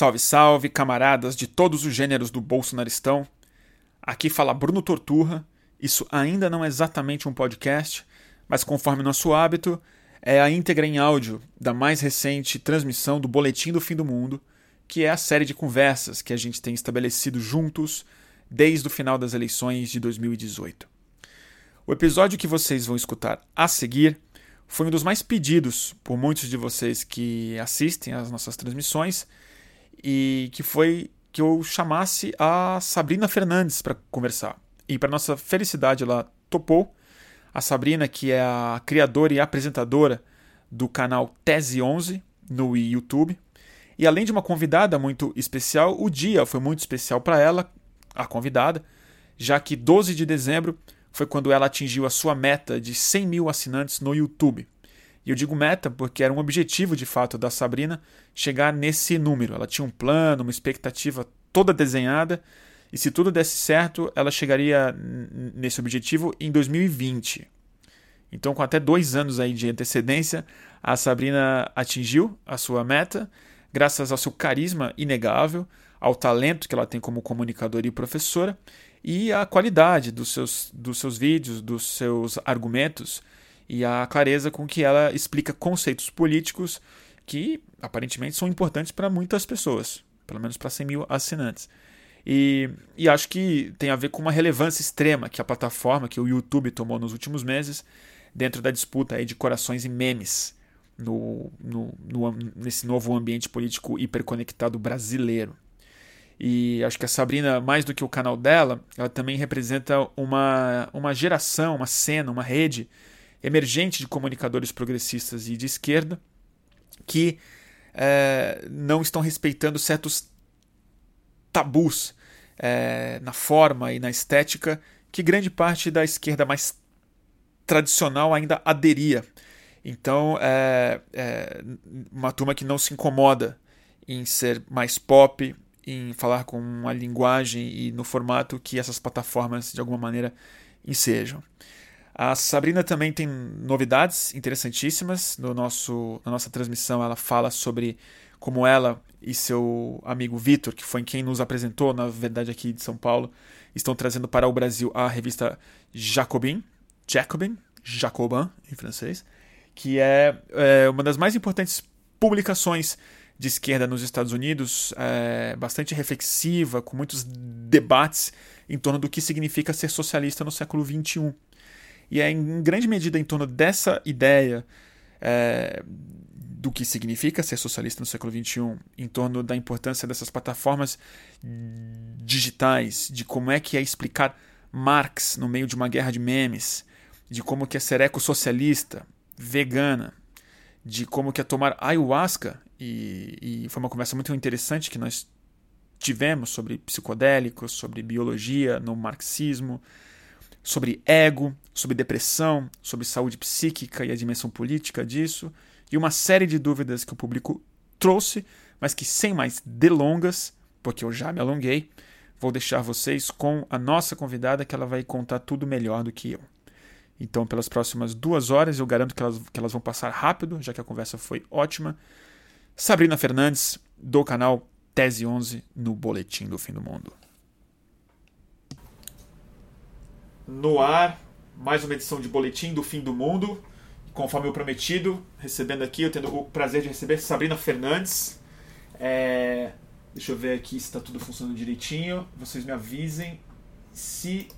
Salve, salve, camaradas de todos os gêneros do Bolsonaristão. Aqui fala Bruno Torturra. Isso ainda não é exatamente um podcast, mas conforme nosso hábito, é a íntegra em áudio da mais recente transmissão do Boletim do Fim do Mundo, que é a série de conversas que a gente tem estabelecido juntos desde o final das eleições de 2018. O episódio que vocês vão escutar a seguir foi um dos mais pedidos por muitos de vocês que assistem às nossas transmissões e que foi que eu chamasse a Sabrina Fernandes para conversar. E para nossa felicidade ela topou. A Sabrina, que é a criadora e apresentadora do canal Tese 11 no YouTube. E além de uma convidada muito especial, o dia foi muito especial para ela, a convidada, já que 12 de dezembro foi quando ela atingiu a sua meta de 100 mil assinantes no YouTube. E eu digo meta porque era um objetivo de fato da Sabrina chegar nesse número. Ela tinha um plano, uma expectativa toda desenhada, e se tudo desse certo, ela chegaria nesse objetivo em 2020. Então, com até dois anos aí de antecedência, a Sabrina atingiu a sua meta, graças ao seu carisma inegável, ao talento que ela tem como comunicadora e professora, e à qualidade dos seus, dos seus vídeos, dos seus argumentos e a clareza com que ela explica conceitos políticos que aparentemente são importantes para muitas pessoas, pelo menos para 100 mil assinantes. E, e, acho que tem a ver com uma relevância extrema que a plataforma, que o YouTube tomou nos últimos meses, dentro da disputa aí de corações e memes no, no, no, nesse novo ambiente político hiperconectado brasileiro. E acho que a Sabrina, mais do que o canal dela, ela também representa uma, uma geração, uma cena, uma rede emergente de comunicadores progressistas e de esquerda que é, não estão respeitando certos tabus é, na forma e na estética que grande parte da esquerda mais tradicional ainda aderia. Então, é, é uma turma que não se incomoda em ser mais pop, em falar com uma linguagem e no formato que essas plataformas de alguma maneira ensejam. A Sabrina também tem novidades interessantíssimas no nosso, na nossa transmissão. Ela fala sobre como ela e seu amigo Vitor, que foi quem nos apresentou, na verdade aqui de São Paulo, estão trazendo para o Brasil a revista Jacobin, Jacobin, Jacobin em francês, que é, é uma das mais importantes publicações de esquerda nos Estados Unidos, é, bastante reflexiva, com muitos debates em torno do que significa ser socialista no século XXI. E é em grande medida em torno dessa ideia é, do que significa ser socialista no século XXI, em torno da importância dessas plataformas digitais, de como é que é explicar Marx no meio de uma guerra de memes, de como que é ser ecossocialista, vegana, de como que é tomar ayahuasca, e, e foi uma conversa muito interessante que nós tivemos sobre psicodélicos, sobre biologia no marxismo, sobre ego, sobre depressão, sobre saúde psíquica e a dimensão política disso, e uma série de dúvidas que o público trouxe, mas que sem mais delongas, porque eu já me alonguei, vou deixar vocês com a nossa convidada que ela vai contar tudo melhor do que eu. Então, pelas próximas duas horas, eu garanto que elas, que elas vão passar rápido, já que a conversa foi ótima. Sabrina Fernandes, do canal Tese 11, no Boletim do Fim do Mundo. no ar mais uma edição de Boletim do Fim do Mundo. Conforme eu prometido, recebendo aqui, eu tendo o prazer de receber Sabrina Fernandes. É... Deixa eu ver aqui se está tudo funcionando direitinho. Vocês me avisem se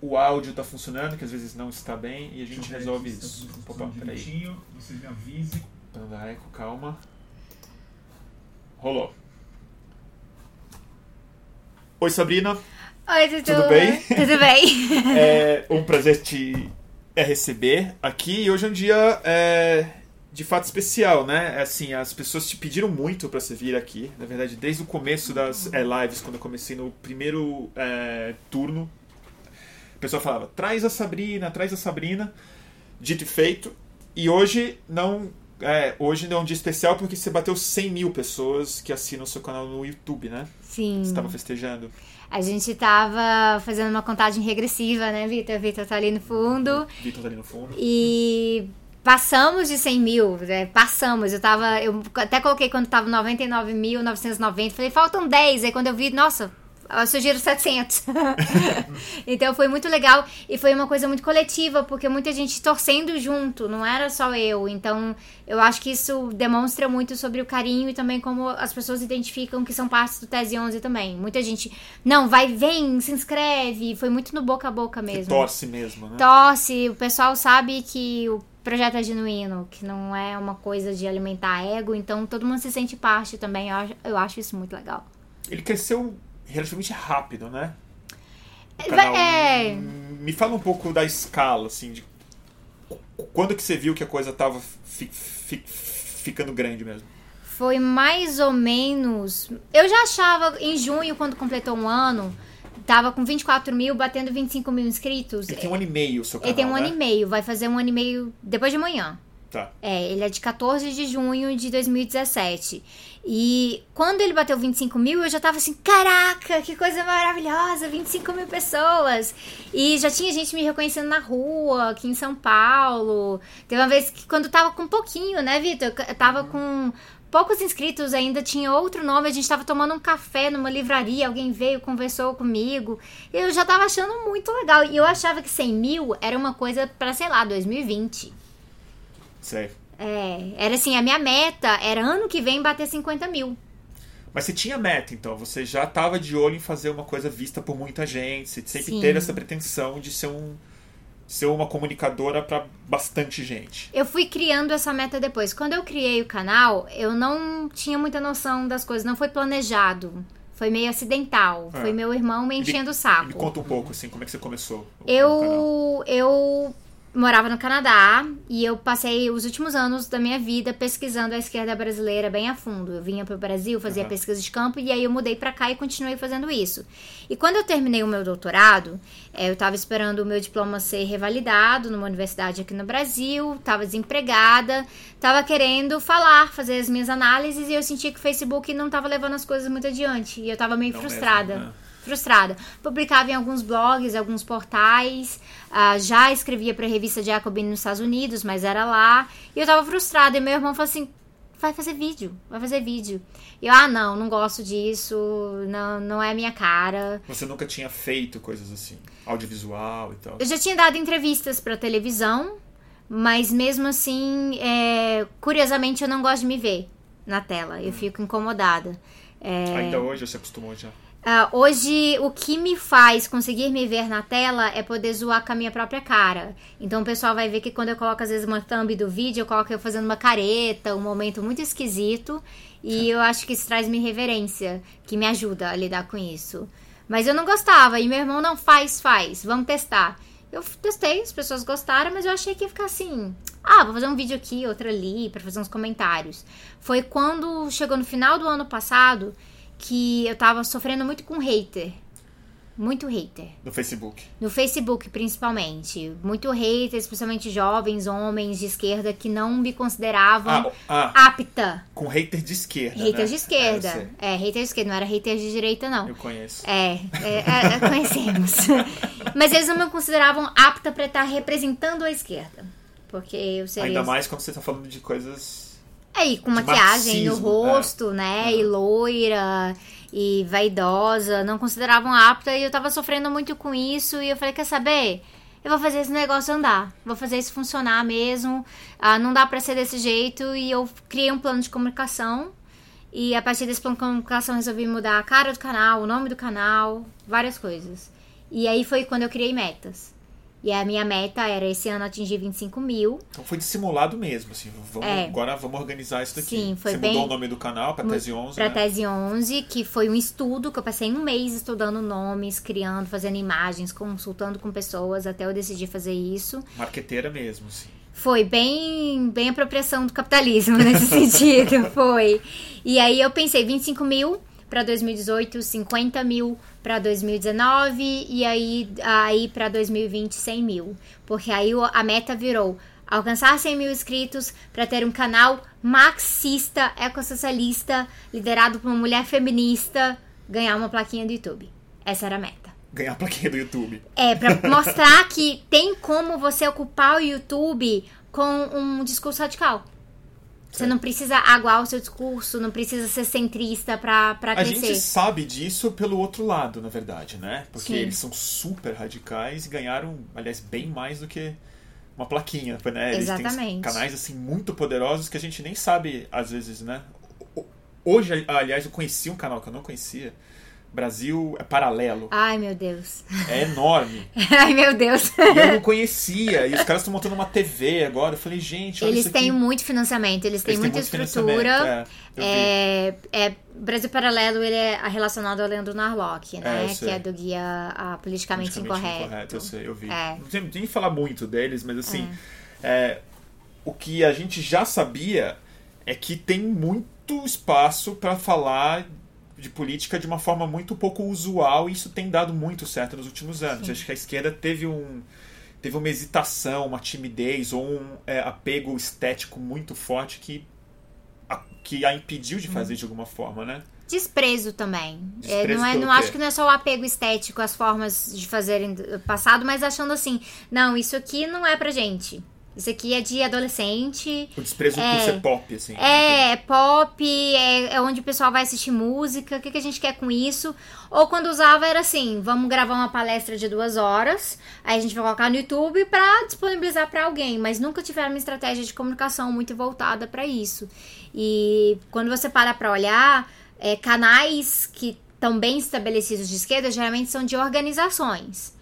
o áudio está funcionando, que às vezes não está bem, e a gente resolve tá isso. Tá Opa, peraí. Vocês me avisem. Para dar eco, calma. Rolou. Oi, Sabrina. Oi, Tutu. Tudo bem? Tudo bem. é um prazer te é, receber aqui. E hoje é um dia é, de fato especial, né? Assim, as pessoas te pediram muito para você vir aqui. Na verdade, desde o começo das é, lives, quando eu comecei no primeiro é, turno, a pessoa falava: traz a Sabrina, traz a Sabrina. Dito e feito. E hoje não é, hoje é um dia especial porque você bateu 100 mil pessoas que assinam o seu canal no YouTube, né? Sim. Você estava festejando. A gente tava fazendo uma contagem regressiva, né, Vitor? Vitor tá ali no fundo. Vitor tá ali no fundo. E Passamos de 100 mil, né? passamos. Eu tava, eu até coloquei quando tava 99.990, falei, faltam 10. Aí quando eu vi, nossa, surgiram 700. então foi muito legal e foi uma coisa muito coletiva, porque muita gente torcendo junto, não era só eu. Então eu acho que isso demonstra muito sobre o carinho e também como as pessoas identificam que são partes do Tese 11 também. Muita gente, não, vai, vem, se inscreve. Foi muito no boca a boca mesmo. Que torce mesmo, né? Torce, o pessoal sabe que o projeto é genuíno, que não é uma coisa de alimentar ego, então todo mundo se sente parte também. Eu acho, eu acho isso muito legal. Ele cresceu relativamente rápido, né? É. Me fala um pouco da escala, assim, de quando que você viu que a coisa tava fi, fi, ficando grande mesmo? Foi mais ou menos. Eu já achava em junho, quando completou um ano, tava com 24 mil, batendo 25 mil inscritos. Ele tem um ano e meio o seu canal. Ele tem um né? ano e meio, vai fazer um ano e meio depois de amanhã. Tá. É, ele é de 14 de junho de 2017. E quando ele bateu 25 mil, eu já tava assim, caraca, que coisa maravilhosa, 25 mil pessoas. E já tinha gente me reconhecendo na rua, aqui em São Paulo. Teve uma vez que quando tava com pouquinho, né, Vitor? Eu tava com poucos inscritos ainda, tinha outro nome, a gente tava tomando um café numa livraria, alguém veio, conversou comigo. Eu já tava achando muito legal. E eu achava que 100 mil era uma coisa pra, sei lá, 2020. Sei. É, era assim, a minha meta era ano que vem bater 50 mil. Mas você tinha meta, então. Você já estava de olho em fazer uma coisa vista por muita gente. Você sempre Sim. teve essa pretensão de ser um ser uma comunicadora para bastante gente. Eu fui criando essa meta depois. Quando eu criei o canal, eu não tinha muita noção das coisas, não foi planejado. Foi meio acidental. É. Foi meu irmão me enchendo o saco. Me conta um pouco, assim, como é que você começou. o- o. Eu, eu morava no Canadá e eu passei os últimos anos da minha vida pesquisando a esquerda brasileira bem a fundo. Eu vinha pro Brasil, fazia Aham. pesquisa de campo e aí eu mudei pra cá e continuei fazendo isso. E quando eu terminei o meu doutorado, eh, eu tava esperando o meu diploma ser revalidado numa universidade aqui no Brasil, tava desempregada, tava querendo falar, fazer as minhas análises e eu sentia que o Facebook não tava levando as coisas muito adiante e eu tava meio Não frustrada mesmo, né? Frustrada. Publicava em alguns blogs, alguns portais, ah, já escrevia para a revista Jacobin nos Estados Unidos, mas era lá. E eu tava frustrada. E meu irmão falou assim: vai fazer vídeo, vai fazer vídeo. E eu, ah, não, não gosto disso, não, não é a minha cara. Você nunca tinha feito coisas assim, audiovisual e tal. Eu já tinha dado entrevistas para televisão, mas mesmo assim, é, curiosamente, eu não gosto de me ver na tela. Eu fico incomodada. É, Ainda hoje você acostumou já. Ah, hoje, o que me faz conseguir me ver na tela é poder zoar com a minha própria cara. Então, o pessoal vai ver que quando eu coloco, às vezes, uma thumb do vídeo, eu coloco eu fazendo uma careta, um momento muito esquisito. E eu acho que isso traz minha reverência, que me ajuda a lidar com isso. Mas eu não gostava, e meu irmão não faz, faz, vamos testar. Eu testei, as pessoas gostaram, mas eu achei que ia ficar assim. Ah, vou fazer um vídeo aqui, outro ali, pra fazer uns comentários. Foi quando chegou no final do ano passado que eu tava sofrendo muito com hater. Muito hater. No Facebook. No Facebook, principalmente. Muito hater, especialmente jovens, homens de esquerda que não me consideravam Ah, ah, apta. com hater de esquerda. Hater né? de esquerda. É, eu, sei. É, hater de esquerda, não era hater de direita, não. Eu conheço. É, é, é, é, conhecemos. Mas eles não me consideravam apta pra estar representando a esquerda. Porque eu seria. Ainda mais quando você tá falando de coisas. É, e com maquiagem no marxismo, rosto, né? E loira e vaidosa, não consideravam apta e eu tava sofrendo muito com isso e eu falei, quer saber? Eu vou fazer esse negócio andar, vou fazer isso funcionar mesmo. Ah, não dá pra ser desse jeito e eu criei um plano de comunicação e a partir desse plano de comunicação resolvi mudar a cara do canal, o nome do canal, várias coisas. E aí foi quando eu criei metas. E a minha meta era esse ano atingir 25 mil. Então foi dissimulado mesmo, assim. Vamos, É. Agora vamos organizar isso daqui. Sim, foi você bem- mudou o nome do canal pra Tese 11, Pra né? Tese 11, que foi um estudo que eu passei um mês estudando nomes, criando, fazendo imagens, consultando com pessoas até eu decidir fazer isso. Marqueteira mesmo, sim. Foi bem, bem apropriação do capitalismo nesse sentido, foi. E aí eu pensei 25 mil para 2018, 50 mil para 2019 e aí, aí para 2020 100 mil. Porque aí a meta virou alcançar 100 mil inscritos para ter um canal marxista, ecossocialista, liderado por uma mulher feminista, ganhar uma plaquinha do YouTube. Essa era a meta. Ganhar a plaquinha do YouTube. É, pra mostrar que tem como você ocupar o YouTube com um discurso radical. Você não precisa aguar o seu discurso, não precisa ser centrista pra, pra A crescer. gente sabe disso pelo outro lado, na verdade, né? Porque Sim. eles são super radicais e ganharam, aliás, bem mais do que uma plaquinha, né? Eles Exatamente. canais, assim, muito poderosos que a gente nem sabe, às vezes, né? Hoje, aliás, eu conheci um canal que eu não conhecia. Brasil é Paralelo. Ai, meu Deus. É enorme. Ai, meu Deus. E eu não conhecia. E os caras estão montando uma TV agora. Eu falei, gente, olha Eles têm muito financiamento, eles têm Eles muita estrutura. é. É, é, Brasil Paralelo ele é relacionado ao Leandro Narlock, É, né? eu que é do guia a Politicamente, Politicamente Incorreto. eu sei, eu vi. É. Não tem nem que falar muito deles, mas assim, é, o que a gente já sabia é que tem muito espaço para falar de política de uma forma muito pouco usual e isso tem dado muito certo nos últimos anos. Sim. Acho que a esquerda teve um teve uma hesitação, uma timidez ou um é, apego estético muito forte que a, que a impediu de fazer de alguma forma, né? Desprezo também. É, Desprezo não é, não quê? acho que não é só o apego estético, as formas de fazerem do passado, mas achando assim, não, isso aqui não é pra gente. Isso aqui é de adolescente. O desprezo É. por ser pop, assim. É, é pop, é, é onde o pessoal vai assistir música, o que, que a gente quer com isso? Ou quando usava era assim, vamos gravar uma palestra de duas horas, aí a gente vai colocar no YouTube pra disponibilizar pra alguém, mas nunca tiveram uma estratégia de comunicação muito voltada pra isso. E quando você para pra olhar, é, canais que estão bem estabelecidos de esquerda geralmente são de organizações.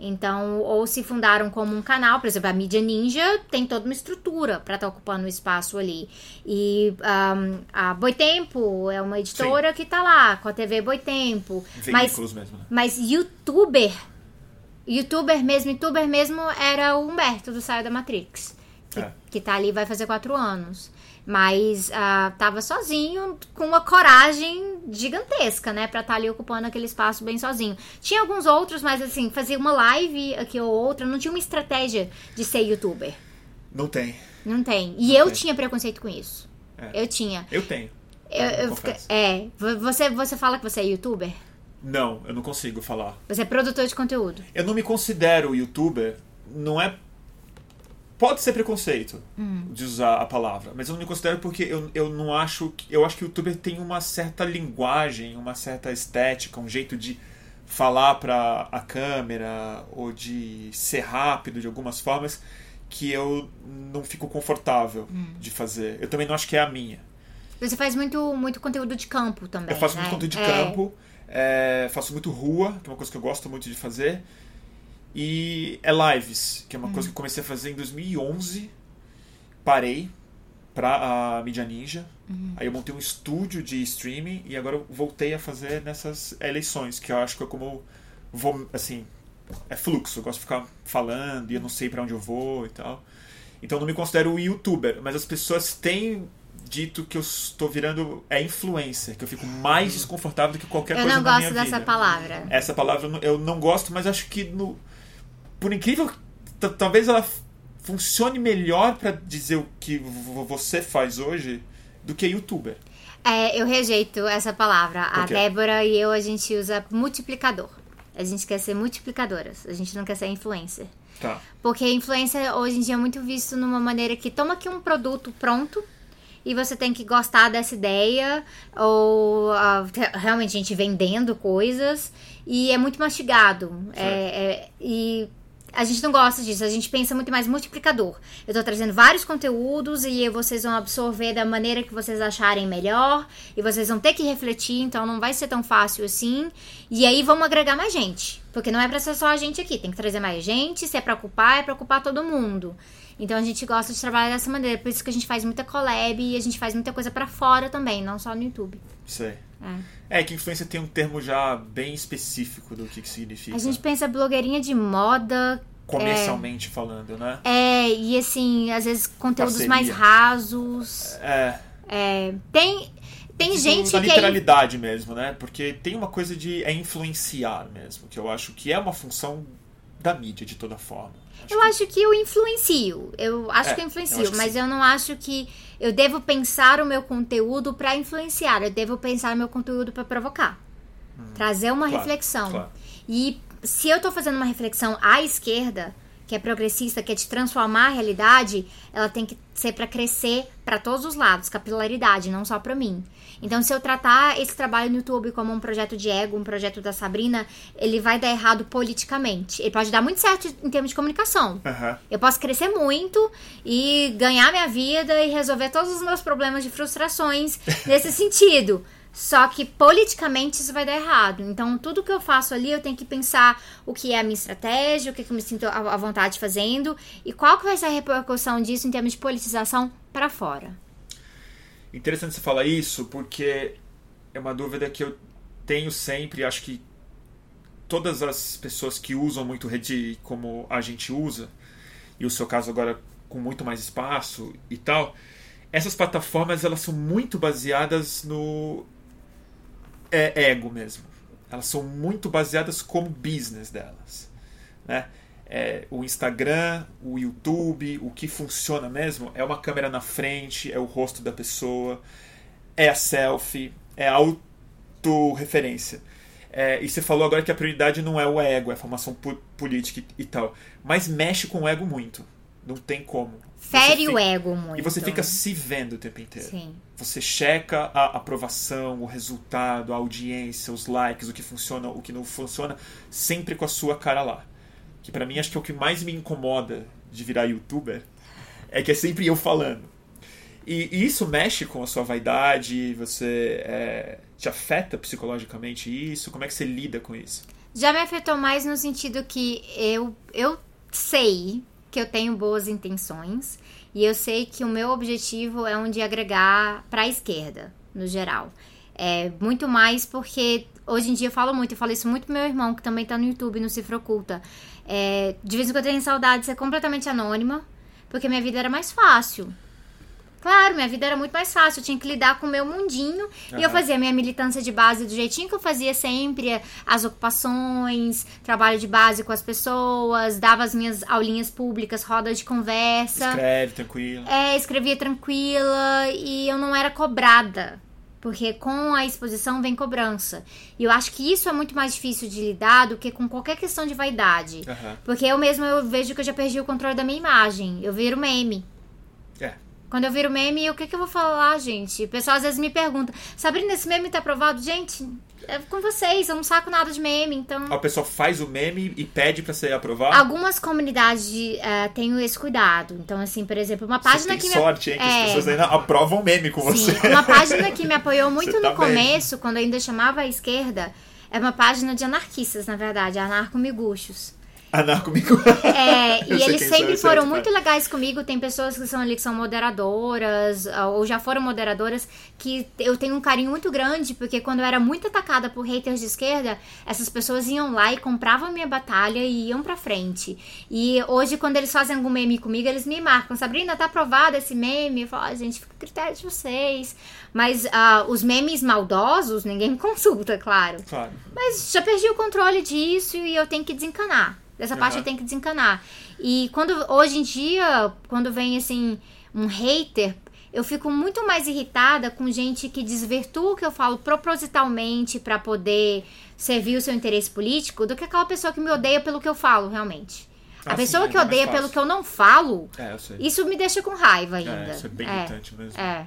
Então, ou se fundaram como um canal, por exemplo, a mídia ninja tem toda uma estrutura para estar ocupando o espaço ali. E ahm, a Boitempo é uma editora que tá lá, com a TV Boitempo. Mas, mesmo, né? mas youtuber, youtuber mesmo, youtuber mesmo era o Humberto do Saio da Matrix. Que, É. que tá ali vai fazer quatro anos. Mas ah, tava sozinho, com uma coragem gigantesca, né? Pra estar ali ocupando aquele espaço bem sozinho. Tinha alguns outros, mas assim, fazia uma live aqui ou outra, não tinha uma estratégia de ser youtuber. Não tem. Não tem. E Não eu tem. tinha preconceito com isso. É. Eu tinha. Eu tenho. Eu, eu fica- é, vo- você, você fala que você é youtuber? Não, eu não consigo falar. Você é produtor de conteúdo. Eu não me considero youtuber. Não é. Pode ser preconceito de usar a palavra, mas eu não me considero porque eu, eu não acho. que- Eu acho que o youtuber tem uma certa linguagem, uma certa estética, um jeito de falar para a câmera ou de ser rápido de algumas formas que eu não fico confortável de fazer. Eu também não acho que é a minha. Você faz muito, muito conteúdo de campo também. Eu faço né? muito conteúdo de É. campo, é, faço muito rua, que é uma coisa que eu gosto muito de fazer. E é lives, que é uma coisa que eu comecei a fazer em 2011. Parei pra a Mídia Ninja. Aí eu montei um estúdio de streaming e agora eu voltei a fazer nessas eleições, que eu acho que é como eu vou, assim, é fluxo. Eu gosto de ficar falando e eu não sei pra onde eu vou e tal. Então eu não me considero youtuber, mas as pessoas têm dito que eu estou virando é influencer, que eu fico mais desconfortável do que qualquer Eu coisa não na gosto minha dessa vida. palavra. Essa palavra eu não- eu não gosto, mas acho que no por incrível t- talvez ela funcione melhor pra dizer o que você faz hoje do que youtuber. É, eu rejeito essa palavra. A? Débora e eu, a gente usa multiplicador. A gente quer ser multiplicadoras. A gente não quer ser influencer. Tá. Porque influencer hoje em dia é muito visto numa maneira que toma aqui um produto pronto e você tem que gostar dessa ideia ou te- realmente a gente vendendo coisas e é muito mastigado. É, é- e a gente não gosta disso, a gente pensa muito mais multiplicador. Eu tô trazendo vários conteúdos e vocês vão absorver da maneira que vocês acharem melhor e vocês vão ter que refletir, então não vai ser tão fácil assim. E aí vamos agregar mais gente, porque não é pra ser só a gente aqui, tem que trazer mais gente, se é pra ocupar, é pra ocupar todo mundo. Então a gente gosta de trabalhar dessa maneira, por isso que a gente faz muita collab e a gente faz muita coisa pra fora também, não só no YouTube. Sei. É. É que influência tem um termo já bem específico do que, que significa. A gente pensa blogueirinha de moda, comercialmente falando, né? é, e assim, às vezes conteúdos Parceria. mais rasos. É. É, tem tem Isso gente na que é literalidade mesmo, né? Porque tem uma coisa de é influenciar mesmo, que eu acho que é uma função da mídia de toda forma. Eu acho que eu influencio. Eu acho É, que eu eu influencio, acho que mas sim. eu não acho que eu devo pensar o meu conteúdo pra influenciar. Eu devo pensar o meu conteúdo pra provocar. Trazer uma Claro, reflexão. claro. E se eu tô fazendo uma reflexão à esquerda, que é progressista, que é de transformar a realidade, ela tem que ser para crescer para todos os lados, capilaridade, não só para mim. Então, se eu tratar esse trabalho no YouTube como um projeto de ego, um projeto da Sabrina, ele vai dar errado politicamente. Ele pode dar muito certo em termos de comunicação. Uhum. Eu posso crescer muito e ganhar minha vida e resolver todos os meus problemas de frustrações nesse sentido. Só que politicamente isso vai dar errado. Então, tudo que eu faço ali, eu tenho que pensar o que é a minha estratégia, o que, é que eu me sinto à vontade fazendo e qual que vai ser a repercussão disso em termos de politização para fora. Interessante você falar isso, porque é uma dúvida que eu tenho sempre, acho que todas as pessoas que usam muito rede como a gente usa, e o seu caso agora com muito mais espaço e tal, essas plataformas elas são muito baseadas no é ego mesmo. Elas são muito baseadas como business delas. Né? É, o Instagram, o YouTube, o que funciona mesmo é uma câmera na frente, é o rosto da pessoa, é a selfie, é a autorreferência. É, e você falou agora que a prioridade não é o ego, é a formação política e, e tal. Mas mexe com o ego muito. Não tem como. Fere fica, o ego muito. E você fica se vendo o tempo inteiro. Sim. Você checa a aprovação, o resultado, a audiência, os likes, o que funciona, o que não funciona, sempre com a sua cara lá. Que para mim acho que é o que mais me incomoda de virar youtuber, é que é sempre eu falando. E, e isso mexe com a sua vaidade, você é, te afeta psicologicamente isso? Como é que você lida com isso? Já me afetou mais no sentido que eu, eu sei que eu tenho boas intenções e eu sei que o meu objetivo é um de agregar para a esquerda, no geral. É muito mais porque hoje em dia eu falo muito, eu falo isso muito pro meu irmão, que também tá no YouTube, no Cifra Oculta. É, de vez em quando eu tenho saudade de ser completamente anônima, porque minha vida era mais fácil. Claro, minha vida era muito mais fácil. Eu tinha que lidar com o meu mundinho. Uhum. E eu fazia minha militância de base do jeitinho que eu fazia sempre. As ocupações, trabalho de base com as pessoas, dava as minhas aulinhas públicas, rodas de conversa. Escreve tranquila. É, escrevia tranquila. E eu não era cobrada. Porque com a exposição vem cobrança. E eu acho que isso é muito mais difícil de lidar do que com qualquer questão de vaidade. Uhum. Porque eu mesmo eu vejo que eu já perdi o controle da minha imagem. Eu viro meme. Quando eu viro meme, o que, que eu vou falar, gente? O pessoal às vezes me pergunta: Sabrina, esse meme tá aprovado? Gente, é com vocês, eu não saco nada de meme, então. A pessoa faz o meme e pede para ser aprovado? Algumas comunidades uh, têm esse cuidado. Então, assim, por exemplo, uma página você tem que. sorte, me... hein? Que é... as pessoas ainda aprovam meme com Sim, você. Uma página que me apoiou muito tá no começo, bem. quando eu ainda chamava a esquerda, é uma página de anarquistas, na verdade, anarco-miguchos. Anarco comigo. É, e eles sempre foram muito legais comigo. Tem pessoas que são ali que são moderadoras, ou já foram moderadoras, que eu tenho um carinho muito grande, porque quando eu era muito atacada por haters de esquerda, essas pessoas iam lá e compravam minha batalha e iam pra frente. E hoje, quando eles fazem algum meme comigo, eles me marcam. Sabrina, tá aprovado esse meme? Eu falo, ah, gente, fica a critério de vocês. Mas uh, os memes maldosos, ninguém me consulta, claro. Claro. Mas já perdi o controle disso e eu tenho que desencanar. Dessa uhum. parte tem que desencanar. E quando hoje em dia, quando vem assim um hater, eu fico muito mais irritada com gente que desvirtua o que eu falo propositalmente para poder servir o seu interesse político do que aquela pessoa que me odeia pelo que eu falo, realmente. Ah, a pessoa sim, que odeia pelo que eu não falo, é, isso me deixa com raiva ainda. É, isso é bem é, irritante mesmo. É.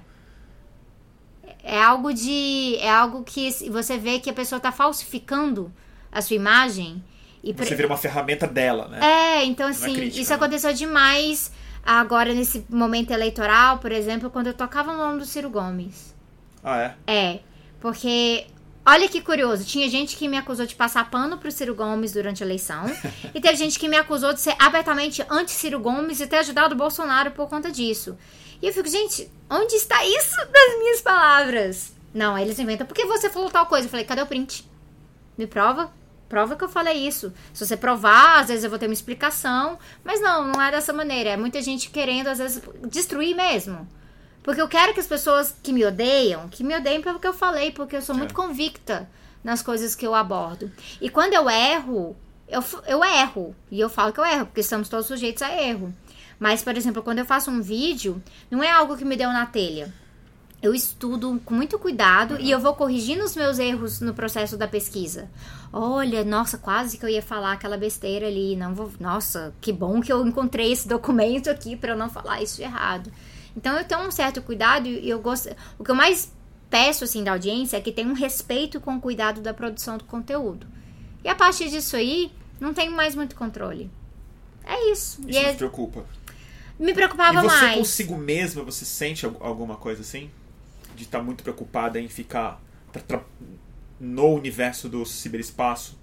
É algo de. É algo que você vê que a pessoa está falsificando a sua imagem e Você vira uma ferramenta dela, né? É, então é assim, crítica, isso né? aconteceu demais agora nesse momento eleitoral, por exemplo, quando eu tocava o nome do Ciro Gomes. Ah, é? É, porque Olha que curioso, tinha gente que me acusou de passar pano pro Ciro Gomes durante a eleição, e teve gente que me acusou de ser abertamente anti-Ciro Gomes e ter ajudado o Bolsonaro por conta disso. E eu fico, gente, onde está isso das minhas palavras? Não, aí eles inventam, por que você falou tal coisa? Eu falei, cadê o print? Me prova? Prova que eu falei isso. Se você provar, às vezes eu vou ter uma explicação. Mas não, não é dessa maneira. É muita gente querendo, às vezes, destruir mesmo. Porque eu quero que as pessoas que me odeiam, que me odeiem pelo que eu falei, porque eu sou é. muito convicta nas coisas que eu abordo. E quando eu erro, eu, eu erro. E eu falo que eu erro, porque estamos todos sujeitos a erro. Mas, por exemplo, quando eu faço um vídeo, não é algo que me deu na telha. Eu estudo com muito cuidado e eu vou corrigindo os meus erros no processo da pesquisa. Olha, nossa, quase que eu ia falar aquela besteira ali, não vou, nossa, que bom que eu encontrei esse documento aqui para eu não falar isso errado. Então eu tenho um certo cuidado e eu gosto, o que eu mais peço assim da audiência é que tenha um respeito com o cuidado da produção do conteúdo. E a partir disso aí, não tenho mais muito controle. É isso. Isso e é, preocupa. me preocupava e você mais. consigo mesma, você sente al- alguma coisa assim? De estar muito preocupada em ficar no universo do ciberespaço?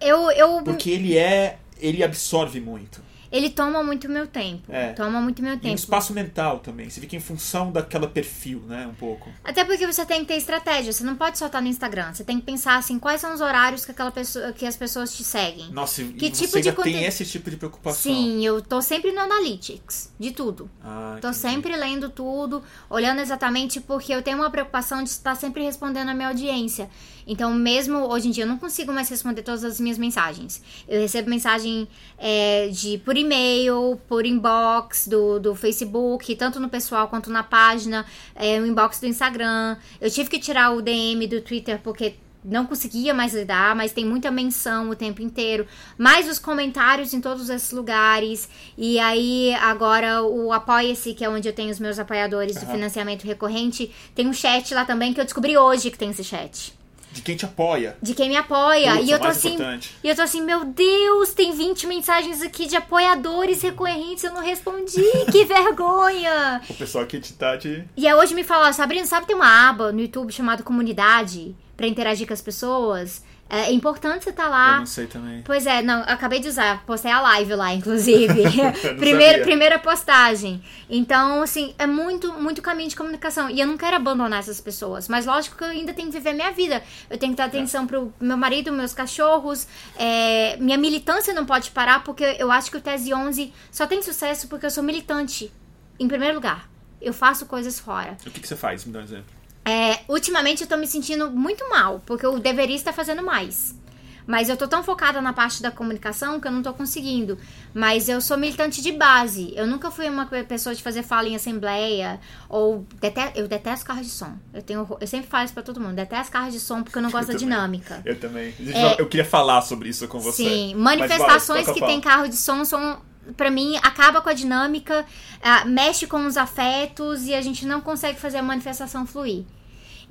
Eu, eu Porque ele é. Ele absorve muito. Ele toma muito meu tempo. É. Toma muito meu E um tempo. espaço mental também. Você fica em função daquela perfil, né? Um pouco. Até porque você tem que ter estratégia. Você não pode só estar no Instagram. Você tem que pensar assim, quais são os horários que aquela pessoa, que as pessoas te seguem. Nossa, e Que você tipo de tem esse tipo de preocupação. Sim, eu tô sempre no Analytics, de tudo. Ah, Tô entendi. sempre lendo tudo, olhando exatamente porque eu tenho uma preocupação de estar sempre respondendo a minha audiência. Então, mesmo hoje em dia, eu não consigo mais responder todas as minhas mensagens. Eu recebo mensagem é, de por e-mail, por inbox do, do Facebook, tanto no pessoal quanto na página, é, o inbox do Instagram. Eu tive que tirar o DM do Twitter porque não conseguia mais lidar, mas tem muita menção o tempo inteiro. Mais os comentários em todos esses lugares. E aí, agora, o Apoia-se, que é onde eu tenho os meus apoiadores do Aham. financiamento recorrente, tem um chat lá também que eu descobri hoje que tem esse chat. De quem te apoia. De quem me apoia. Putz, e eu tô assim. importante. E eu tô assim, meu Deus, tem 20 mensagens aqui de apoiadores recorrentes, eu não respondi, que vergonha! O pessoal aqui te tá de. E aí hoje me falaram, Sabrina, sabe tem uma aba no YouTube chamada Comunidade pra interagir com as pessoas? É é importante você estar Eu lá. não sei também. Pois é, não, acabei de usar, postei a live lá, inclusive. Primeira, primeira postagem. Então, assim, é muito, muito caminho de comunicação. E eu não quero abandonar essas pessoas. Mas lógico que eu ainda tenho que viver minha vida. Eu tenho que dar atenção pro meu marido, meus cachorros. é, minha militância não pode parar, porque eu acho que o Tese 11 só tem sucesso porque eu sou militante. Em primeiro lugar. Eu faço coisas fora. O que, que você faz? Me dá um exemplo. É, ultimamente eu tô me sentindo muito mal, porque eu deveria estar fazendo mais. Mas eu tô tão focada na parte da comunicação que eu não tô conseguindo. Mas eu sou militante de base. Eu nunca fui uma pessoa de fazer fala em assembleia. Ou eu detesto carro de som. Eu, tenho, eu sempre falo isso pra todo mundo. Detesto carro de som porque eu não gosto da também. dinâmica. Eu também. É. Eu queria falar sobre isso com você. Sim, vai, manifestações toca que tem carro de som são, pra mim, acaba com a dinâmica, ah, mexe com os afetos e a gente não consegue fazer a manifestação fluir.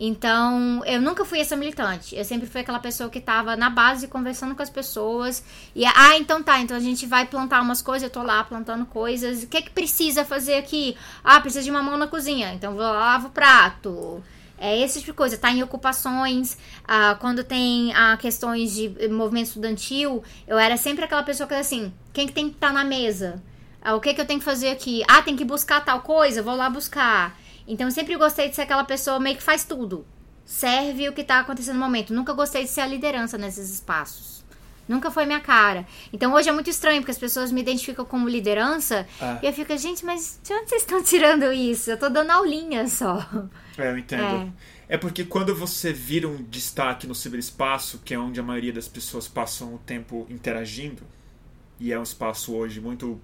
Então, eu nunca fui essa militante. Eu sempre fui aquela pessoa que tava na base conversando com as pessoas. E, ah, então tá, então a gente vai plantar umas coisas, eu tô lá plantando coisas. O que é que precisa fazer aqui? Ah, precisa de uma mão na cozinha. Então vou lá, lavo o prato. É esse tipo de coisa, tá em ocupações. ah, quando tem ah, questões de eh, movimento estudantil, eu era sempre aquela pessoa que assim, quem que tem que estar na mesa? Ah, o que que eu tenho que fazer aqui? Ah, tem que buscar tal coisa, vou lá buscar. Então eu sempre gostei de ser aquela pessoa meio que faz tudo. Serve o que tá acontecendo no momento. Nunca gostei de ser a liderança nesses espaços. Nunca foi minha cara. Então hoje é muito estranho, porque as pessoas me identificam como liderança. Ah. E eu fico, gente, mas de onde vocês estão tirando isso? Eu tô dando aulinha só. É, eu entendo. É. porque quando você vira um destaque no ciberespaço, que é onde a maioria das pessoas passam o tempo interagindo, e é um espaço hoje muito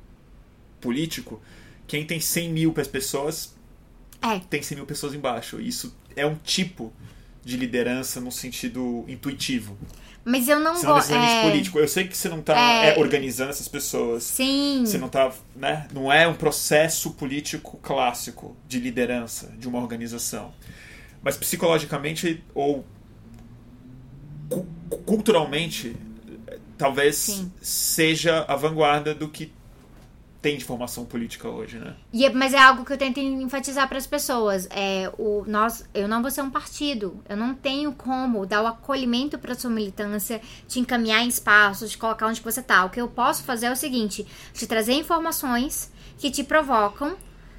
político, quem tem 100 mil pessoas É. tem 100 mil pessoas embaixo. Isso é um tipo de liderança no sentido intuitivo. Mas eu não não gosto. É... político. Eu sei que você não está É. organizando essas pessoas. Sim. Você não tá, né? Não é um processo político clássico de liderança de uma organização. Mas psicologicamente ou cu- culturalmente, talvez Sim. seja a vanguarda do que tem de formação política hoje, né? E é- mas é algo que eu tento enfatizar para as pessoas. É, o, nós, eu não vou ser um partido. Eu não tenho como dar o acolhimento para sua militância, te encaminhar em espaços, te colocar onde você tá. O que eu posso fazer é o seguinte: te trazer informações que te provocam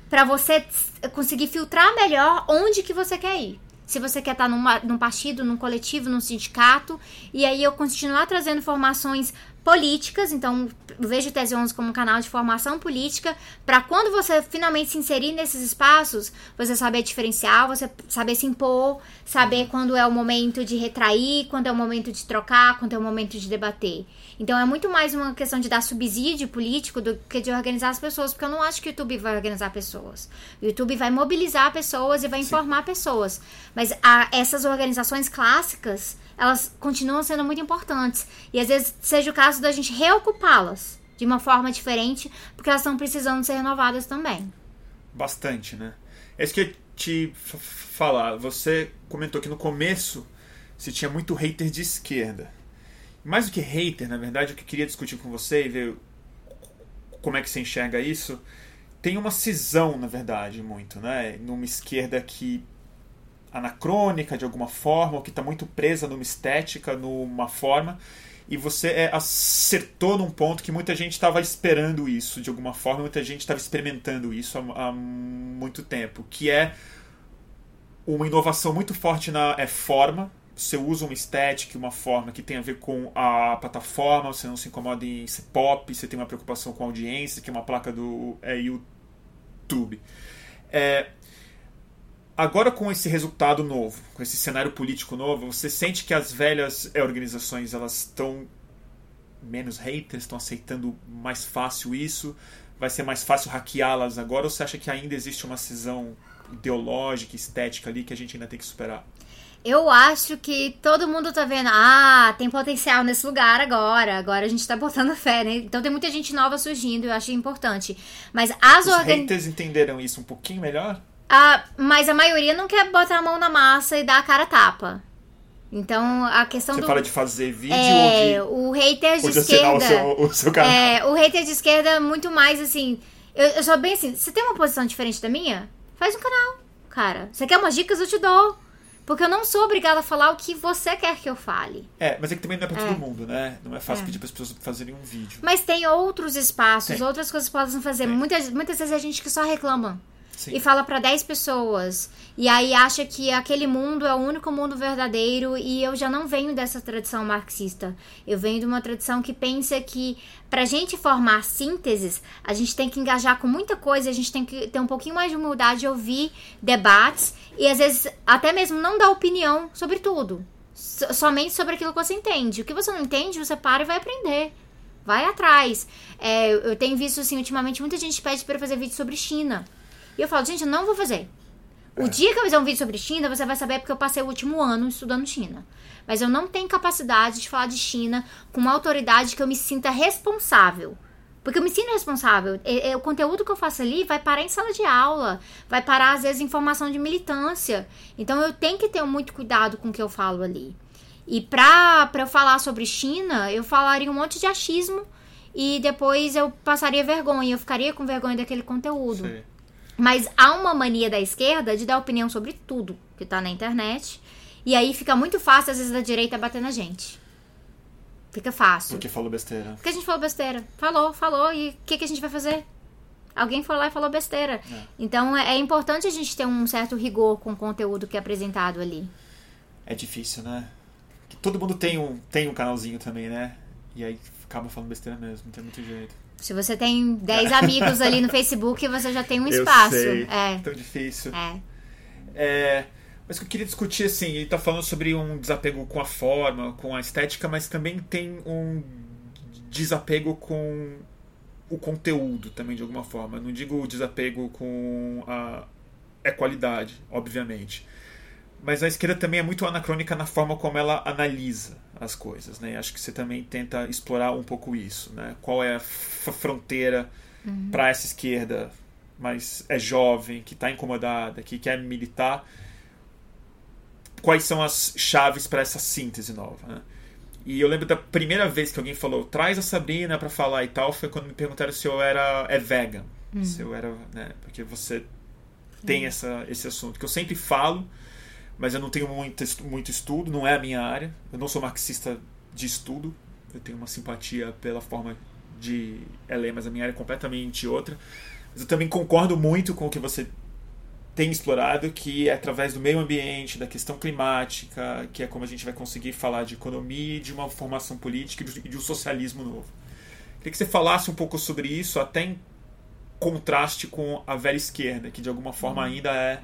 para você conseguir filtrar melhor onde que você quer ir. Se você quer estar numa, num partido, num coletivo, num sindicato, e aí eu continuar trazendo informações políticas, então vejo o Tese 11 como um canal de formação política, para quando você finalmente se inserir nesses espaços, você saber diferenciar, você saber se impor, saber quando é o momento de retrair, quando é o momento de trocar, quando é o momento de debater. Então é muito mais uma questão de dar subsídio político do que de organizar as pessoas, porque eu não acho que o YouTube vai organizar pessoas. O YouTube vai mobilizar pessoas e vai informar Sim. pessoas. Mas a, essas organizações clássicas, elas continuam sendo muito importantes. E às vezes seja o caso da gente reocupá-las de uma forma diferente, porque elas estão precisando ser renovadas também. Bastante, né? É isso que eu te falar. Você comentou que no começo se tinha muito hater de esquerda. Mais do que hater, na verdade, o que eu queria discutir com você e ver como é que você enxerga isso, tem uma cisão, na verdade, muito, né? Numa esquerda que anacrônica de alguma forma, ou que está muito presa numa estética, numa forma, e você é, acertou num ponto que muita gente estava esperando isso de alguma forma, muita gente estava experimentando isso há, há, muito tempo, que é uma inovação muito forte na é, forma. Você usa uma estética, uma forma que tem a ver com a plataforma, você não se incomoda em ser pop, você tem uma preocupação com a audiência, que é uma placa do é, YouTube. É, Agora, com esse resultado novo, com esse cenário político novo, você sente que as velhas eh, organizações elas estão menos haters, estão aceitando mais fácil isso? Vai ser mais fácil hackeá-las agora? Ou você acha que ainda existe uma cisão ideológica, estética ali que a gente ainda tem que superar? Eu acho que todo mundo tá vendo, ah, tem potencial nesse lugar agora. Agora a gente tá botando fé, né? Então tem muita gente nova surgindo, eu acho importante. Mas as Os organ... haters entenderam isso um pouquinho melhor? Ah, mas a maioria não quer botar a mão na massa e dar a cara tapa. Então, a questão Você do... fala de fazer vídeo é, ou de... o hater de, de esquerda... O seu, o seu canal. É, o hater de esquerda é muito mais, assim... Eu, eu sou bem assim, você tem uma posição diferente da minha? Faz um canal, cara. Você quer umas dicas, eu te dou. Porque eu não sou obrigada a falar o que você quer que eu fale. É, mas é que também não é pra é. todo mundo, né? Não é fácil é. pedir para as pessoas fazerem um vídeo. Mas tem outros espaços, tem. outras coisas que podem fazer. Muitas, muitas vezes a gente que só reclama. Sim. e fala para 10 pessoas. E aí acha que aquele mundo é o único mundo verdadeiro e eu já não venho dessa tradição marxista. Eu venho de uma tradição que pensa que pra gente formar sínteses, a gente tem que engajar com muita coisa, a gente tem que ter um pouquinho mais de humildade de ouvir debates e às vezes até mesmo não dar opinião sobre tudo. Somente sobre aquilo que você entende. O que você não entende, você para e vai aprender. Vai atrás. É, eu tenho visto, assim, ultimamente, muita gente pede para fazer vídeo sobre China. E eu falo, gente, eu não vou fazer. O é. dia que eu fizer um vídeo sobre China, você vai saber porque eu passei o último ano estudando China. Mas eu não tenho capacidade de falar de China com uma autoridade que eu me sinta responsável. Porque eu me sinto responsável. É, é, o conteúdo que eu faço ali vai parar em sala de aula, vai parar, às vezes, em formação de militância. Então eu tenho que ter muito cuidado com o que eu falo ali. E pra, pra eu falar sobre China, eu falaria um monte de achismo e depois eu passaria vergonha, eu ficaria com vergonha daquele conteúdo. Sim. Mas há uma mania da esquerda de dar opinião sobre tudo que tá na internet. E aí fica muito fácil, às vezes, da direita bater na gente. Fica fácil. Porque falou besteira. Porque a gente falou besteira. Falou, falou. E o que, que a gente vai fazer? Alguém foi lá e falou besteira. É. Então é, é importante a gente ter um certo rigor com o conteúdo que é apresentado ali. É difícil, né? Todo mundo tem um, tem um canalzinho também, né? E aí acaba falando besteira mesmo, não tem muito jeito. Se você tem 10 amigos ali no Facebook, você já tem um espaço. Eu sei, é tão difícil. É. é. Mas o que eu queria discutir, assim, ele está falando sobre um desapego com a forma, com a estética, mas também tem um desapego com o conteúdo também, de alguma forma. Não digo desapego com a é qualidade, obviamente. Mas a esquerda também é muito anacrônica na forma como ela analisa as coisas, né? Acho que você também tenta explorar um pouco isso, né? Qual é a fronteira uhum. para essa esquerda, mas é jovem, que está incomodada, que quer militar? Quais são as chaves para essa síntese nova? Né? E eu lembro da primeira vez que alguém falou traz a Sabrina para falar e tal, foi quando me perguntaram se eu era é vegan, uhum. se eu era, né? Porque você tem uhum. essa, esse assunto que eu sempre falo mas eu não tenho muito, muito estudo, não é a minha área. Eu não sou marxista de estudo, eu tenho uma simpatia pela forma de ler, mas a minha área é completamente outra. Mas eu também concordo muito com o que você tem explorado, que é através do meio ambiente, da questão climática, que é como a gente vai conseguir falar de economia, de uma formação política e de um socialismo novo. Queria que você falasse um pouco sobre isso, até em contraste com a velha esquerda, que de alguma forma uhum. ainda é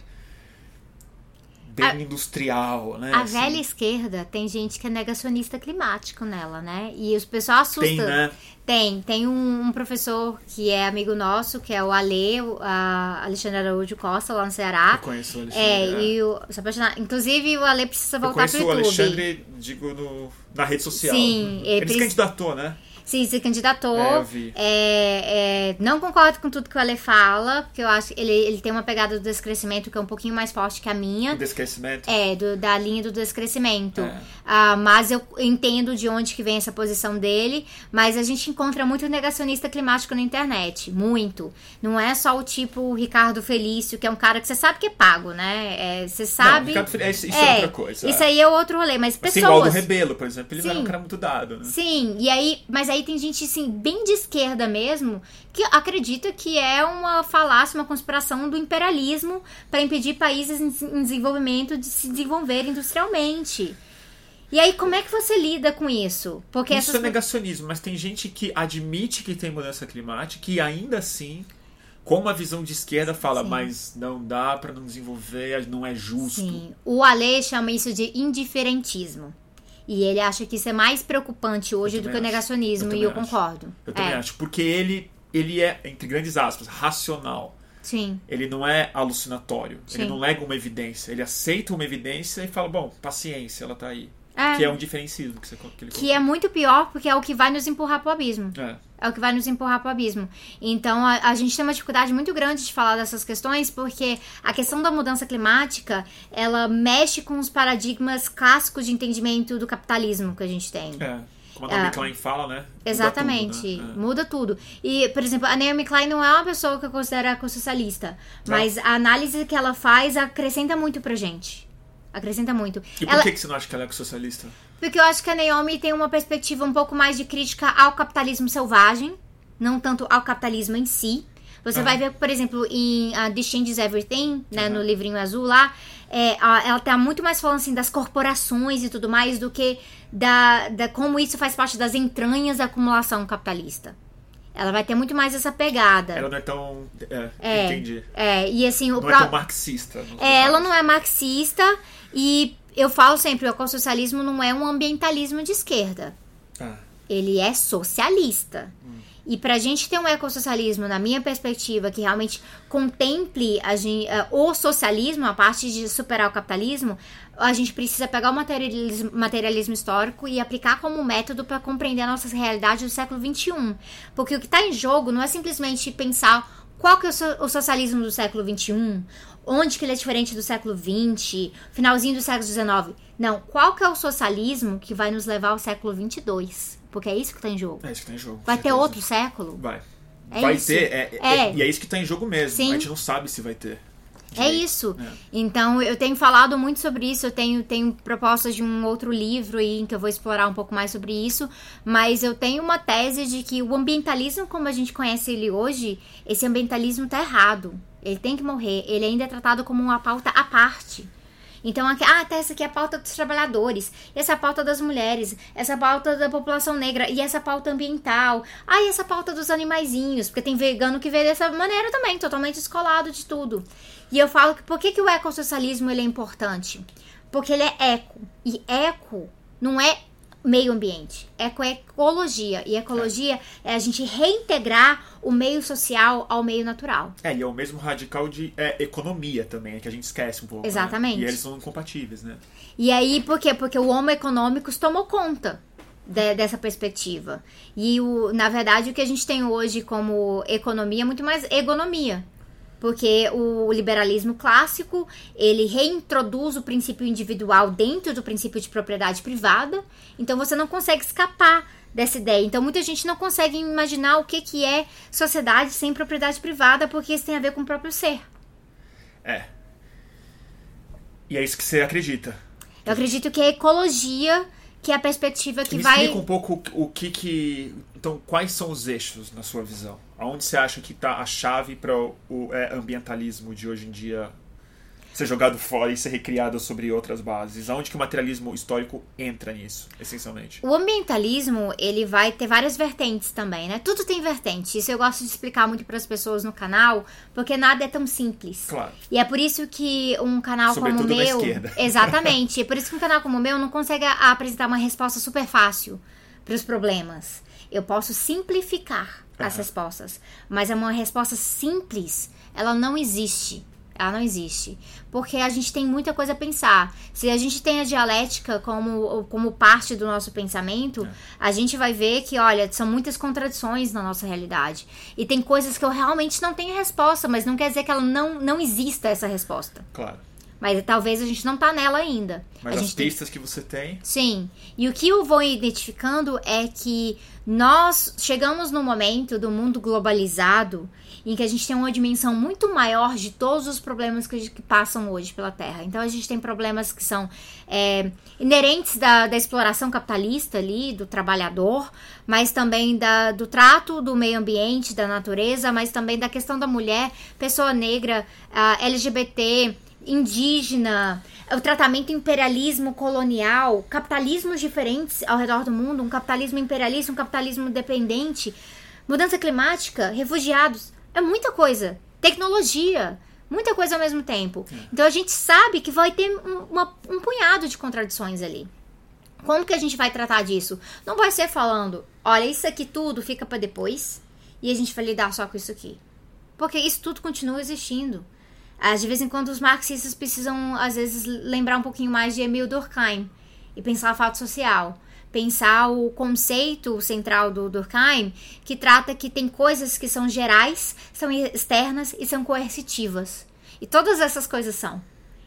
bem a, industrial, né? A assim. velha esquerda tem gente que é negacionista climático nela, né? E os pessoal assusta. Tem, né? Tem, tem um, um, professor que é amigo nosso, que é o Ale, o Alexandre Araújo Costa, lá no Ceará. Eu conheço o Alexandre. É, é. e o, Inclusive, o Ale precisa voltar pro YouTube. Eu conheço o Alexandre, digo, no, na rede social. Sim. Ele, ele se candidatou, né? Sim, se candidatou. É. É, é, não concordo com tudo que o Ale fala, porque eu acho que ele, ele tem uma pegada do descrescimento que é um pouquinho mais forte que a minha. O descrescimento? É, do, da linha do descrescimento. É. Ah, mas eu entendo de onde que vem essa posição dele, mas a gente encontra muito negacionista climático na internet. Muito. Não é só o tipo Ricardo Felício, que é um cara que você sabe que é pago, né? É, você sabe. Não, Ricardo isso é, é outra coisa. Isso aí é outro rolê, mas pessoas. Assim, igual do Rebelo, por exemplo, ele Sim. era um cara muito dado, né? Sim, e aí, mas aí tem gente, assim, bem de esquerda mesmo, que acredita que é uma falácia, uma conspiração do imperialismo para impedir países em desenvolvimento de se desenvolver industrialmente. E aí, como é que você lida com isso? Porque isso essas... é negacionismo, mas tem gente que admite que tem mudança climática e ainda assim, com uma visão de esquerda, fala, Sim. mas não dá para não desenvolver, não é justo. Sim. O Ale chama isso de indiferentismo. E ele acha que isso é mais preocupante hoje do que o negacionismo, eu e eu acho. concordo. Eu também é. acho, porque ele, ele é, entre grandes aspas, racional. Sim. Ele não é alucinatório. Sim. Ele não lega uma evidência. Ele aceita uma evidência e fala, bom, paciência, ela tá aí. É. Que é um diferencismo que, você, que ele Que é muito pior porque é o que vai nos empurrar pro abismo. É. É o que vai nos empurrar pro abismo. Então a, a, gente tem uma dificuldade muito grande de falar dessas questões porque a questão da mudança climática ela mexe com os paradigmas clássicos de entendimento do capitalismo que a gente tem. É. Como a Naomi é, Klein fala, né? Muda exatamente, tudo, né? É. muda tudo. E, por exemplo, a Naomi Klein não é uma pessoa que eu considero ecossocialista, mas a análise que ela faz acrescenta muito pra gente. Acrescenta muito. E por ela... que, você não acha que ela é socialista? Porque eu acho que a Naomi tem uma perspectiva um pouco mais de crítica ao capitalismo selvagem, não tanto ao capitalismo em si. Você uhum. vai ver, por exemplo, em uh, The Changes Everything, né, uhum. no livrinho azul lá, é, ela tá muito mais falando assim das corporações e tudo mais do que da, da como isso faz parte das entranhas da acumulação capitalista. Ela vai ter muito mais essa pegada. Ela não é tão. É, é entendi. É, e assim. O não pro... é tão marxista. É, ela não é marxista e eu falo sempre: o ecossocialismo não é um ambientalismo de esquerda. Ah. Ele é socialista. Hum. E para a gente ter um ecossocialismo, na minha perspectiva, que realmente contemple a gente, uh, o socialismo, a parte de superar o capitalismo, a gente precisa pegar o materialismo, materialismo histórico e aplicar como método para compreender a nossa realidade do século XXI. Porque o que está em jogo não é simplesmente pensar qual que é o, socialismo do século XXI, onde que ele é diferente do século XX, finalzinho do século XIX. Não, qual que é o socialismo que vai nos levar ao século XXII? Porque é isso que tá em jogo. É isso que tá em jogo. Vai ter outro século? Vai. É vai isso. ter, é, é, é, e é isso que tá em jogo mesmo. Sim. A gente não sabe se vai ter. É isso. É. Então, eu tenho falado muito sobre isso. Eu tenho, tenho propostas de um outro livro aí em que eu vou explorar um pouco mais sobre isso. Mas eu tenho uma tese de que o ambientalismo, como a gente conhece ele hoje, esse ambientalismo tá errado. Ele tem que morrer. Ele ainda é tratado como uma pauta à parte. Então, aqui, ah, tá, essa aqui é a pauta dos trabalhadores, essa é pauta das mulheres, essa é pauta da população negra, e essa pauta ambiental, ah, e essa pauta dos animaizinhos, porque tem vegano que vê dessa maneira também, totalmente descolado de tudo. E eu falo que por que, que o ecossocialismo ele é importante? Porque ele é eco. E eco não é meio ambiente. Ecoecologia. E ecologia é. é. a gente reintegrar o meio social ao meio natural. É, e é o mesmo radical de é, economia também, que a gente esquece um pouco. Né? Exatamente. Né? E eles são incompatíveis, né? E aí, por quê? Porque o Homo econômicos tomou conta. De, dessa perspectiva. E, o, na verdade, o que a gente tem hoje como economia é muito mais egonomia porque o liberalismo clássico ele reintroduz o princípio individual dentro do princípio de propriedade privada, então você não consegue escapar dessa ideia. Então muita gente não consegue imaginar o que, que é sociedade sem propriedade privada, porque isso tem a ver com o próprio ser. É. E é isso que você acredita. Eu acredito que é ecologia que é a perspectiva que Me vai. Explica um pouco o que que. Então, quais são os eixos na sua visão? Aonde você acha que está a chave para o é, ambientalismo de hoje em dia ser jogado fora e ser recriado sobre outras bases? Aonde que o materialismo histórico entra nisso, essencialmente? O ambientalismo, ele vai ter várias vertentes também, né? Tudo tem vertente. Isso eu gosto de explicar muito para as pessoas no canal, porque nada é tão simples. Claro. E é por isso que um canal Sobretudo como o meu, esquerda. exatamente, é por isso que um canal como o meu não consegue apresentar uma resposta super fácil para os problemas. Eu posso simplificar as respostas, mas é uma resposta simples, ela não existe. Ela não existe. Porque a gente tem muita coisa a pensar. Se a gente tem a dialética como, como parte do nosso pensamento, a gente vai ver que, olha, são muitas contradições na nossa realidade. E tem coisas que eu realmente não tenho resposta, mas não quer dizer que ela não, não exista essa resposta. Claro. Mas talvez a gente não tá nela ainda. Mas a as gente tem- pistas que você tem. Sim. E o que eu vou identificando é que nós chegamos no momento do mundo globalizado em que a gente tem uma dimensão muito maior de todos os problemas que, que passam hoje pela Terra. Então a gente tem problemas que são é, inerentes da, da exploração capitalista ali, do trabalhador, mas também da, do trato do meio ambiente, da natureza, mas também da questão da mulher, pessoa negra, LGBT, indígena, o tratamento imperialismo colonial, capitalismos diferentes ao redor do mundo, um capitalismo imperialista, um capitalismo dependente, mudança climática, refugiados, é muita coisa. Tecnologia, muita coisa ao mesmo tempo. Então a gente sabe que vai ter um, uma- um punhado de contradições ali. Como que a gente vai tratar disso? Não vai ser falando, olha, isso aqui tudo fica pra depois e a gente vai lidar só com isso aqui. Porque isso tudo continua existindo. Ah, De vez em quando os marxistas precisam, às vezes, lembrar um pouquinho mais de Emil Durkheim e pensar a fato social. Pensar o conceito central do Durkheim, que trata que tem coisas que são gerais, são externas e são coercitivas. E todas essas coisas são.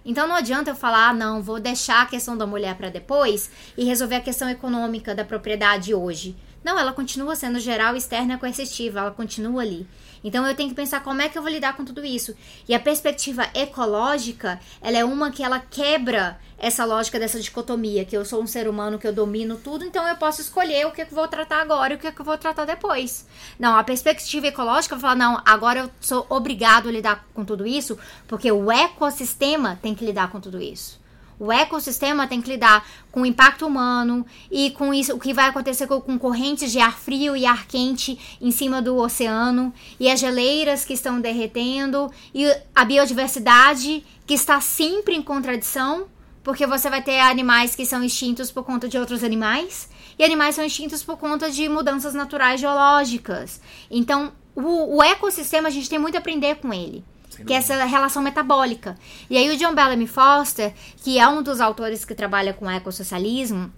Então não adianta eu falar, ah, não, vou deixar a questão da mulher para depois e resolver a questão econômica da propriedade hoje. Não, ela continua sendo geral, externa e coercitiva, ela continua ali. Então eu tenho que pensar como é que eu vou lidar com tudo isso. E a perspectiva ecológica, ela é uma que ela quebra essa lógica dessa dicotomia, que eu sou um ser humano, que eu domino tudo, então eu posso escolher o que, é que eu vou tratar agora e o que, é que eu vou tratar depois. Não, a perspectiva ecológica vai falar, não, agora eu sou obrigado a lidar com tudo isso, porque o ecossistema tem que lidar com tudo isso. O ecossistema tem que lidar com o impacto humano e com isso, o que vai acontecer com, correntes de ar frio e ar quente em cima do oceano e as geleiras que estão derretendo e a biodiversidade que está sempre em contradição, porque você vai ter animais que são extintos por conta de outros animais e animais são extintos por conta de mudanças naturais geológicas. Então, o, o ecossistema a gente tem muito a aprender com ele que é essa relação metabólica. E aí o John Bellamy Foster, que é um dos autores que trabalha com ecossocialismo,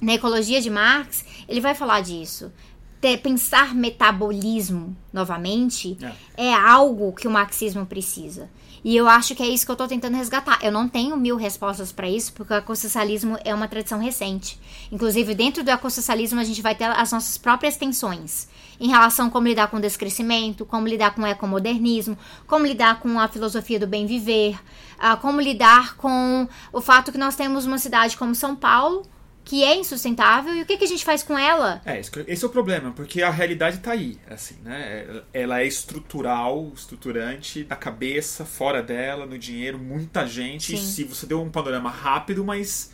na ecologia de Marx, ele vai falar disso. Ter- pensar metabolismo novamente é. algo que o marxismo precisa. E eu acho que é isso que eu tô tentando resgatar. Eu não tenho mil respostas para isso, porque o ecossocialismo é uma tradição recente. Inclusive, dentro do ecossocialismo, a gente vai ter as nossas próprias tensões em relação a como lidar com o descrescimento, como lidar com o ecomodernismo, como lidar com a filosofia do bem viver, ah, como lidar com o fato que nós temos uma cidade como São Paulo, que é insustentável, e o que, que a gente faz com ela? É, esse é o problema, porque a realidade tá aí, assim, né? Ela é estrutural, estruturante, na cabeça, fora dela, no dinheiro, muita gente. E se você deu um panorama rápido, mas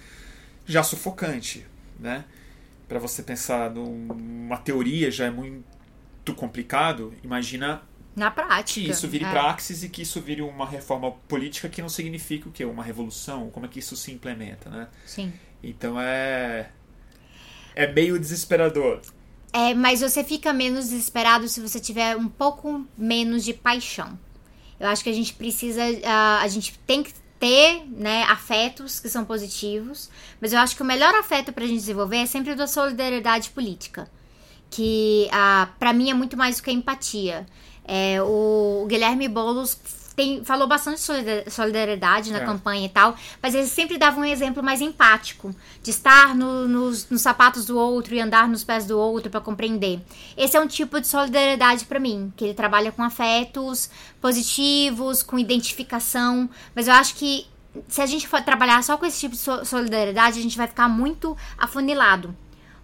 já sufocante, né? Para você pensar numa teoria já é muito complicado, imagina Na prática. que isso vire é. praxis e que isso vire uma reforma política que não significa o quê? Uma revolução? Como é que isso se implementa, né? Sim. Então é. É meio desesperador. É, mas você fica menos desesperado se você tiver um pouco menos de paixão. Eu acho que a gente precisa. ah, a gente tem que ter né, afetos que são positivos, mas eu acho que o melhor afeto pra gente desenvolver é sempre o da solidariedade política. Que ah, para mim é muito mais do que empatia. É, o, Guilherme Boulos tem, falou bastante de solida- solidariedade na É. campanha e tal, mas ele sempre dava um exemplo mais empático, de estar no- nos, nos sapatos do outro e andar nos pés do outro para compreender. Esse é um tipo de solidariedade para mim, que ele trabalha com afetos positivos, com identificação, mas eu acho que se a gente for trabalhar só com esse tipo de so- solidariedade, a gente vai ficar muito afunilado.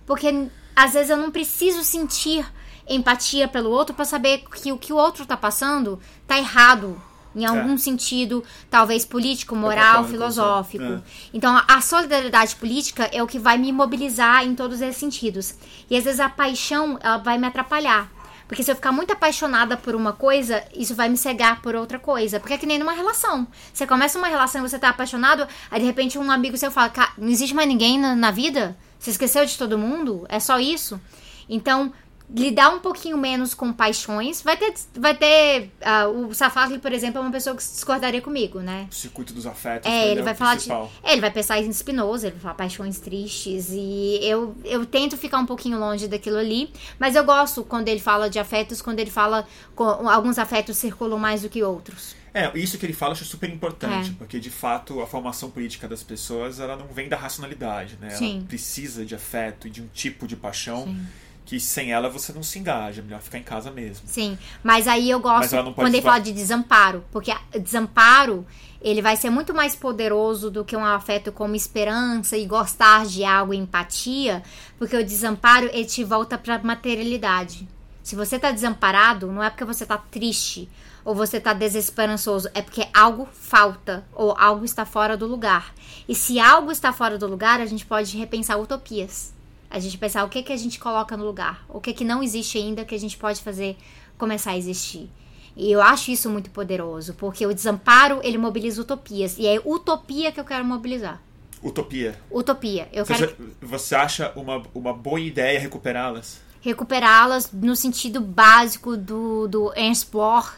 Porque às vezes eu não preciso sentir empatia pelo outro para saber que o que o outro tá passando tá errado Em algum é. sentido, talvez político, moral, filosófico. É. Então, a solidariedade política é o que vai me mobilizar em todos esses sentidos. E às vezes a paixão, ela vai me atrapalhar. Porque se eu ficar muito apaixonada por uma coisa, isso vai me cegar por outra coisa. Porque é que nem numa relação. Você começa uma relação e você tá apaixonado, aí de repente um amigo seu fala, não existe mais ninguém na, na vida? Você esqueceu de todo mundo? É só isso? Então, lidar um pouquinho menos com paixões. Vai ter. Vai ter uh, o Safari, por exemplo, é uma pessoa que discordaria comigo, né? O circuito dos afetos. É, ele vai falar de. É, ele vai pensar em Spinoza, ele vai falar paixões tristes. E eu, eu tento ficar um pouquinho longe daquilo ali. Mas eu gosto quando ele fala de afetos, quando ele fala. Com, alguns afetos circulam mais do que outros. É, isso que ele fala eu acho super importante, é. porque de fato a formação política das pessoas ela não vem da racionalidade, né? Sim. Ela precisa de afeto e de um tipo de paixão. Sim que sem ela você não se engaja, é melhor ficar em casa mesmo. Sim, mas aí eu gosto quando ele fala de desamparo, porque desamparo ele vai ser muito mais poderoso do que um afeto como esperança e gostar de algo, empatia, porque o desamparo ele te volta para materialidade. Se você tá desamparado, não é porque você tá triste ou você tá desesperançoso, é porque algo falta ou algo está fora do lugar. E se algo está fora do lugar, a gente pode repensar utopias. A gente pensar o que, que a gente coloca no lugar, o que, que não existe ainda que a gente pode fazer começar a existir. E eu acho isso muito poderoso, porque o desamparo ele mobiliza utopias. E é utopia que eu quero mobilizar. Utopia. Utopia. Eu você, quero... você acha uma, uma boa ideia recuperá-las? Recuperá-las no sentido básico do, do Ernst Bloch,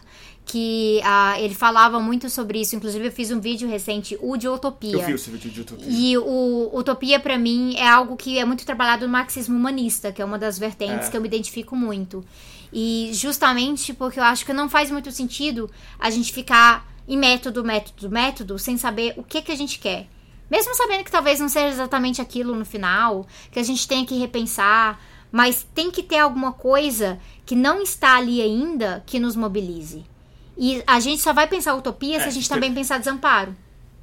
que uh, ele falava muito sobre isso. Inclusive, eu fiz um vídeo recente, o de Utopia. Eu vi esse vídeo de Utopia. E o Utopia, para mim, é algo que é muito trabalhado no marxismo humanista, que é uma das vertentes é. que eu me identifico muito. E justamente porque eu acho que não faz muito sentido a gente ficar em método, método, método, sem saber o que, que a gente quer. Mesmo sabendo que talvez não seja exatamente aquilo no final, que a gente tem que repensar, mas tem que ter alguma coisa que não está ali ainda que nos mobilize. E a gente só vai pensar utopia é, se a gente também pensar desamparo.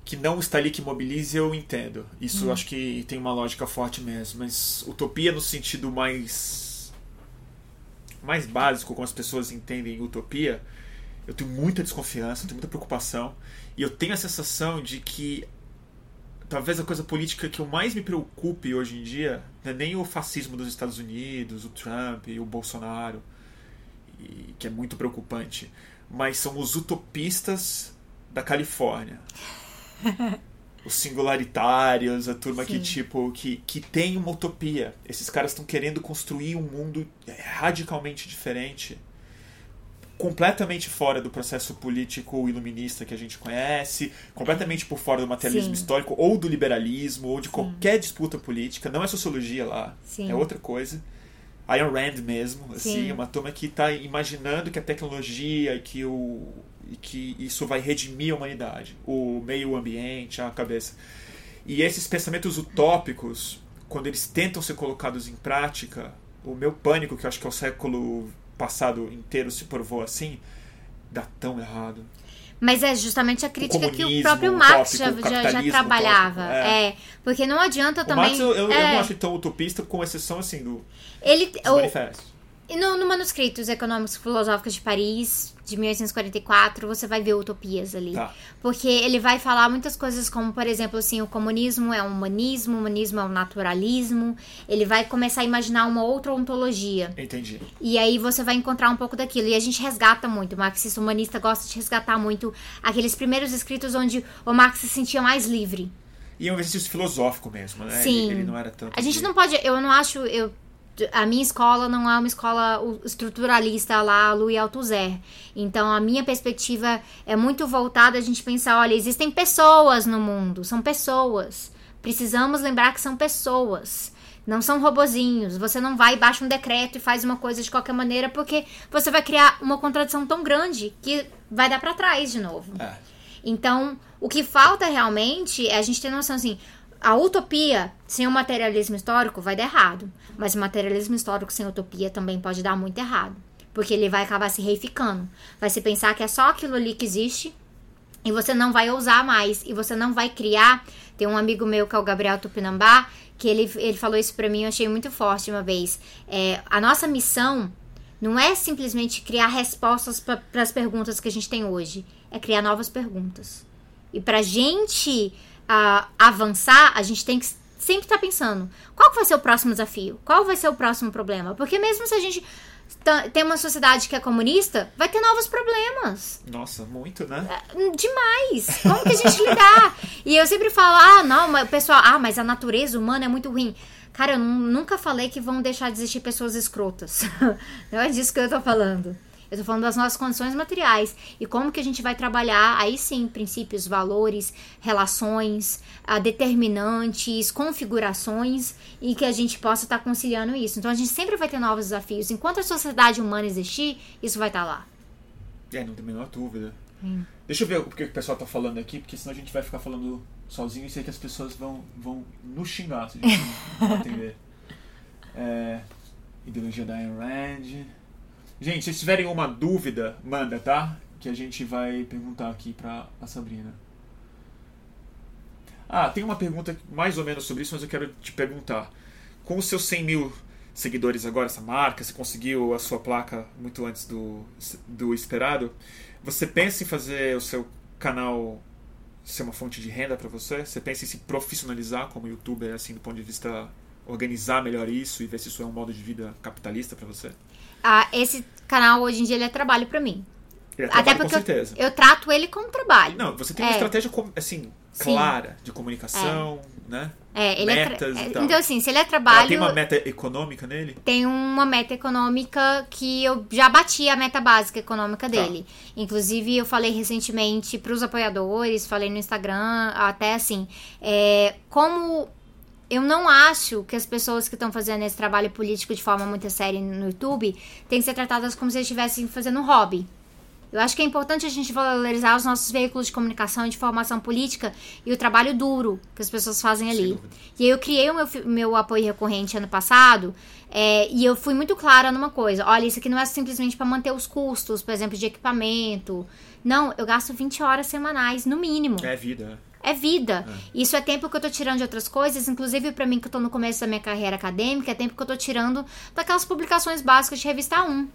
Que não está ali que mobilize, eu entendo. Isso hum. acho que tem uma lógica forte mesmo. Mas utopia no sentido mais. mais básico, como as pessoas entendem utopia, eu tenho muita desconfiança, tenho muita preocupação. E eu tenho a sensação de que talvez a coisa política que eu mais me preocupe hoje em dia não é nem o fascismo dos Estados Unidos, o Trump e o Bolsonaro, e, que é muito preocupante mas são os utopistas da Califórnia. os singularitários, a turma Sim. que tipo que, que tem uma utopia. Esses caras estão querendo construir um mundo radicalmente diferente, completamente fora do processo político iluminista que a gente conhece, completamente por fora do materialismo Sim. histórico ou do liberalismo ou de Sim. qualquer disputa política. Não é sociologia lá, é outra coisa. Ayn Rand mesmo, assim, Sim. uma turma que está imaginando que a tecnologia e que, o, e que isso vai redimir a humanidade, o meio ambiente, a cabeça. E esses pensamentos utópicos, quando eles tentam ser colocados em prática, o meu pânico, que eu acho que é o século passado inteiro se provou assim, dá tão errado. Mas é justamente a crítica o que o próprio Marx já, já, já, trabalhava. é. é. porque não adianta também. Marx eu, eu, é... eu, não acho tão utopista, com exceção assim do. Ele, o, manifestos. No, no Manuscritos Econômicos Filosóficos de Paris, de 1844, você vai ver utopias ali. Tá. Porque ele vai falar muitas coisas como, por exemplo, assim, o comunismo é um humanismo, o humanismo é um naturalismo. Ele vai começar a imaginar uma outra ontologia. Entendi. E aí você vai encontrar um pouco daquilo. E a gente resgata muito. O marxista humanista gosta de resgatar muito aqueles primeiros escritos onde o Marx se sentia mais livre. E é um exercício filosófico mesmo, né? Sim. Ele, ele não era tanto. A gente de... não pode. Eu não acho. Eu a minha escola não é uma escola estruturalista lá, Louis Althusser. Então, a minha perspectiva é muito voltada a gente pensar, olha, existem pessoas no mundo, são pessoas. Precisamos lembrar que são pessoas. Não são robozinhos. Você não vai, baixa um decreto e faz uma coisa de qualquer maneira, porque você vai criar uma contradição tão grande que vai dar para trás de novo. É. Então, o que falta realmente é a gente ter noção assim, a utopia sem o materialismo histórico vai dar errado. Mas o materialismo histórico sem utopia também pode dar muito errado. Porque ele vai acabar se reificando. Vai se pensar que é só aquilo ali que existe e você não vai ousar mais. E você não vai criar. Tem um amigo meu que é o Gabriel Tupinambá, que ele, ele falou isso pra mim, eu achei muito forte uma vez. É, a nossa missão não é simplesmente criar respostas para as perguntas que a gente tem hoje. é criar novas perguntas. E pra gente uh, avançar, a gente tem que sempre estar tá pensando: qual vai ser o próximo desafio? Qual vai ser o próximo problema? Porque mesmo se a gente tem uma sociedade que é comunista, vai ter novos problemas. Nossa, muito, né? É, demais. Como que a gente lidar? e eu sempre falo, ah, não, pessoal, ah, mas a natureza humana é muito ruim. Cara, eu nunca falei que vão deixar de existir pessoas escrotas. não é disso que eu tô falando. Eu tô falando das nossas condições materiais e como que a gente vai trabalhar aí sim princípios, valores, relações, uh, determinantes, configurações e que a gente possa estar tá conciliando isso. Então a gente sempre vai ter novos desafios. Enquanto a sociedade humana existir, isso vai estar tá lá. É, não tem a menor dúvida. Hum. Deixa eu ver o que o pessoal tá falando aqui, porque senão a gente vai ficar falando sozinho e sei que as pessoas vão, vão nos xingar se a gente não atender. É, ideologia da Ayn Rand. Gente, se tiverem uma dúvida, manda, tá? Que a gente vai perguntar aqui pra a Sabrina. Ah, tem uma pergunta mais ou menos sobre isso, mas eu quero te perguntar. Com os seus 100 mil seguidores agora, essa marca, você conseguiu a sua placa muito antes do, do esperado. Você pensa em fazer o seu canal ser uma fonte de renda para você? Você pensa em se profissionalizar como youtuber, assim, do ponto de vista organizar melhor isso e ver se isso é um modo de vida capitalista para você? Ah, esse canal hoje em dia ele é trabalho para mim. É Até porque eu, eu, trato ele como trabalho. Não, você tem uma é. estratégia assim clara Sim. de comunicação, é. né? É, ele é Metas é tra... Então, assim, se ele é trabalho. Ela tem uma meta econômica nele? Tem uma meta econômica que eu já bati a meta básica econômica tá. dele. Tá. Inclusive, eu falei recentemente para os apoiadores, falei no Instagram, até assim, é, como eu não acho que as pessoas que estão fazendo esse trabalho político de forma muito séria no YouTube têm que ser tratadas como se estivessem fazendo um hobby. Eu acho que é importante a gente valorizar os nossos veículos de comunicação e de formação política e o trabalho duro que as pessoas fazem ali. E aí eu criei o meu, meu apoio recorrente ano passado é, e eu fui muito clara numa coisa. Olha, isso aqui não é simplesmente para manter os custos, por exemplo, de equipamento. Não, eu gasto 20 horas semanais, no mínimo. É vida. É vida. É. Isso é tempo que eu tô tirando de outras coisas, inclusive para mim que eu tô no começo da minha carreira acadêmica, é tempo que eu tô tirando daquelas publicações básicas de revista 1.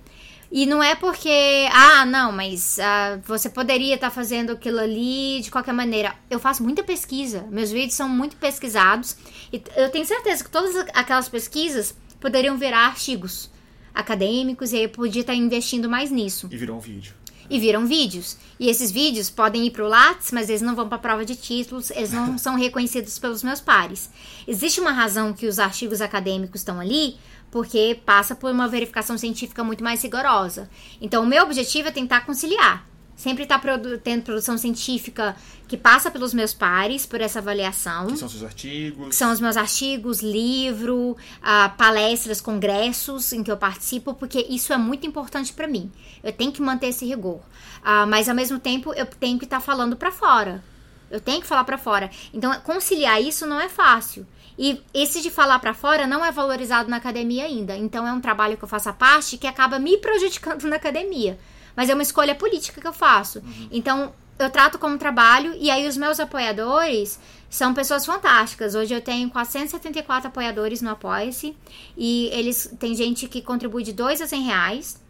E não é porque, ah, não, mas ah, você poderia estar tá fazendo aquilo ali de qualquer maneira. Eu faço muita pesquisa, meus vídeos são muito pesquisados, e eu tenho certeza que todas aquelas pesquisas poderiam virar artigos acadêmicos, e aí eu podia estar tá investindo mais nisso. E virou um vídeo e viram vídeos. E esses vídeos podem ir para o Lattes, mas eles não vão para a prova de títulos, eles não são reconhecidos pelos meus pares. Existe uma razão que os artigos acadêmicos estão ali, porque passa por uma verificação científica muito mais rigorosa. Então, o meu objetivo é tentar conciliar Sempre está produ tendo produção científica que passa pelos meus pares, por essa avaliação. Que são seus artigos. Que são os meus artigos, livro, uh, palestras, congressos em que eu participo, porque isso é muito importante para mim. Eu tenho que manter esse rigor. Uh, mas, ao mesmo tempo, eu tenho que estar tá falando para fora. Eu tenho que falar para fora. Então, conciliar isso não é fácil. E esse de falar para fora não é valorizado na academia ainda. Então, é um trabalho que eu faço à parte que acaba me prejudicando na academia mas é uma escolha política que eu faço. Uhum. Então, eu trato como trabalho e aí os meus apoiadores são pessoas fantásticas. Hoje eu tenho 474 apoiadores no Apoia-se e eles tem gente que contribui de 2 a 100 reais.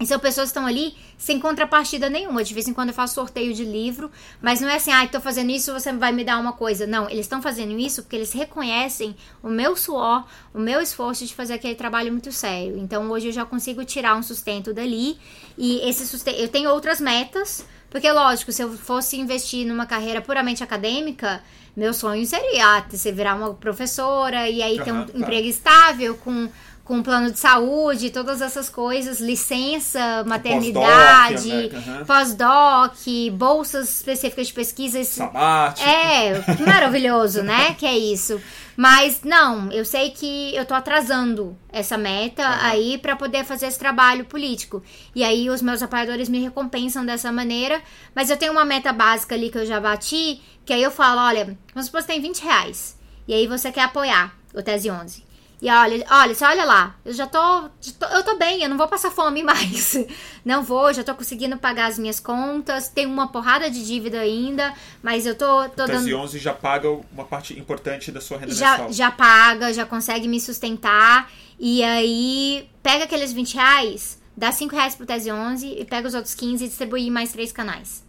E são pessoas que estão ali sem contrapartida nenhuma. De vez em quando eu faço sorteio de livro, mas não é assim, ah, estou fazendo isso, você vai me dar uma coisa. Não, eles estão fazendo isso porque eles reconhecem o meu suor, o meu esforço de fazer aquele trabalho muito sério. Então hoje eu já consigo tirar um sustento dali. E esse sustento. Eu tenho outras metas, porque lógico, se eu fosse investir numa carreira puramente acadêmica, meu sonho seria ah, você virar uma professora e aí ter um tá. emprego estável com com plano de saúde, todas essas coisas, licença, maternidade, pós-doc, né? uhum. bolsas específicas de pesquisa. Sabático. É, que maravilhoso, né? Que é isso. Mas não, eu sei que eu tô atrasando essa meta uhum. aí para poder fazer esse trabalho político. E aí os meus apoiadores me recompensam dessa maneira, mas eu tenho uma meta básica ali que eu já bati, que aí eu falo, olha, vamos supor que você tem 20 reais. E aí você quer apoiar o Tese 11. E olha, olha, você olha lá, eu já tô, eu tô bem, eu não vou passar fome mais. Não vou, já tô conseguindo pagar as minhas contas, tenho uma porrada de dívida ainda, mas eu tô, tô dando... 11 já paga uma parte importante da sua renda já, mensal. Já paga, já consegue me sustentar, e aí pega aqueles 20 reais, dá 5 reais pro Tese 11 e pega os outros 15 e distribui mais três canais.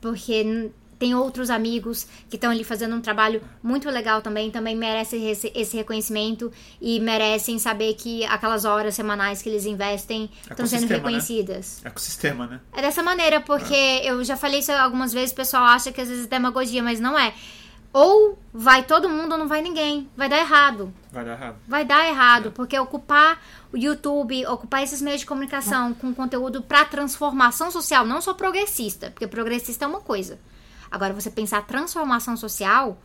porque tem outros amigos que estão ali fazendo um trabalho muito legal também, também merecem esse, reconhecimento e merecem saber que aquelas horas semanais que eles investem estão sendo né? reconhecidas. Né? Ecossistema, né? É dessa maneira, porque é. eu já falei isso algumas vezes, o pessoal acha que às vezes é demagogia, mas não é. Ou vai todo mundo ou não vai ninguém. Vai dar errado. Vai dar errado. Vai dar errado, é. porque ocupar o YouTube, ocupar esses meios de comunicação com conteúdo para transformação social, não só progressista, porque progressista é uma coisa. Agora, você pensar transformação social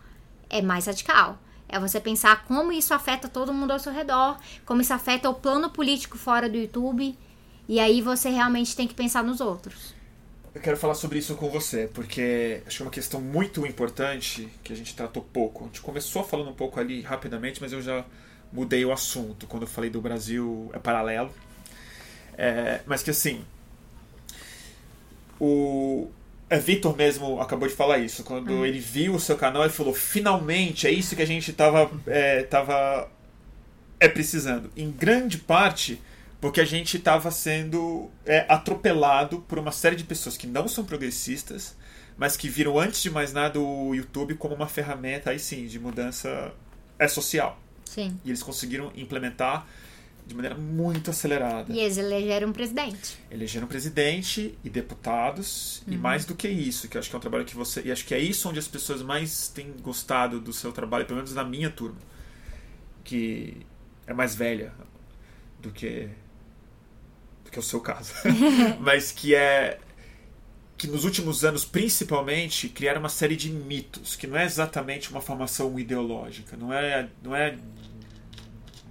é mais radical. É você pensar como isso afeta todo mundo ao seu redor, como isso afeta o plano político fora do YouTube. E aí você realmente tem que pensar nos outros. Eu quero falar sobre isso com você, porque acho que é uma questão muito importante que a gente tratou pouco. A gente começou falando um pouco ali rapidamente, mas eu já mudei o assunto quando eu falei do Brasil é paralelo. É, mas que assim, o, é, Vitor mesmo acabou de falar isso. Quando hum. ele viu o seu canal, ele falou: finalmente, é isso que a gente estava é, tava, é, precisando. Em grande parte, porque a gente estava sendo é, atropelado por uma série de pessoas que não são progressistas, mas que viram, antes de mais nada, o YouTube como uma ferramenta, aí sim, de mudança é social. Sim. E eles conseguiram implementar de maneira muito acelerada. E eles elegeram um presidente. Elegeram um presidente e deputados, uhum. e mais do que isso, que acho que é um trabalho que você. E acho que é isso onde as pessoas mais têm gostado do seu trabalho, pelo menos na minha turma, que é mais velha do que. do que o seu caso. Mas que é. que nos últimos anos, principalmente, criaram uma série de mitos, que não é exatamente uma formação ideológica, não é, não é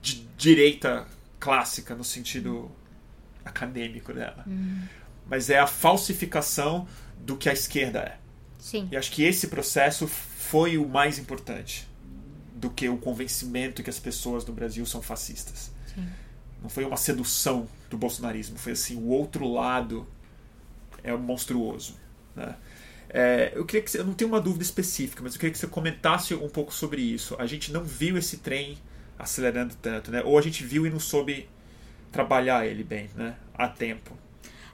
de direita clássica no sentido acadêmico dela. Hum. Mas é a falsificação do que a esquerda é. Sim. E acho que esse processo foi o mais importante do que o convencimento que as pessoas do Brasil são fascistas. Sim. Não foi uma sedução do bolsonarismo, foi assim, o outro lado é monstruoso. Né? É, eu queria que você, eu não tenho uma dúvida específica, mas eu queria que você comentasse um pouco sobre isso. A gente não viu esse trem acelerando tanto, né? Ou a gente viu e não soube trabalhar ele bem, né? A tempo.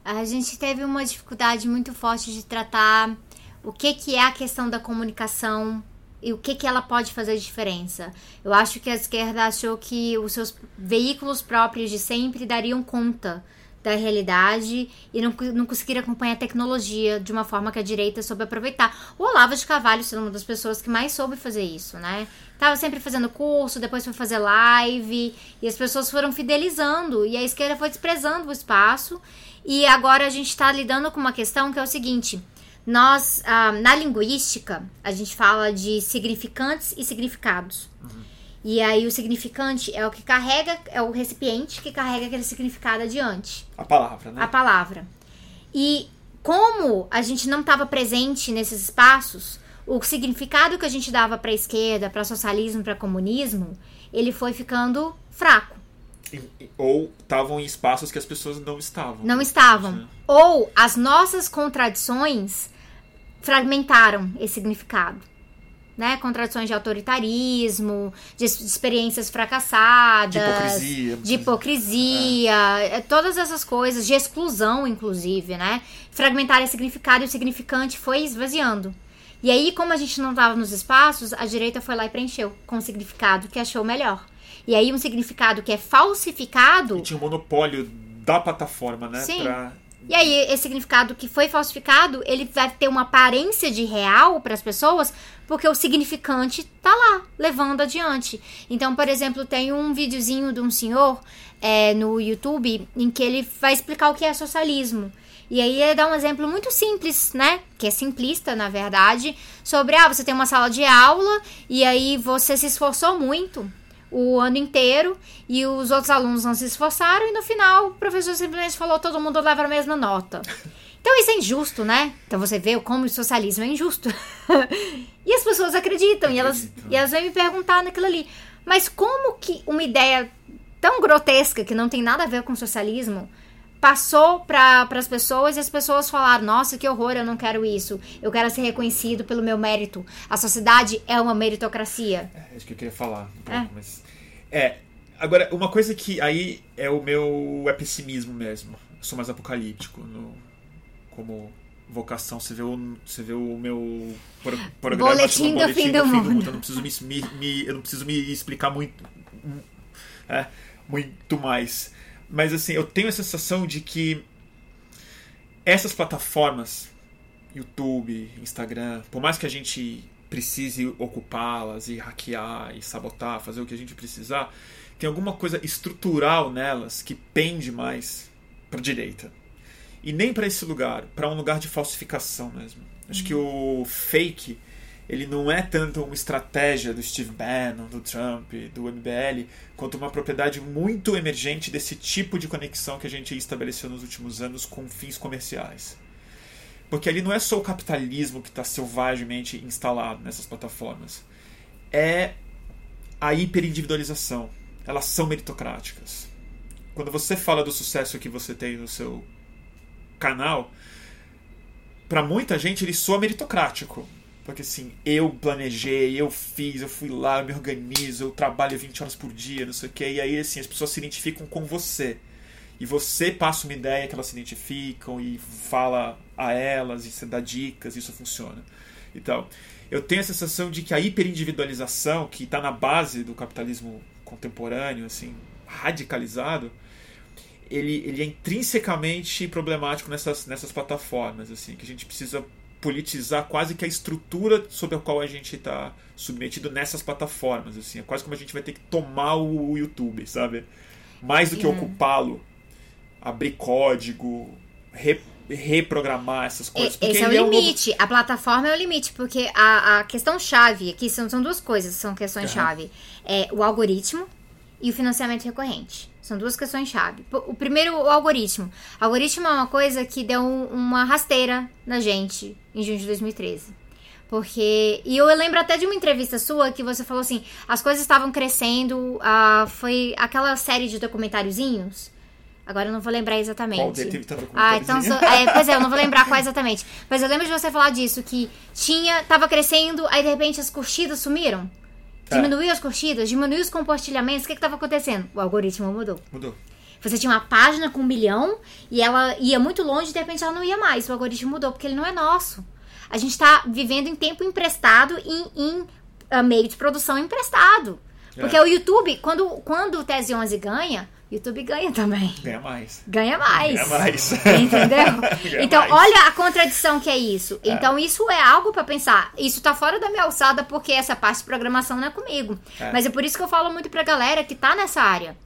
A gente teve uma dificuldade muito forte de tratar o que, que é a questão da comunicação e o que, que ela pode fazer diferença. Eu acho que a esquerda achou que os seus veículos próprios de sempre dariam conta da realidade e não, não conseguir acompanhar a tecnologia de uma forma que a direita soube aproveitar. O Olavo de Carvalho sendo uma das pessoas que mais soube fazer isso, né? Tava sempre fazendo curso, depois foi fazer live, e as pessoas foram fidelizando, e a esquerda foi desprezando o espaço, e agora a gente está lidando com uma questão que é o seguinte. Nós, ah, na linguística, a gente fala de significantes e significados. Uhum. E aí o significante é o que carrega, é o recipiente que carrega aquele significado adiante. A palavra, né? A palavra. E como a gente não estava presente nesses espaços, o significado que a gente dava para a esquerda, para socialismo, para comunismo, ele foi ficando fraco. Ou estavam em espaços que as pessoas não estavam. Não estavam. Né? Ou as nossas contradições fragmentaram esse significado né? Contradições de autoritarismo, de, experiências fracassadas, de hipocrisia, de hipocrisia é. todas essas coisas, de exclusão, inclusive, né? Fragmentar esse significado e o significante foi esvaziando. E aí, como a gente não estava nos espaços, a direita foi lá e preencheu com o significado que achou melhor. E aí, um significado que é falsificado. E tinha um monopólio da plataforma, né? Sim. Pra e aí, esse significado que foi falsificado, ele vai ter uma aparência de real para as pessoas, porque o significante tá lá, levando adiante. Então, por exemplo, tem um videozinho de um senhor é, no YouTube em que ele vai explicar o que é socialismo. E aí ele dá um exemplo muito simples, né? Que é simplista, na verdade, sobre ah, você tem uma sala de aula e aí você se esforçou muito o ano inteiro e os outros alunos não se esforçaram e no final o professor simplesmente falou todo mundo leva a mesma nota. Então isso é injusto, né? Então você vê como o socialismo é injusto. e as pessoas acreditam e elas, e elas vêm me perguntar naquilo ali. Mas como que uma ideia tão grotesca que não tem nada a ver com socialismo passou para as pessoas e as pessoas falaram: Nossa, que horror, eu não quero isso. Eu quero ser reconhecido pelo meu mérito. A sociedade é uma meritocracia. É, é isso que eu queria falar. Um pouco, é. Mas... é. Agora, uma coisa que aí é o meu é pessimismo mesmo. Eu sou mais apocalíptico no, como vocação. Você vê o, você vê o meu pro, programa boletim, do, fim do, fim do mundo. Eu não preciso me, me, eu não preciso me explicar muito, é, muito mais. Mas assim, eu tenho a sensação de que essas plataformas, YouTube, Instagram, por mais que a gente precise ocupá-las e hackear e sabotar, fazer o que a gente precisar, tem alguma coisa estrutural nelas que pende mais para direita. E nem para esse lugar, para um lugar de falsificação mesmo. Acho que o fake ele não é tanto uma estratégia do Steve Bannon, do Trump, do MBL, quanto uma propriedade muito emergente desse tipo de conexão que a gente estabeleceu nos últimos anos com fins comerciais. Porque ali não é só o capitalismo que está selvagemente instalado nessas plataformas. É a hiperindividualização. Elas são meritocráticas. Quando você fala do sucesso que você tem no seu canal, para muita gente ele soa meritocrático. Porque assim, eu planejei, eu fiz, eu fui lá, eu me organizo, eu trabalho 20 horas por dia, não sei o que, e aí assim, as pessoas se identificam com você. E você passa uma ideia que elas se identificam e fala a elas, e você dá dicas, isso funciona. Então, eu tenho a sensação de que a hiperindividualização, que está na base do capitalismo contemporâneo, assim, radicalizado, ele, ele é intrinsecamente problemático nessas, nessas plataformas, assim, que a gente precisa politizar quase que a estrutura sobre a qual a gente está submetido nessas plataformas, assim, é quase como a gente vai ter que tomar o, YouTube, sabe? Mais do que ocupá-lo, abrir código, re, reprogramar essas coisas. Esse é o limite, é um... a plataforma é o limite, porque a, a questão chave aqui são, são duas coisas, são questões chave, uhum. é o algoritmo e o financiamento recorrente. São duas questões-chave. O primeiro, o algoritmo. O algoritmo é uma coisa que deu uma rasteira na gente em junho de 2013. Porque. E eu lembro até de uma entrevista sua que você falou assim: as coisas estavam crescendo. Uh, foi aquela série de documentáriozinhos. Agora eu não vou lembrar exatamente. Qual teve ah, então, é, Pois é, eu não vou lembrar qual exatamente. Mas eu lembro de você falar disso, que tinha. tava crescendo, aí de repente as curtidas sumiram. É. Diminuiu as curtidas, diminuiu os compartilhamentos. O que estava acontecendo? O algoritmo mudou. Mudou. Você tinha uma página com um milhão e ela ia muito longe e de repente ela não ia mais. O algoritmo mudou porque ele não é nosso. A gente está vivendo em tempo emprestado e em uh, meio de produção emprestado. Porque é. o YouTube, quando, quando o Tese 11 ganha, YouTube ganha também. Ganha mais. Ganha mais. Ganha mais. Entendeu? ganha então, mais. olha a contradição que é isso. É. Então, isso é algo para pensar. Isso tá fora da minha alçada porque essa parte de programação não é comigo. É. Mas é por isso que eu falo muito pra galera que tá nessa área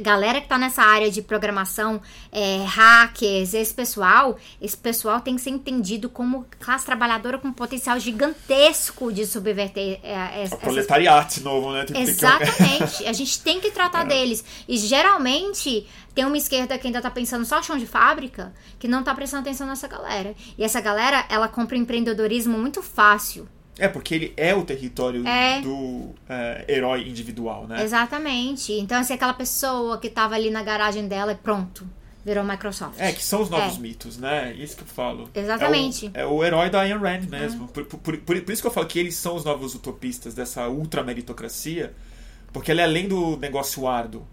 galera que tá nessa área de programação, é, hackers, esse pessoal, esse pessoal tem que ser entendido como classe trabalhadora com potencial gigantesco de subverter é, essa, o proletariado novo, né? Tem Exatamente. Que... a gente tem que tratar é. deles. E geralmente tem uma esquerda que ainda tá pensando só chão de fábrica, que não tá prestando atenção nessa galera. E essa galera, ela compra empreendedorismo muito fácil. É, porque ele é o território é. do é, herói individual, né? Exatamente. Então, assim, aquela pessoa que tava ali na garagem dela e pronto, virou Microsoft. É, que são os novos é. mitos, né? Isso que eu falo. Exatamente. É o, é o herói da Ayn Rand mesmo. Por, por, por, por, isso que eu falo que eles são os novos utopistas dessa ultra meritocracia, porque ela é além do negócio árduo.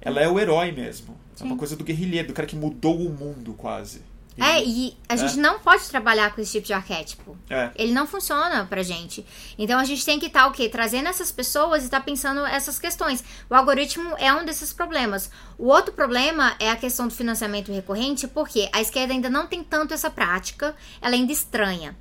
Ela é o herói mesmo. Sim. É uma coisa do guerrilheiro, do cara que mudou o mundo quase. É, e a gente é. não pode trabalhar com esse tipo de arquétipo. É. Ele não funciona pra gente. Então a gente tem que estar tá, o quê? Trazendo essas pessoas e estar tá pensando essas questões. O algoritmo é um desses problemas. O outro problema é a questão do financiamento recorrente, porque a esquerda ainda não tem tanto essa prática, ela ainda estranha.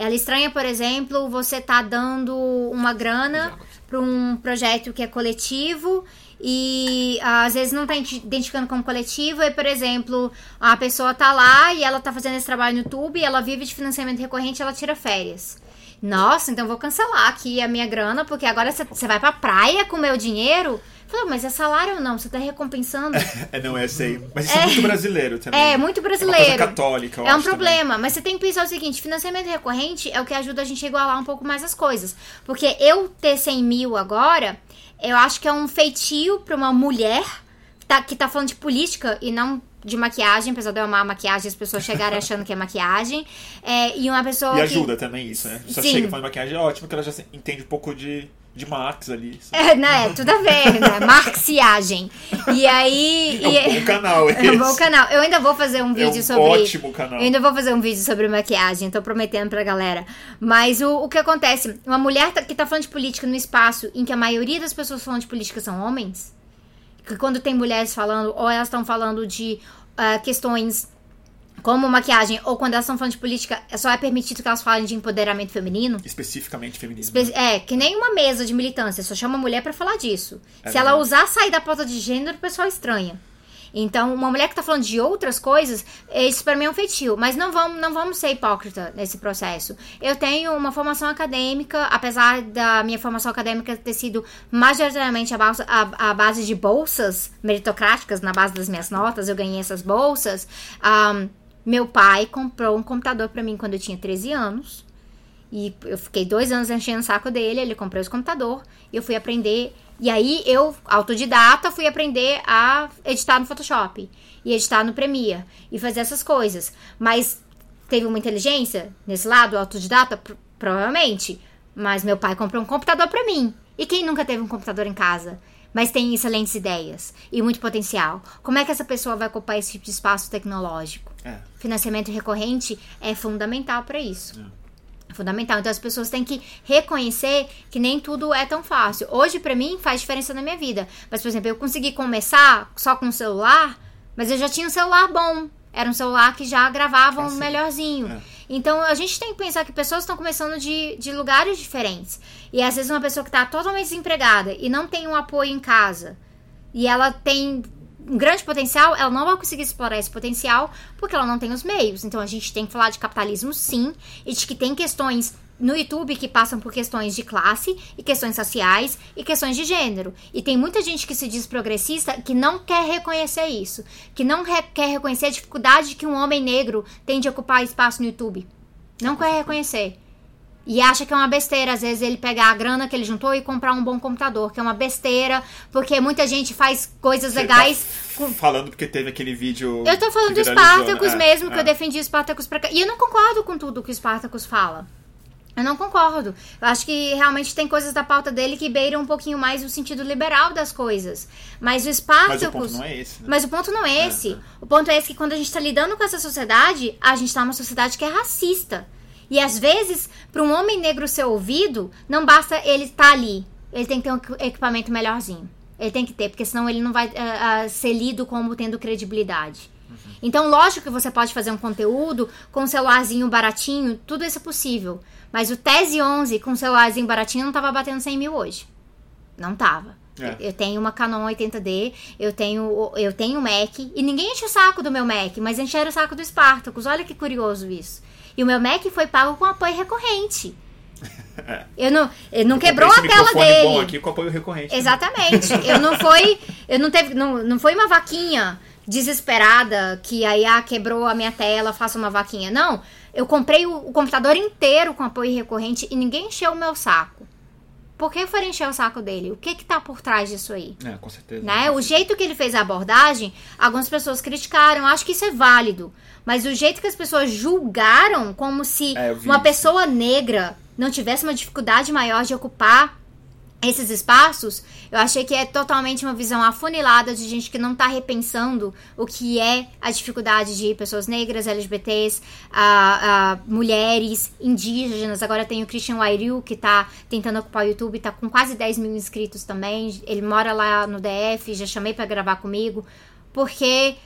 Ela estranha, por exemplo, você tá dando uma grana para um projeto que é coletivo e às vezes não está identificando como coletivo. E, por exemplo, a pessoa tá lá e ela tá fazendo esse trabalho no YouTube, ela vive de financiamento recorrente ela tira férias. Nossa, então vou cancelar aqui a minha grana, porque agora você vai pra praia com o meu dinheiro. Falei, mas é salário ou não? Você tá recompensando? é, não, é sei. Mas isso é, é muito brasileiro também. É, muito brasileiro. É uma coisa católica, eu É um problema. Também. Mas você tem que pensar o seguinte: financiamento recorrente é o que ajuda a gente a igualar um pouco mais as coisas. Porque eu ter 100 mil agora eu acho que é um feitio para uma mulher tá, que tá falando de política e não de maquiagem, apesar de eu amar maquiagem, as pessoas chegarem achando que é maquiagem. É, e uma pessoa. E ajuda também isso, né? A pessoa Sim. chega falando de maquiagem, é ótimo que ela já entende um pouco de de Marx ali. É, né? Tudo a ver, né? Marxiagem. E aí. É um e- bom canal esse. É um bom canal. Eu ainda vou fazer um É vídeo um sobre. ótimo canal. Eu ainda vou fazer um vídeo sobre maquiagem, tô prometendo pra galera. Mas o, o que acontece? Uma mulher tá- que tá falando de política no espaço em que a maioria das pessoas falando de política são homens, que quando tem mulheres falando, ou elas estão falando de ah, questões como maquiagem, ou quando elas estão falando de política, só é permitido que elas falem de empoderamento feminino. Especificamente feminismo. Espe- É, que nem uma mesa de militância, só chama mulher pra falar disso. É Se ela verdade. usar sair da pauta de gênero, o pessoal estranha. Então, uma mulher que tá falando de outras coisas, isso pra mim é um feitio. Mas não vamos, não vamos ser hipócrita nesse processo. Eu tenho uma formação acadêmica, apesar da minha formação acadêmica ter sido majoritariamente a base, a, a base de bolsas meritocráticas, na base das minhas notas, eu ganhei essas bolsas. Ahn, meu pai comprou um computador pra mim quando eu tinha 13 anos. E eu fiquei dois anos enchendo o saco dele, ele comprou esse computador, e eu fui aprender. E aí eu, autodidata, fui aprender a editar no Photoshop, e editar no Premiere, e fazer essas coisas. Mas teve uma inteligência nesse lado, autodidata? Pro- provavelmente. Mas meu pai comprou um computador pra mim. E quem nunca teve um computador em casa? Mas tem excelentes ideias e muito potencial. Como é que essa pessoa vai ocupar esse tipo de espaço tecnológico? É. Financiamento recorrente é fundamental para isso. É fundamental. Então as pessoas têm que reconhecer que nem tudo é tão fácil. Hoje, pra mim, faz diferença na minha vida. Mas, por exemplo, eu consegui começar só com o celular, mas eu já tinha um celular bom. Era um celular que já gravava Ah, um melhorzinho. É. Então a gente tem que pensar que pessoas estão começando de, de lugares diferentes. E às vezes uma pessoa que está totalmente desempregada e não tem um apoio em casa, e ela tem um grande potencial, ela não vai conseguir explorar esse potencial porque ela não tem os meios. Então a gente tem que falar de capitalismo sim, e de que tem questões no YouTube que passam por questões de classe e questões sociais e questões de gênero. E tem muita gente que se diz progressista que não quer reconhecer isso, que não re- quer reconhecer a dificuldade que um homem negro tem de ocupar espaço no YouTube. Não quer reconhecer. E acha que é uma besteira, às vezes, ele pegar a grana que ele juntou e comprar um bom computador, que é uma besteira, porque muita gente faz coisas Você legais. tá falando porque teve aquele vídeo. Eu tô falando do viralizou, Spartacus né? mesmo, É, que é. eu defendi o Spartacus pra cá. E eu não concordo com tudo que o Spartacus fala. Eu não concordo. Eu acho que realmente tem coisas da pauta dele que beiram um pouquinho mais o sentido liberal das coisas. Mas o Spartacus. Mas o ponto não é esse, né? Mas o ponto não é esse. é. O ponto é esse que quando a gente tá lidando com essa sociedade, a gente tá numa sociedade que é racista. E às vezes, para um homem negro ser ouvido, não basta ele estar ali. Ele tem que ter um equi- equipamento melhorzinho. Ele tem que ter, porque senão ele não vai ah, ah, ser lido como tendo credibilidade. Então, lógico que você pode fazer um conteúdo com um celularzinho baratinho, tudo isso é possível. Mas o Tese 11 com um celularzinho baratinho não tava batendo 100 mil hoje. Não tava. É. Eu tenho uma Canon 80D, eu tenho eu tenho um Mac, e ninguém enche o saco do meu Mac, mas encheram o saco do Spartacus. Olha que curioso isso. E o meu Mac foi pago com apoio recorrente. Eu não, ele não Eu quebrou a tela dele. bom aqui com apoio recorrente. Exatamente. Eu não foi, eu não teve, não, não foi uma vaquinha desesperada que aí ah, quebrou a minha tela, faça uma vaquinha. Não, eu comprei o, o computador inteiro com apoio recorrente e ninguém encheu o meu saco. Por que foi encher o saco dele? O que que tá por trás disso aí? É, com certeza. Né? O jeito que ele fez a abordagem, algumas pessoas criticaram, acho que isso é válido. Mas o jeito que as pessoas julgaram, como se É, uma isso. pessoa negra não tivesse uma dificuldade maior de ocupar esses espaços, eu achei que é totalmente uma visão afunilada de gente que não tá repensando o que é a dificuldade de pessoas negras, LGBTs, mulheres, indígenas. Agora tem o Christian Wairiu, que tá tentando ocupar o YouTube, tá com quase 10 mil inscritos também. Ele mora lá no DF, já chamei pra gravar comigo, porque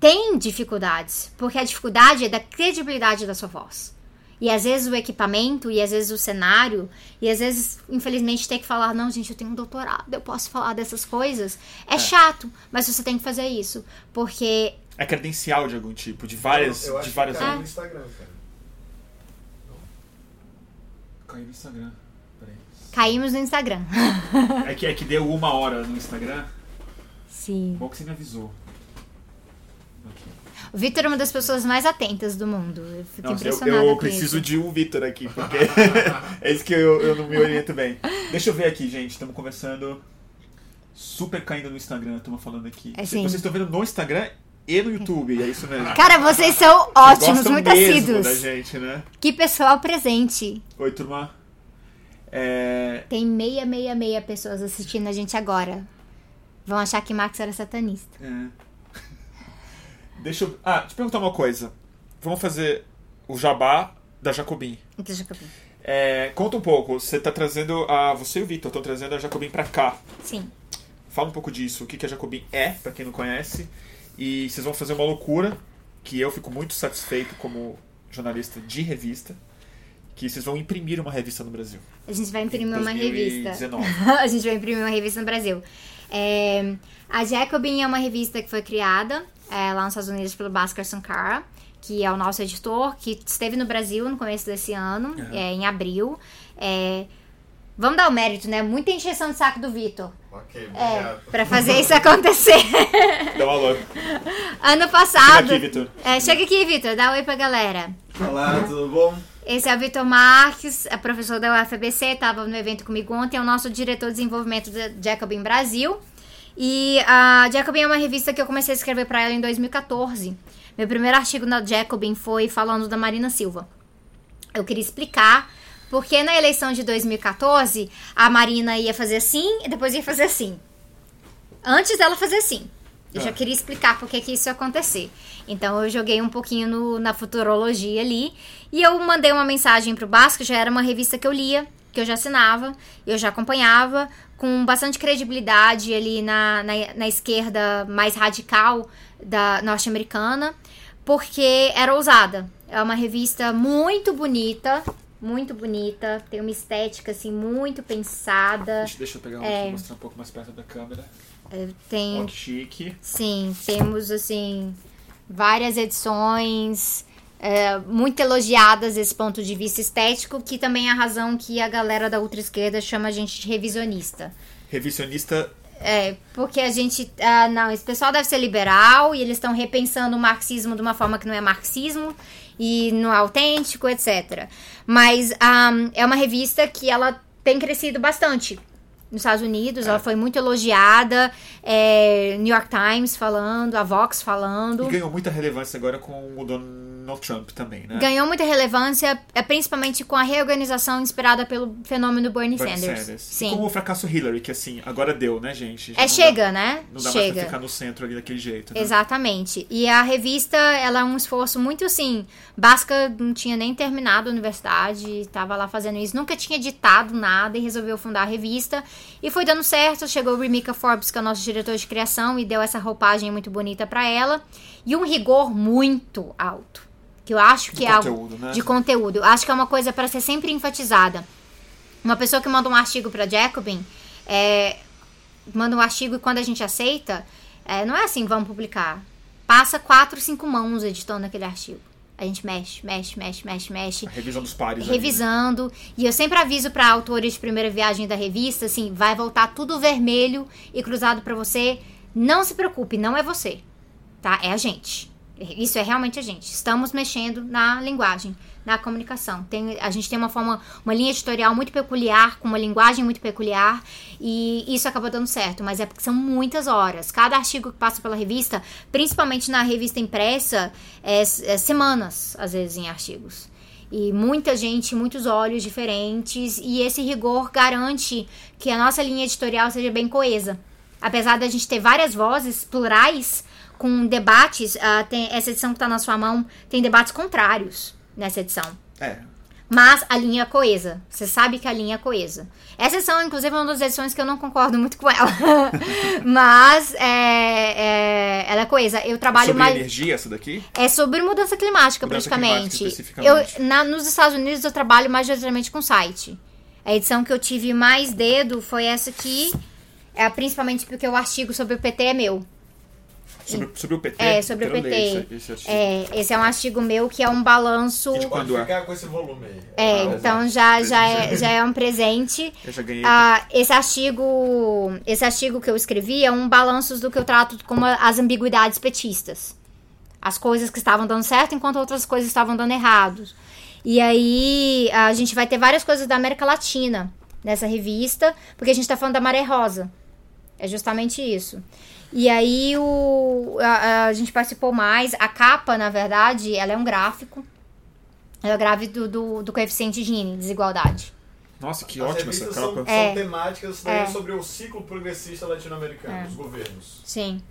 tem dificuldades. Porque a dificuldade é da credibilidade da sua voz. E às vezes o equipamento, e às vezes o cenário, e às vezes, infelizmente, ter que falar, não, gente, eu tenho um doutorado, eu posso falar dessas coisas. É, chato, mas você tem que fazer isso. Porque É credencial de algum tipo, de várias. Eu, eu acho de várias que caiu Ah. no Instagram, cara. Caiu no Instagram. Peraí. caímos no Instagram. É que, é que deu uma hora no Instagram. Sim. Bom que você me avisou. O Vitor é uma das pessoas mais atentas do mundo. Eu fico Nossa, eu, impressionada eu com preciso de um Vitor aqui, porque é isso que eu, eu não me oriento bem. Deixa eu ver aqui, gente. Estamos conversando. Super caindo no Instagram, estamos falando aqui. É, Vocês estão vendo no Instagram e no YouTube, é isso mesmo. Cara, vocês são ótimos, muito mesmo assíduos. da gente, né? Que pessoal presente. Oi, turma. É, Tem meia, meia, meia pessoas assistindo a gente agora. Vão achar que Max era satanista. é. Deixa eu. Ah, eu perguntar uma coisa. Vamos fazer o jabá da Jacobin. Então, Jacobin. É, conta um pouco. Você tá trazendo a. Você e o Vitor estão trazendo a Jacobin pra cá. Sim. Fala um pouco disso. O que, que a Jacobin é, pra quem não conhece. E vocês vão fazer uma loucura. Que eu fico muito satisfeito como jornalista de revista. Que vocês vão imprimir uma revista no Brasil. A gente vai imprimir uma revista. 2019. a gente vai imprimir uma revista no Brasil. É, a Jacobin é uma revista que foi criada é, lá nos Estados Unidos pelo Bhaskar Sankara, que é o nosso editor, que esteve no Brasil no começo desse ano, Uhum. é, em abril. É, vamos dar o mérito, né? Muita encheção de saco do Vitor. Ok, É, obrigado. pra fazer isso acontecer. Dá um alô. ano Chega passado. aqui, Vitor. É, chega aqui, Vitor, dá um oi pra galera. Olá, tudo bom? Esse é o Vitor Marques, é professor da UFBC, estava no evento comigo ontem, é o nosso diretor de desenvolvimento da Jacobin Brasil. E a Jacobin é uma revista que eu comecei a escrever para ela em 2014. Meu primeiro artigo na Jacobin foi falando da Marina Silva. Eu queria explicar porque na eleição de 2014 a Marina ia fazer assim e depois ia fazer assim. Antes dela fazer assim. Eu já Ah. queria explicar por que que isso ia acontecer. Então eu joguei um pouquinho no- na futurologia ali. E eu mandei uma mensagem pro Basco, já era uma revista que eu lia, que eu já assinava, eu já acompanhava, com bastante credibilidade ali na, na, na esquerda mais radical da norte-americana, porque era ousada. É uma revista muito bonita, muito bonita, tem uma estética assim muito pensada. Deixa, deixa eu pegar um É. aqui e mostrar um pouco mais perto da câmera. É, Tem Ó, que chique. Sim, temos assim várias edições é, muito elogiadas desse ponto de vista estético, que também é a razão que a galera da ultra-esquerda chama a gente de revisionista. Revisionista. É, porque a gente. Ah, não, esse pessoal deve ser liberal e eles estão repensando o marxismo de uma forma que não é marxismo e não é autêntico, etc. Mas ah, é uma revista que ela tem crescido bastante nos Estados Unidos, É. ela foi muito elogiada, é, New York Times falando, a Vox falando. E ganhou muita relevância agora com o Donald Trump também, né? Ganhou muita relevância, é, principalmente com a reorganização inspirada pelo fenômeno Bernie, Bernie Sanders. Sanders. Sim. E como o fracasso Hillary, que assim, agora deu, né, gente? Já É, chega, dá- né? Não dá mais chega. pra ficar no centro ali daquele jeito. Né? Exatamente. E a revista, ela é um esforço muito assim. Basca não tinha nem terminado a universidade, estava lá fazendo isso, nunca tinha editado nada e resolveu fundar a revista. E foi dando certo. Chegou o Remika Forbes, que é o nosso diretor de criação, e deu essa roupagem muito bonita para ela. E um rigor muito alto. Que eu acho que De é algo conteúdo, né? de conteúdo. Eu acho que é uma coisa para ser sempre enfatizada. Uma pessoa que manda um artigo para Jacobin, é, manda um artigo e quando a gente aceita, é, não é assim, vamos publicar. Passa quatro, cinco mãos editando aquele artigo. A gente mexe, mexe, mexe, mexe, mexe A revisão dos pares. ali, né? revisando. E eu sempre aviso para autores de primeira viagem da revista, assim, vai voltar tudo vermelho e cruzado para você. Não se preocupe, não é você, tá? É a gente. Isso é realmente a gente. Estamos mexendo na linguagem, na comunicação. Tem, a gente tem uma forma, uma linha editorial muito peculiar, com uma linguagem muito peculiar, e isso acaba dando certo. Mas é porque são muitas horas. Cada artigo que passa pela revista, principalmente na revista impressa, é, é semanas, às vezes, em artigos. E muita gente, muitos olhos diferentes, e esse rigor garante que a nossa linha editorial seja bem coesa. Apesar da gente ter várias vozes plurais, com debates, ah, tem, essa edição que está na sua mão tem debates contrários nessa edição. É. Mas a linha é coesa. Você sabe que a linha é coesa. Essa edição, inclusive, é uma das edições que eu não concordo muito com ela. Mas é, é, ela é coesa. Eu trabalho Sobre mais. energia, essa daqui? É sobre mudança climática, Mudança praticamente. climática, eu, na- nos Estados Unidos eu trabalho mais diretamente com site. A edição que eu tive mais dedo foi essa aqui. É, principalmente porque o artigo sobre o PT é meu. Sobre, sobre o PT? É, sobre o ler PT. esse- esse artigo. É, esse é um artigo meu que é um balanço. De Pode Quando é? ficar com esse volume aí. É, Ah, então já, já, é, já é um presente. Eu já ganhei. Ah, esse artigo, esse artigo que eu escrevi é um balanço do que eu trato como as ambiguidades petistas. As coisas que estavam dando certo enquanto outras coisas estavam dando errado. E aí a gente vai ter várias coisas da América Latina nessa revista, porque a gente tá falando da Maré Rosa. É justamente isso. E aí o, a, a gente participou mais. A capa, na verdade, ela é um gráfico. Ela é o gráfico do, do, do coeficiente Gini, desigualdade. Nossa, que As ótima essa revistas são, capa. são É. temáticas É. sobre o ciclo progressista latino-americano, dos governos. Sim.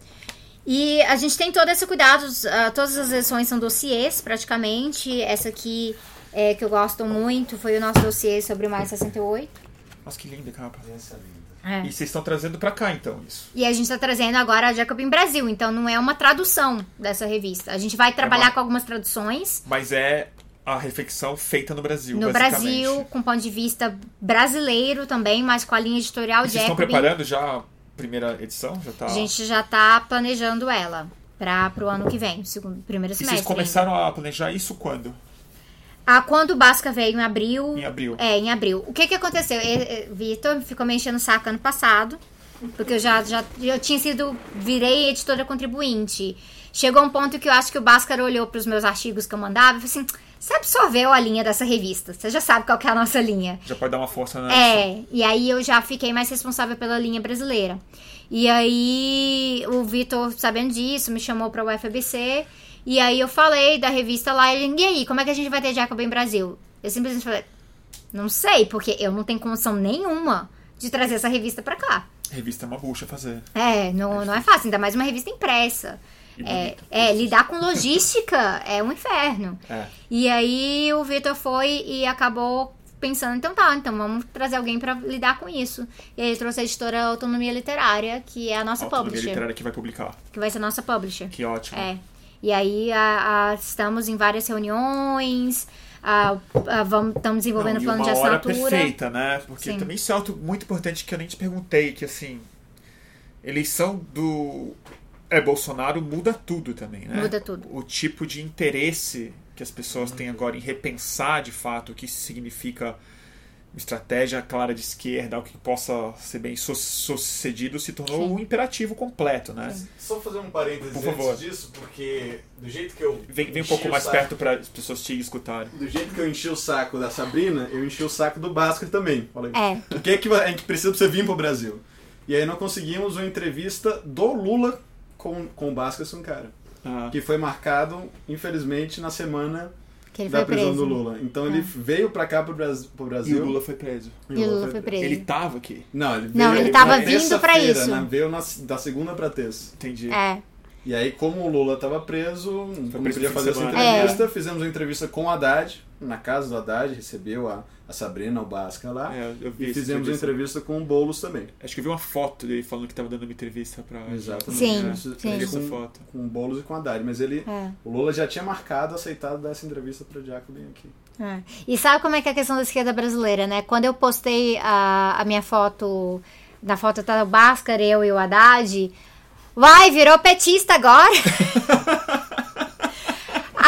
E a gente tem todo esse cuidado, ah, todas as edições são dossiês, praticamente. Essa aqui, é, que eu gosto muito, foi o nosso dossiê sobre o mais 68. Nossa, que linda a capa. Essa é linda. É. E vocês estão trazendo pra cá, então, isso. E a gente tá trazendo agora a Jacobin Brasil, então não é uma tradução dessa revista. A gente vai trabalhar uma- com algumas traduções Mas é a reflexão feita no Brasil, no. Brasil, com ponto de vista brasileiro também, mas com a linha editorial E vocês estão Jacobin. preparando já a primeira edição? Já tá... A gente já tá planejando ela para pro ano que vem, segundo, primeiro E semestre. vocês começaram a planejar isso quando? Ah, quando o Basca veio em abril. Em abril. É, em abril. O que que aconteceu? Vitor ficou me enchendo o saco ano passado, porque eu já, já eu tinha sido, virei editora contribuinte. Chegou um ponto que eu acho que o Bhaskar olhou para os meus artigos que eu mandava e falou assim: você absorveu a linha dessa revista, você já sabe qual que é a nossa linha. Já pode dar uma força na edição. É, e aí eu já fiquei mais responsável pela linha brasileira. E aí o Vitor, sabendo disso, me chamou pra UFABC. E aí eu falei da revista lá, ele, e aí, como é que a gente vai ter Jacobin Brasil? Eu simplesmente falei, não sei, porque eu não tenho condição nenhuma de trazer essa revista pra cá. Revista é uma bucha fazer. É, não, não é fácil, ainda mais uma revista impressa. É, é, lidar com logística é um inferno. É. E aí o Vitor foi e acabou pensando, então tá, então vamos trazer alguém pra lidar com isso. E aí ele trouxe a editora Autonomia Literária, que é a nossa Autonomia publisher. literária que vai publicar. Que vai ser a nossa publisher. Que ótimo. É. E aí a- a- estamos em várias reuniões, a- a- vamos, estamos desenvolvendo Não, plano uma de hora assinatura. perfeita, né? Porque Sim. também isso é algo muito importante que eu nem te perguntei, que assim, eleição do é Bolsonaro muda tudo também, né? Muda tudo. O tipo de interesse que as pessoas têm agora em repensar de fato o que isso significa estratégia clara de esquerda, algo que possa ser bem su- sucedido, se tornou Sim. um imperativo completo, né? Só fazer um parênteses Por favor. antes disso, porque do jeito que eu. Vem, vem um pouco o mais saco- perto para as pessoas te escutarem. Do jeito que eu enchi o saco da Sabrina, eu enchi o saco do Bhaskar também. Falei, É. o que, é que a gente precisa pra você vir pro Brasil? E aí nós conseguimos uma entrevista do Lula com, com o Bhaskar Sunkara. Ah, Que foi marcado, infelizmente, na semana Que ele da foi prisão preso. do Lula. Então ele veio pra cá pro Brasil. Pro e Brasil o Lula foi preso. E o Lula foi preso. Ele tava aqui. Não, ele, Não, veio, ele tava na vindo pra isso. né? Veio na, da segunda pra terça. Entendi. É. E aí, como o Lula estava preso, não podia fazer essa entrevista, fizemos uma entrevista com o Haddad, na casa do Haddad, recebeu a, a Sabrina, o Basca lá, É, eu vi e fizemos uma entrevista com o Boulos também. Acho que eu vi uma foto dele falando que tava dando uma entrevista pra. Exatamente. Sim, Isso- sim. Com, foto. com o Boulos e com o Haddad, mas ele, É. o Lula já tinha marcado, aceitado dar essa entrevista para Jacobin aqui. É. E sabe como é que é a questão da esquerda brasileira, né? Quando eu postei a, a minha foto, na foto tá o Bhaskar, eu e o Haddad, vai, virou petista agora.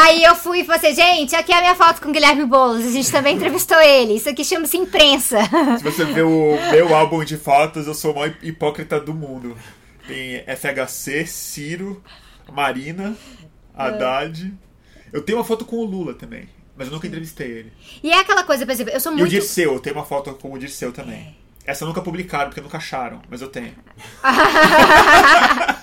Aí eu fui e falei assim, gente, aqui é a minha foto com o Guilherme Boulos, a gente também entrevistou ele, isso aqui chama-se imprensa. Se você ver o meu álbum de fotos, eu sou o maior hipócrita do mundo. Tem FHC, Ciro, Marina, Haddad. Eu tenho uma foto com o Lula também, mas eu nunca entrevistei ele. E é aquela coisa, por exemplo, eu sou E o muito... Dirceu, eu tenho uma foto com o Dirceu também. Essa nunca publicaram, porque nunca acharam, mas eu tenho.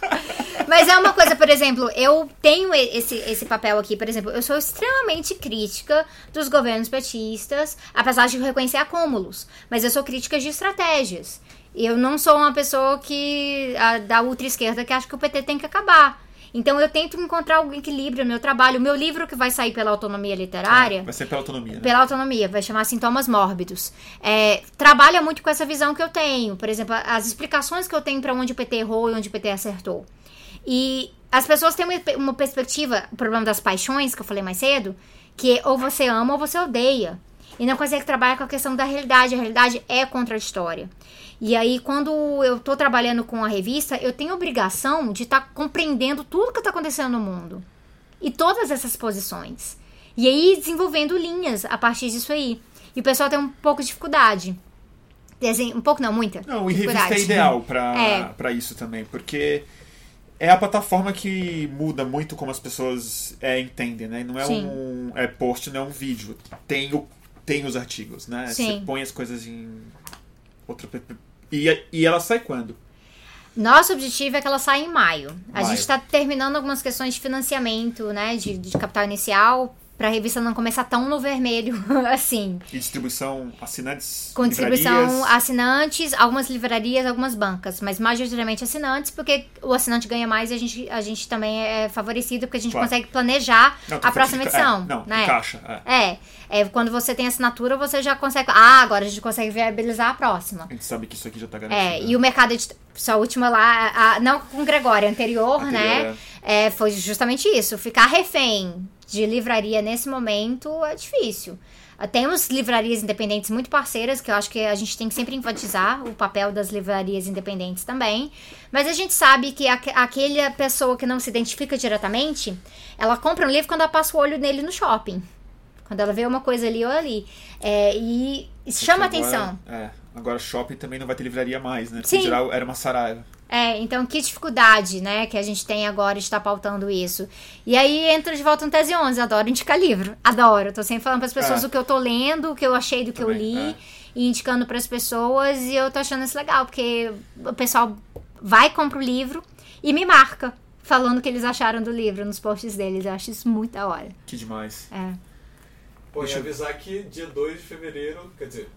Mas é uma coisa, por exemplo, eu tenho esse, esse papel aqui, por exemplo, eu sou extremamente crítica dos governos petistas, apesar de reconhecer acúmulos, mas eu sou crítica de estratégias. Eu não sou uma pessoa que a, da ultra-esquerda que acha que o PT tem que acabar. Então eu tento encontrar um equilíbrio no meu trabalho. O meu livro que vai sair pela autonomia literária Vai ser pela autonomia, né? pela autonomia, vai chamar sintomas mórbidos. É, trabalha muito com essa visão que eu tenho. Por exemplo, as explicações que eu tenho para onde o PT errou e onde o PT acertou. E as pessoas têm uma, uma perspectiva, o problema das paixões, que eu falei mais cedo, que ou você ama ou você odeia. E não consegue trabalhar com a questão da realidade. A realidade é contraditória. E aí, quando eu tô trabalhando com a revista, eu tenho obrigação de estar compreendendo tudo que está acontecendo no mundo. E todas essas posições. E aí, desenvolvendo linhas a partir disso aí. E o pessoal tem um pouco de dificuldade. Um pouco não, muita. Não, e revista é ideal pra, É. pra isso também, porque é a plataforma que muda muito como as pessoas é, entendem, né? Não é Sim. um é post, não é um vídeo. Tem, o, tem os artigos, né? Sim. Você põe as coisas em outra... E, e ela sai quando? Nosso objetivo é que ela saia em maio. A Maio. gente está terminando algumas questões de financiamento, né? De, de capital inicial Pra revista não começar tão no vermelho assim. E distribuição assinantes? Com distribuição livrarias? assinantes, algumas livrarias, algumas bancas, mas majoritariamente assinantes, porque o assinante ganha mais e a gente, a gente também é favorecido, porque a gente Claro. consegue planejar Não, a próxima de- edição. É, não, né? encaixa. É. É, é, quando você tem assinatura, você já consegue. Ah, agora a gente consegue viabilizar a próxima. A gente sabe que isso aqui já tá garantido. É, e o mercado edit- sua última lá, a- não com o Gregório, a anterior, Anterior, né? É, foi justamente isso. Ficar refém de livraria nesse momento é difícil. Temos livrarias independentes muito parceiras, que eu acho que a gente tem que sempre enfatizar o papel das livrarias independentes também. Mas a gente sabe que aque- aquela pessoa que não se identifica diretamente, ela compra um livro quando ela passa o olho nele no shopping. Quando ela vê uma coisa ali ou ali. É, e chama agora- atenção. É, agora shopping também não vai ter livraria mais, né? Porque Sim. geral era uma saraiva. É, então que dificuldade, né, que a gente tem agora de estar pautando isso. E aí entra de volta no Tese 11, adoro indicar livro, adoro. Tô sempre falando para as pessoas É. o que eu tô lendo, o que eu achei do que eu Também, li, é. e indicando para as pessoas, e eu tô achando isso legal, porque o pessoal vai, compra o livro e me marca, falando o que eles acharam do livro nos posts deles. Eu acho isso muito da hora. Que demais. É. Pô, e eu- avisar que dia 2 de fevereiro, quer dizer,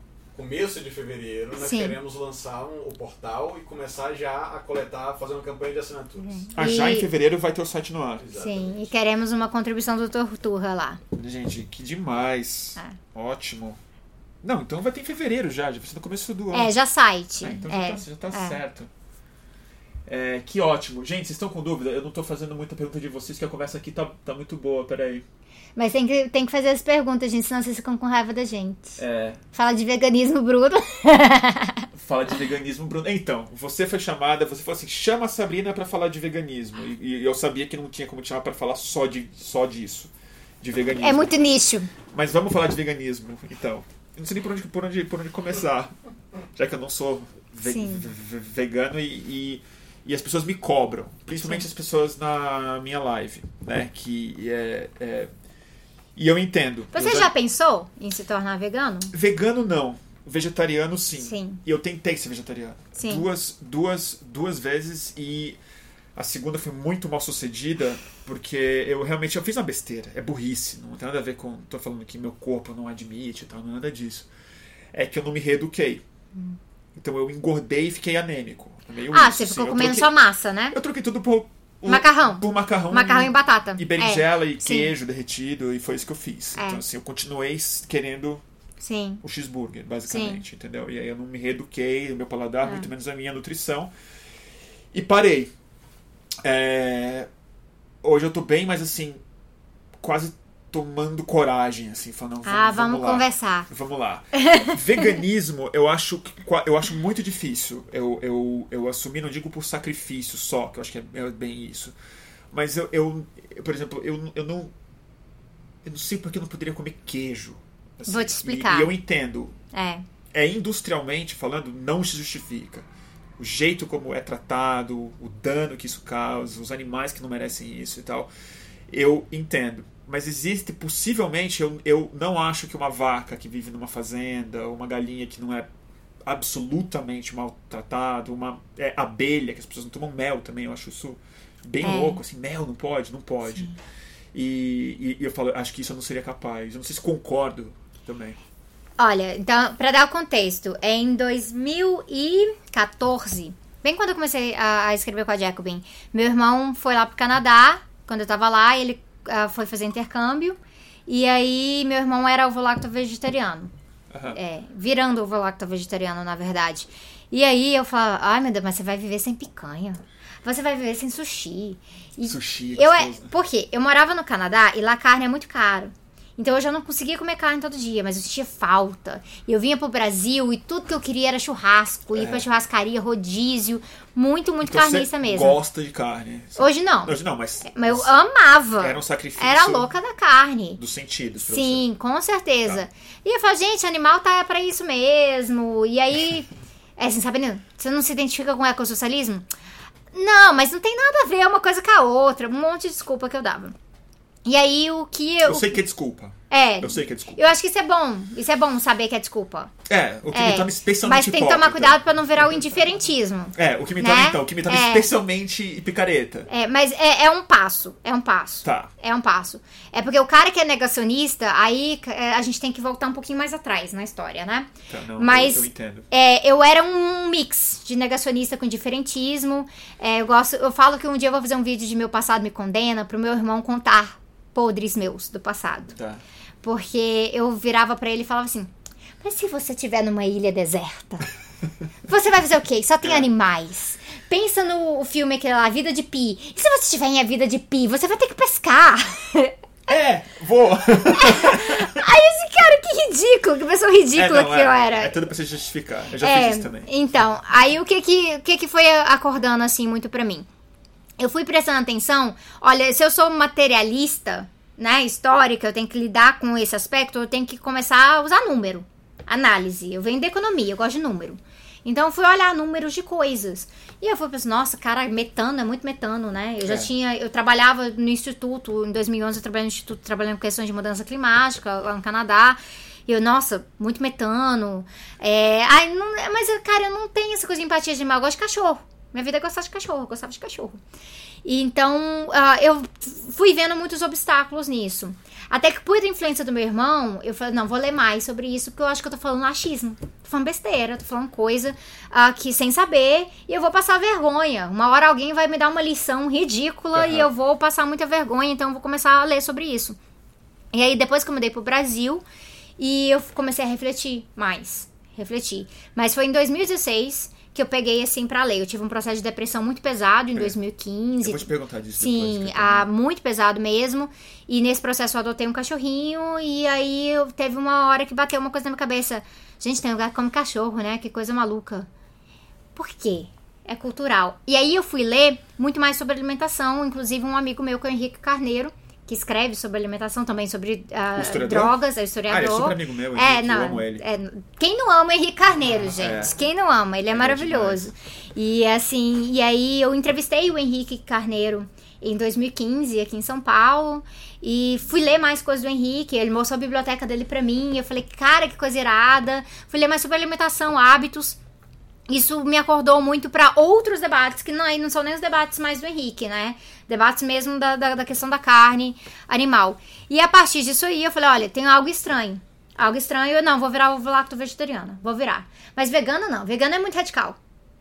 começo de fevereiro, nós Sim. queremos lançar um- o portal e começar já a coletar, fazer uma campanha de assinaturas. Ah, já E- em fevereiro vai ter o site no ar. Sim, e queremos uma contribuição do Torturra lá. Gente, que demais. É. Ótimo. Não, então vai ter em fevereiro já, já vai ser no começo do ano. É, já site. Ah, então é, já tá, já tá é. certo. É, que ótimo. Gente, vocês estão com dúvida? Eu não tô fazendo muita pergunta de vocês, que a conversa aqui tá, tá muito boa, peraí. Mas tem que, tem que fazer as perguntas, gente, senão vocês ficam com raiva da gente. É, Fala de veganismo, Bruno. fala de veganismo, Bruno. Então, você foi chamada, você falou assim, chama a Sabrina pra falar de veganismo. E, e eu sabia que não tinha como te chamar pra falar só, de, só disso, de veganismo. É muito nicho. Mas vamos falar de veganismo, então. Eu não sei nem por onde, por onde, por onde começar. Já que eu não sou ve- Sim. ve- ve- vegano e, e, e as pessoas me cobram. Principalmente as pessoas na minha live, né? Que é. é- e eu entendo. Você Eu já pensou em se tornar vegano? Vegano não. Vegetariano sim. Sim. E eu tentei ser vegetariano. Sim. Duas, duas, duas vezes e a segunda foi muito mal sucedida porque eu realmente eu fiz uma besteira. É burrice. Não tem nada a ver com. Tô falando que meu corpo não admite e tal, não é nada disso. É que eu não me reeduquei. Então eu engordei e fiquei anêmico. É meio ah, isso, você assim. ficou Eu comendo só massa, né? Eu troquei tudo por. O- Macarrão. Por macarrão. Macarrão e batata. E berinjela e Sim. queijo derretido, e foi isso que eu fiz. É. Então, assim, eu continuei querendo Sim. o cheeseburger, basicamente, entendeu? E aí eu não me reeduquei, o meu paladar, É. muito menos a minha nutrição. E parei. É, Hoje eu tô bem, mas assim, quase tomando coragem, assim, falando, vamos, ah, vamos, lá. conversar. Vamos lá. Veganismo, eu acho, eu acho muito difícil. Eu, eu, eu assumi, não digo por sacrifício só, que eu acho que é, é bem isso. Mas eu, eu por exemplo, eu, eu não. Eu não sei porque eu não poderia comer queijo. assim. Vou te explicar. E, e eu entendo. É. É industrialmente falando, não se justifica. O jeito como é tratado, o dano que isso causa, os animais que não merecem isso e tal. Eu entendo. Mas existe, possivelmente, eu, eu não acho que uma vaca que vive numa fazenda, ou uma galinha que não é absolutamente maltratado, uma é, abelha, que as pessoas não tomam mel também, eu acho isso bem É. louco, assim, mel não pode, não pode. E, e- e eu falo, acho que isso eu não seria capaz. Eu não sei se concordo também. Olha, então, pra dar o contexto, é em 2014, bem quando eu comecei a, a escrever com a Jacobin, meu irmão foi lá pro Canadá, quando eu tava lá, ele foi fazer intercâmbio, e aí meu irmão era ovo-lacto vegetariano. Aham. É, virando ovo-lacto vegetariano, na verdade. E aí eu falo, ai meu Deus, mas você vai viver sem picanha. Você vai viver sem sushi. E Sushi, é eu é, gostoso, por quê? Eu morava no Canadá e lá a carne é muito caro. Então eu já não conseguia comer carne todo dia, mas eu sentia falta. E eu vinha pro Brasil e tudo que eu queria era churrasco, ir É. pra churrascaria, rodízio, muito, muito Então você mesmo. gosta de carne. Hoje não. Hoje não, mas, Mas eu amava. era um sacrifício Era louca da carne. dos sentidos pra Sim, com certeza. Tá. E eu falo, gente, animal tá pra isso mesmo. E aí, é assim, sabe, Nino? Você não se identifica com o ecossocialismo? Não, mas não tem nada a ver uma coisa com a outra. Um monte de desculpa que eu dava. E aí, o que eu. Eu sei que é desculpa. É. Eu sei que é desculpa. Eu acho que isso é bom. Isso é bom saber que é desculpa. É, o que É. me torna especialmente Mas tem que tomar cuidado pra não virar o indiferentismo. É, o que me torna, Né? então, o que me torna É. especialmente picareta. É, mas é, é um passo. É um passo. Tá. É um passo. É porque o cara que é negacionista, aí é, a gente tem que voltar um pouquinho mais atrás na história, né? Tá, não, Mas- eu, eu entendo. É, eu era um mix de negacionista com diferentismo. É, eu gosto, eu falo que um dia eu vou fazer um vídeo de meu passado me condena pro meu irmão contar podres meus do passado. Tá. Porque eu virava pra ele e falava assim: Mas se você estiver numa ilha deserta, você vai fazer o quê? Só tem animais. Pensa no filme aquele lá, Vida de Pi. E se você estiver em A Vida de Pi, você vai ter que pescar. É, vou! Aí esse cara, que ridículo, que pessoa ridícula é, não, que é, eu era. É tudo pra se justificar. Eu já É, fiz isso também. Então, aí o que que, o que que foi acordando assim muito pra mim? Eu fui prestando atenção, olha, se eu sou materialista, né, histórica, eu tenho que lidar com esse aspecto, eu tenho que começar a usar número, análise. Eu venho da economia, eu gosto de número. Então eu fui olhar números de coisas. E eu fui pensar, nossa, cara, metano é muito metano, né? Eu já É. tinha, eu trabalhava no instituto, em 2011 eu trabalhei no instituto trabalhando com questões de mudança climática lá no Canadá. E eu, nossa, muito metano. É, ai, não, mas, cara, eu não tenho essa coisa de empatia de mal. Eu gosto de cachorro. Minha vida é gostar de cachorro. Eu gostava de cachorro. E então, ah, eu fui vendo muitos obstáculos nisso. Até que, por influência do meu irmão, eu falei, não, vou ler mais sobre isso, porque eu acho que eu tô falando achismo. Tô falando besteira, tô falando coisa ah, que sem saber, e eu vou passar vergonha. Uma hora alguém vai me dar uma lição ridícula e Aham. eu vou passar muita vergonha, então eu vou começar a ler sobre isso. E aí, depois que eu mudei pro Brasil, e eu comecei a refletir mais. Refletir. Mas foi em 2016 que eu peguei assim pra ler. Eu tive um processo de depressão muito pesado em É. 2015. Eu vou te perguntar disso Sim, depois. ah, muito pesado mesmo. E nesse processo eu adotei um cachorrinho. E aí eu teve uma hora que bateu uma coisa na minha cabeça. Gente, tem lugar que come cachorro, né? Que coisa maluca. Por quê? É cultural. E aí eu fui ler muito mais sobre alimentação. Inclusive um amigo meu, que é o Henrique Carneiro, que escreve sobre alimentação, também sobre ah, historiador? drogas, é Ah, ele é historiador. super amigo meu, É, Henrique, não. eu amo ele. é, quem não ama o Henrique Carneiro, Ah, gente? é. Quem não ama? Ele é é maravilhoso. e assim, e aí eu entrevistei o Henrique Carneiro em 2015 aqui em São Paulo e fui ler mais coisas do Henrique. Ele mostrou a biblioteca dele pra mim. Eu falei, cara, que coisa irada. Fui ler mais sobre alimentação, hábitos. Isso me acordou muito pra outros debates, que não, não são nem os debates mais do Henrique, né? Debates mesmo da, da, da questão da carne animal. E a partir disso aí, eu falei, olha, tem algo estranho. Algo estranho, eu não, vou virar ovo lacto vegetariana. Vou virar. Mas vegana não. Vegana é muito radical.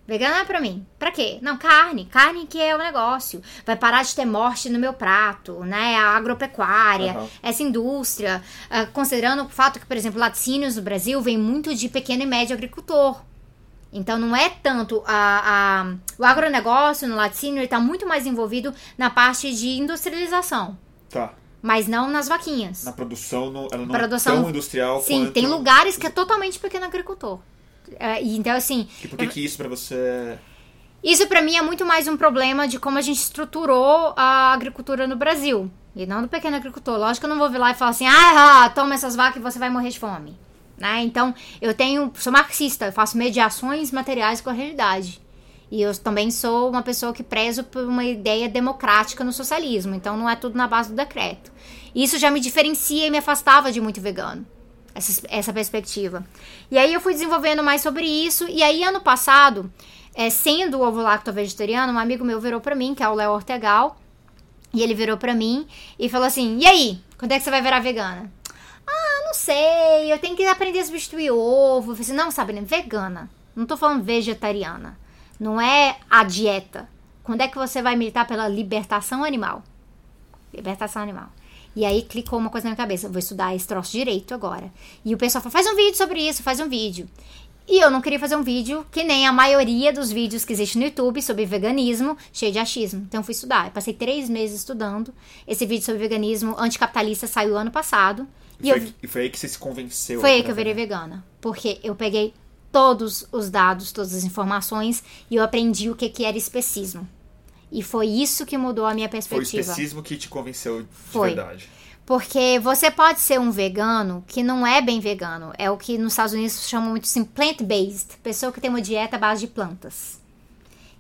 Vegana é pra mim. Pra quê? Não, carne. Carne que é o negócio. Vai parar de ter morte no meu prato, né? A agropecuária, Aham. essa indústria. ah, considerando o fato que, por exemplo, laticínios no Brasil vem muito de pequeno e médio agricultor. Então não é tanto a, a- o agronegócio no laticínio, ele tá muito mais envolvido na parte de industrialização, Tá. mas não nas vaquinhas. Na produção, não- ela não Produção- é tão industrial Sim, quanto... tem lugares que é totalmente pequeno agricultor. É, e então, assim, E por que que isso pra você... isso pra mim é muito mais um problema de como a gente estruturou a agricultura no Brasil. E não do pequeno agricultor. Lógico que eu não vou vir lá e falar assim, ah, ah, toma essas vacas e você vai morrer de fome. Né? Então, eu tenho. Sou marxista, eu faço mediações materiais com a realidade. E eu também sou uma pessoa que prezo por uma ideia democrática no socialismo. Então não é tudo na base do decreto. Isso já me diferencia e me afastava de muito vegano. Essa, essa perspectiva. E aí eu fui desenvolvendo mais sobre isso. E aí, ano passado, é, sendo ovo lacto vegetariano, um amigo meu virou pra mim, que é o Léo Ortegal. E ele virou pra mim e falou assim: E aí, quando é que você vai virar vegana? Não sei, eu tenho que aprender a substituir ovo. Eu falei assim, não, vegana. Não tô falando vegetariana. Não é a dieta. Quando é que você vai militar pela libertação animal? Libertação animal. E aí clicou uma coisa na minha cabeça. Vou estudar esse troço direito agora. E o pessoal falou: faz um vídeo sobre isso, faz um vídeo. E eu não queria fazer um vídeo que nem a maioria dos vídeos que existe no YouTube sobre veganismo, cheio de achismo. Então fui estudar. Eu passei três meses estudando. Esse vídeo sobre veganismo anticapitalista saiu ano passado. E E foi, e foi aí que você se convenceu. foi aí que eu virei vegana. Porque eu peguei todos os dados, todas as informações e eu aprendi o que, que era especismo. E foi isso que mudou a minha Foi o perspectiva. especismo que te convenceu de Foi. verdade. Porque você pode ser um vegano que não é bem vegano. É o que nos Estados Unidos chamam muito assim plant-based. Pessoa que tem uma dieta à base de plantas.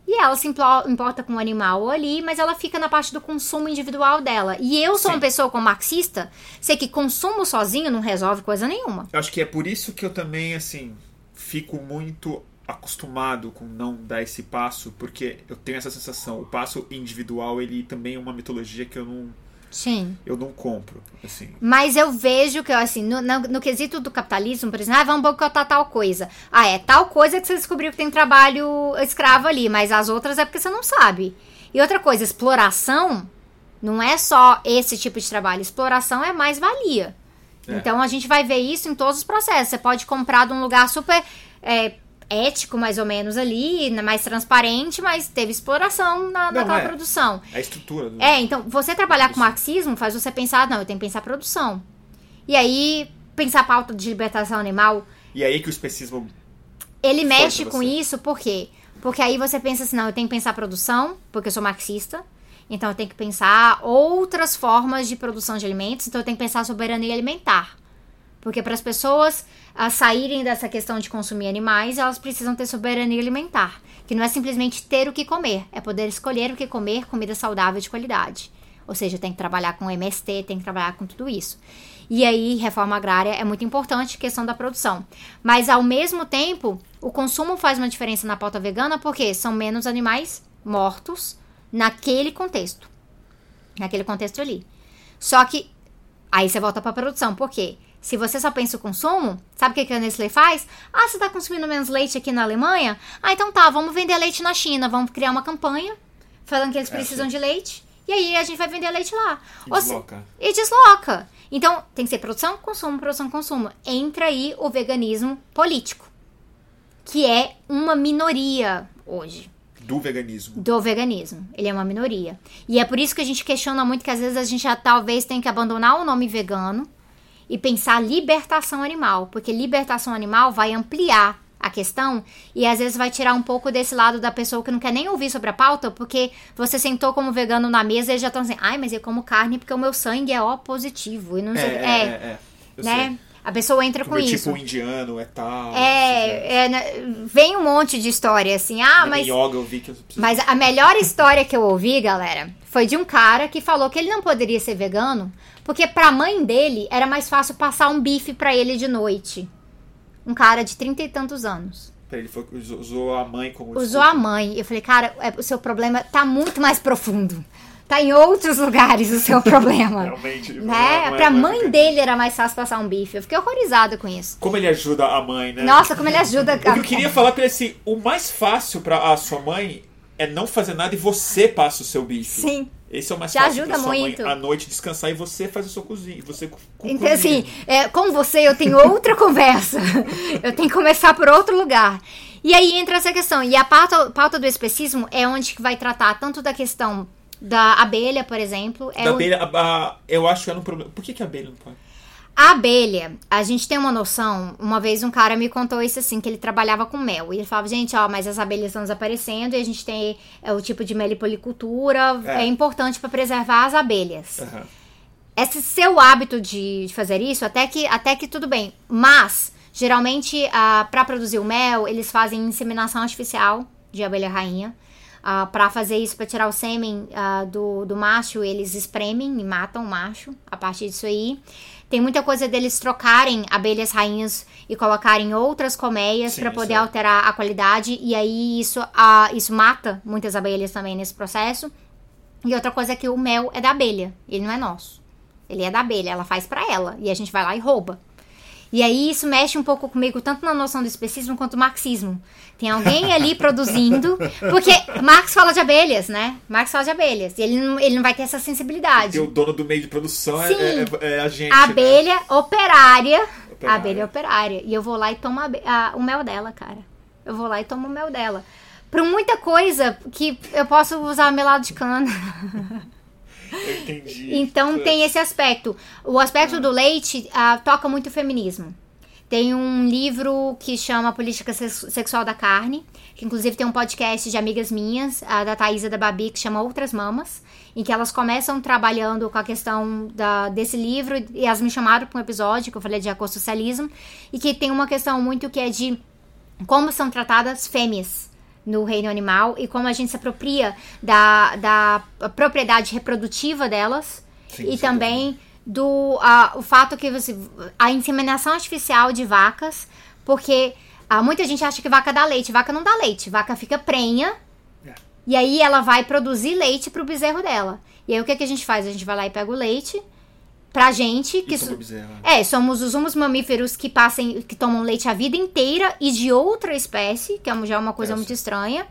E ela se importa com o animal ali, mas ela fica na parte do consumo individual dela. E eu sou Sim. uma pessoa como marxista, sei que consumo sozinho não resolve coisa nenhuma. Eu acho que é por isso que eu também, assim, fico muito acostumado com não dar esse passo, porque eu tenho essa sensação. O passo individual, ele também é uma mitologia que eu não, Sim. eu não compro, assim. Mas eu vejo que, assim, no, no- no quesito do capitalismo, por exemplo, ah, vamos boicotar tal coisa. Ah, é tal coisa que você descobriu que tem trabalho escravo ali, mas as outras é porque você não sabe. E outra coisa, exploração não é só esse tipo de trabalho. Exploração é mais valia. É. Então a gente vai ver isso em todos os processos. Você pode comprar de um lugar super é, ético, mais ou menos, ali, mais transparente, mas teve exploração na, Não, naquela é. produção. A estrutura do... É, então, você trabalhar com marxismo faz você pensar, não, eu tenho que pensar produção. E aí, pensar pauta de libertação animal, E é aí que o especismo... ele mexe com isso, por quê? Porque aí você pensa assim, não, eu tenho que pensar produção, porque eu sou marxista. Então eu tenho que pensar outras formas de produção de alimentos, então eu tenho que pensar soberania alimentar. Porque para as pessoas ah, saírem dessa questão de consumir animais, elas precisam ter soberania alimentar. Que não é simplesmente ter o que comer, é poder escolher o que comer, comida saudável de qualidade. Ou seja, tem que trabalhar com MST, tem que trabalhar com tudo isso. E aí, reforma agrária é muito importante, questão da produção. Mas, ao mesmo tempo, o consumo faz uma diferença na pauta vegana, porque são menos animais mortos naquele contexto. Naquele contexto ali. Só que, aí você volta pra produção. Por quê? Se você só pensa o consumo, sabe o que que a Nestlé faz? Ah, você tá consumindo menos leite aqui na Alemanha? Ah, então tá, vamos vender leite na China. Vamos criar uma campanha falando que eles É, precisam sim. de leite. E aí a gente vai vender leite lá. que Ou se- desloca. e desloca. Então, tem que ser produção, consumo, produção, consumo. Entra aí o veganismo político, que é uma minoria hoje Do veganismo. do veganismo. Ele é uma minoria. E é por isso que a gente questiona muito que às vezes a gente já talvez tem que abandonar o nome vegano e pensar libertação animal, porque libertação animal vai ampliar a questão e às vezes vai tirar um pouco desse lado da pessoa que não quer nem ouvir sobre a pauta, porque você sentou como vegano na mesa e já estão assim, ai, mas eu como carne porque o meu sangue é O positivo e não É, sei, é, é, é, é. Né? sei. A pessoa entra com Como isso. tipo indiano, é tal. É, é, né, vem um monte de história assim, ah, mas yoga eu vi que eu preciso... mas a melhor história que eu ouvi, galera, foi de um cara que falou que ele não poderia ser vegano porque pra mãe dele era mais fácil passar um bife pra ele de noite. Um cara de trinta e tantos anos. Ele foi, usou, usou a mãe como Usou desculpa. a mãe. Eu falei, cara, é- o seu problema tá muito mais profundo. Tá em outros lugares o seu problema. Realmente. né? é- pra mãe veganismo. dele era mais fácil passar um bife. Eu fiquei horrorizada com isso. Como ele ajuda a mãe, né? Nossa, como ele ajuda. O que eu queria falar pra ele assim, o mais fácil pra a sua mãe é não fazer nada e você passa o seu bife. Sim. Esse é o mais Te fácil ajuda muito. mãe à noite descansar e você faz a sua cozinha. Você Então, assim, é, com você eu tenho outra conversa. Eu tenho que começar por outro lugar. E aí entra essa questão. E a pauta, pauta do especismo é onde que vai tratar tanto da questão da abelha, por exemplo. É Da o- abelha, a- a- eu acho que era um problema. Por que, que a abelha não pode? A abelha, a gente tem uma noção. Uma vez um cara me contou isso assim, que ele trabalhava com mel. E ele falava, gente, ó, mas as abelhas estão desaparecendo e a gente tem é, o tipo de meliponicultura. É, É. importante para preservar as abelhas. Aham. esse seu hábito de de fazer isso, até que, até que tudo bem. Mas, geralmente, ah, para produzir o mel, eles fazem inseminação artificial de abelha rainha. Ah, para fazer isso, para tirar o sêmen ah, do, do macho, eles espremem e matam o macho a partir disso aí. Tem muita coisa deles trocarem abelhas rainhas e colocarem outras colmeias para poder é. alterar a qualidade. E aí isso, ah, isso mata muitas abelhas também nesse processo. E outra coisa é que o mel é da abelha, ele não é nosso. Ele é da abelha, ela faz pra ela. E a gente vai lá e rouba. E aí isso mexe um pouco comigo, tanto na noção do especismo quanto do marxismo. Tem alguém ali produzindo. Porque Marx fala de abelhas, né? Marx fala de abelhas. E ele não, ele não vai ter essa sensibilidade. Porque o dono do meio de produção é, Sim. é- é a gente. A né? abelha operária. Operária. A abelha operária. E eu vou lá e tomo a a- o mel dela, cara. Eu vou lá e tomo o mel dela. Pra muita coisa que eu posso usar melado de cana. Eu entendi. Então tem esse aspecto. O aspecto do leite ah, toca muito o feminismo. Tem um livro que chama Política Sex- Sexual da Carne, que inclusive tem um podcast de amigas minhas, a da Thaisa da Babi, que chama Outras Mamas, em que elas começam trabalhando com a questão da, desse livro, e elas me chamaram para um episódio que eu falei de ecossocialismo, e que tem uma questão muito que é de como são tratadas fêmeas no reino animal e como a gente se apropria da, da propriedade reprodutiva delas Sim, e sim, também do a, o fato que você a inseminação artificial de vacas, porque ah, muita gente acha que vaca dá leite, vaca não dá leite, vaca fica prenha É. e aí ela vai produzir leite pro bezerro dela. E aí o que, que a gente faz? A gente vai lá e pega o leite pra gente que Isso é é, somos os únicos mamíferos que passem, que tomam leite a vida inteira e de outra espécie, que é já uma coisa Essa. muito estranha.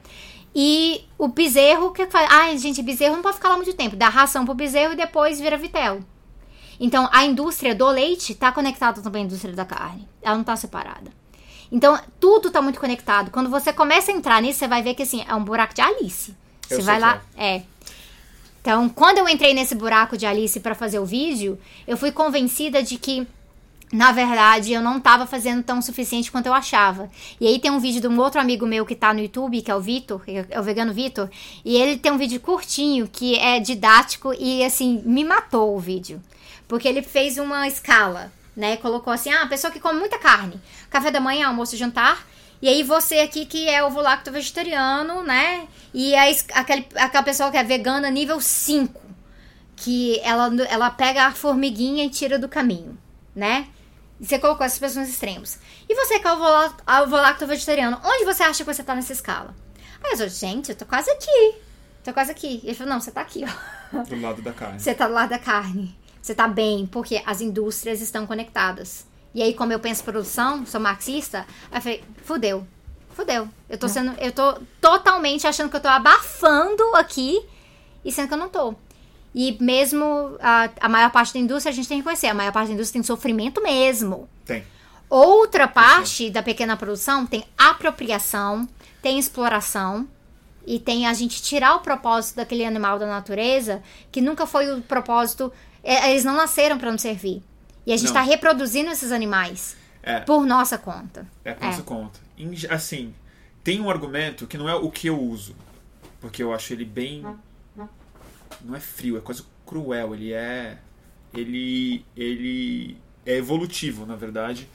E o bezerro que faz. Ai, gente, bezerro não pode ficar lá muito tempo. Dá ração pro bezerro e depois vira vitelo. Então, a indústria do leite tá conectada também à indústria da carne. Ela não tá separada. Então, tudo tá muito conectado. Quando você começa a entrar nisso, você vai ver que assim, é um buraco de Alice. Você vai lá. É. Então, quando eu entrei nesse buraco de Alice pra fazer o vídeo, eu fui convencida de que, na verdade, eu não tava fazendo tão suficiente quanto eu achava. E aí tem um vídeo de um outro amigo meu que tá no YouTube, que é o Vitor, é o vegano Vitor, e ele tem um vídeo curtinho que é didático e assim, me matou o vídeo. Porque ele fez uma escala, né? Colocou assim: ah, a pessoa que come muita carne, café da manhã, almoço jantar. E aí você aqui que é ovo lacto vegetariano, né? E a, es- aquele, aquela pessoa que é vegana nível 5, que ela, ela pega a formiguinha e tira do caminho, né? E você colocou essas pessoas nos extremos. E você que é ovo lacto vegetariano, onde você acha que você tá nessa escala? Aí eu falei, gente, eu tô quase aqui. Tô quase aqui. E ele falou, não, você tá aqui, ó. Do lado da carne. Você tá do lado da carne. Você tá bem, porque as indústrias estão conectadas. E aí, como eu penso produção, sou marxista, aí eu falei, fudeu. Fudeu. Eu tô sendo. Eu tô totalmente achando que eu tô abafando aqui e sendo que eu não tô. E mesmo a, a maior parte da indústria, a gente tem que reconhecer, a maior parte da indústria tem sofrimento mesmo. Tem. Outra parte da pequena produção tem apropriação, tem exploração e tem a gente tirar o propósito daquele animal da natureza que nunca foi o propósito. é, Eles não nasceram para nos servir. E a gente está reproduzindo esses animais É. por nossa conta. É por nossa conta. Assim, tem um argumento que não é o que eu uso. Porque eu acho ele bem. Não é frio, é quase cruel. Ele é. Ele. Ele é evolutivo, na verdade.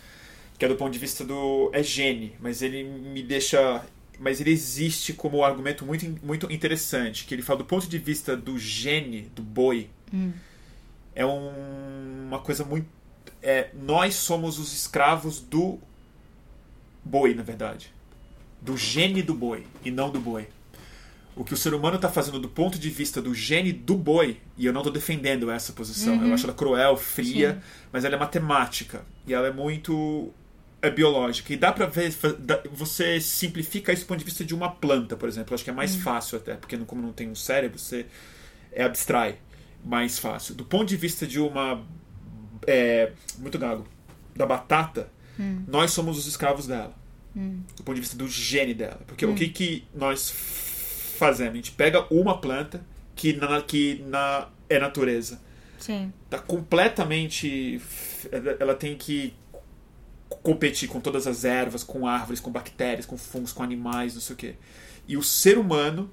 Que é do ponto de vista do. É gene, mas ele me deixa. Mas ele existe como um argumento muito, muito interessante. Que ele fala do ponto de vista do gene do boi. É um- uma coisa muito. É, nós somos os escravos do boi, na verdade. Do gene do boi e não do boi. O que o ser humano está fazendo do ponto de vista do gene do boi, e eu não estou defendendo essa posição, eu acho ela cruel, fria, mas ela é matemática e ela é muito é biológica. E dá pra ver, você simplifica isso do ponto de vista de uma planta, por exemplo. Eu acho que é mais fácil até, porque como não tem um cérebro, você é abstrai mais fácil. Do ponto de vista de uma. É, muito gago. Da batata, nós somos os escravos dela. Do ponto de vista do gene dela. Porque o que, que nós fazemos? A gente pega uma planta que na, que na, é natureza. Sim. Tá completamente. Ela tem que competir com todas as ervas, com árvores, com bactérias, com fungos, com animais, não sei o quê. E o ser humano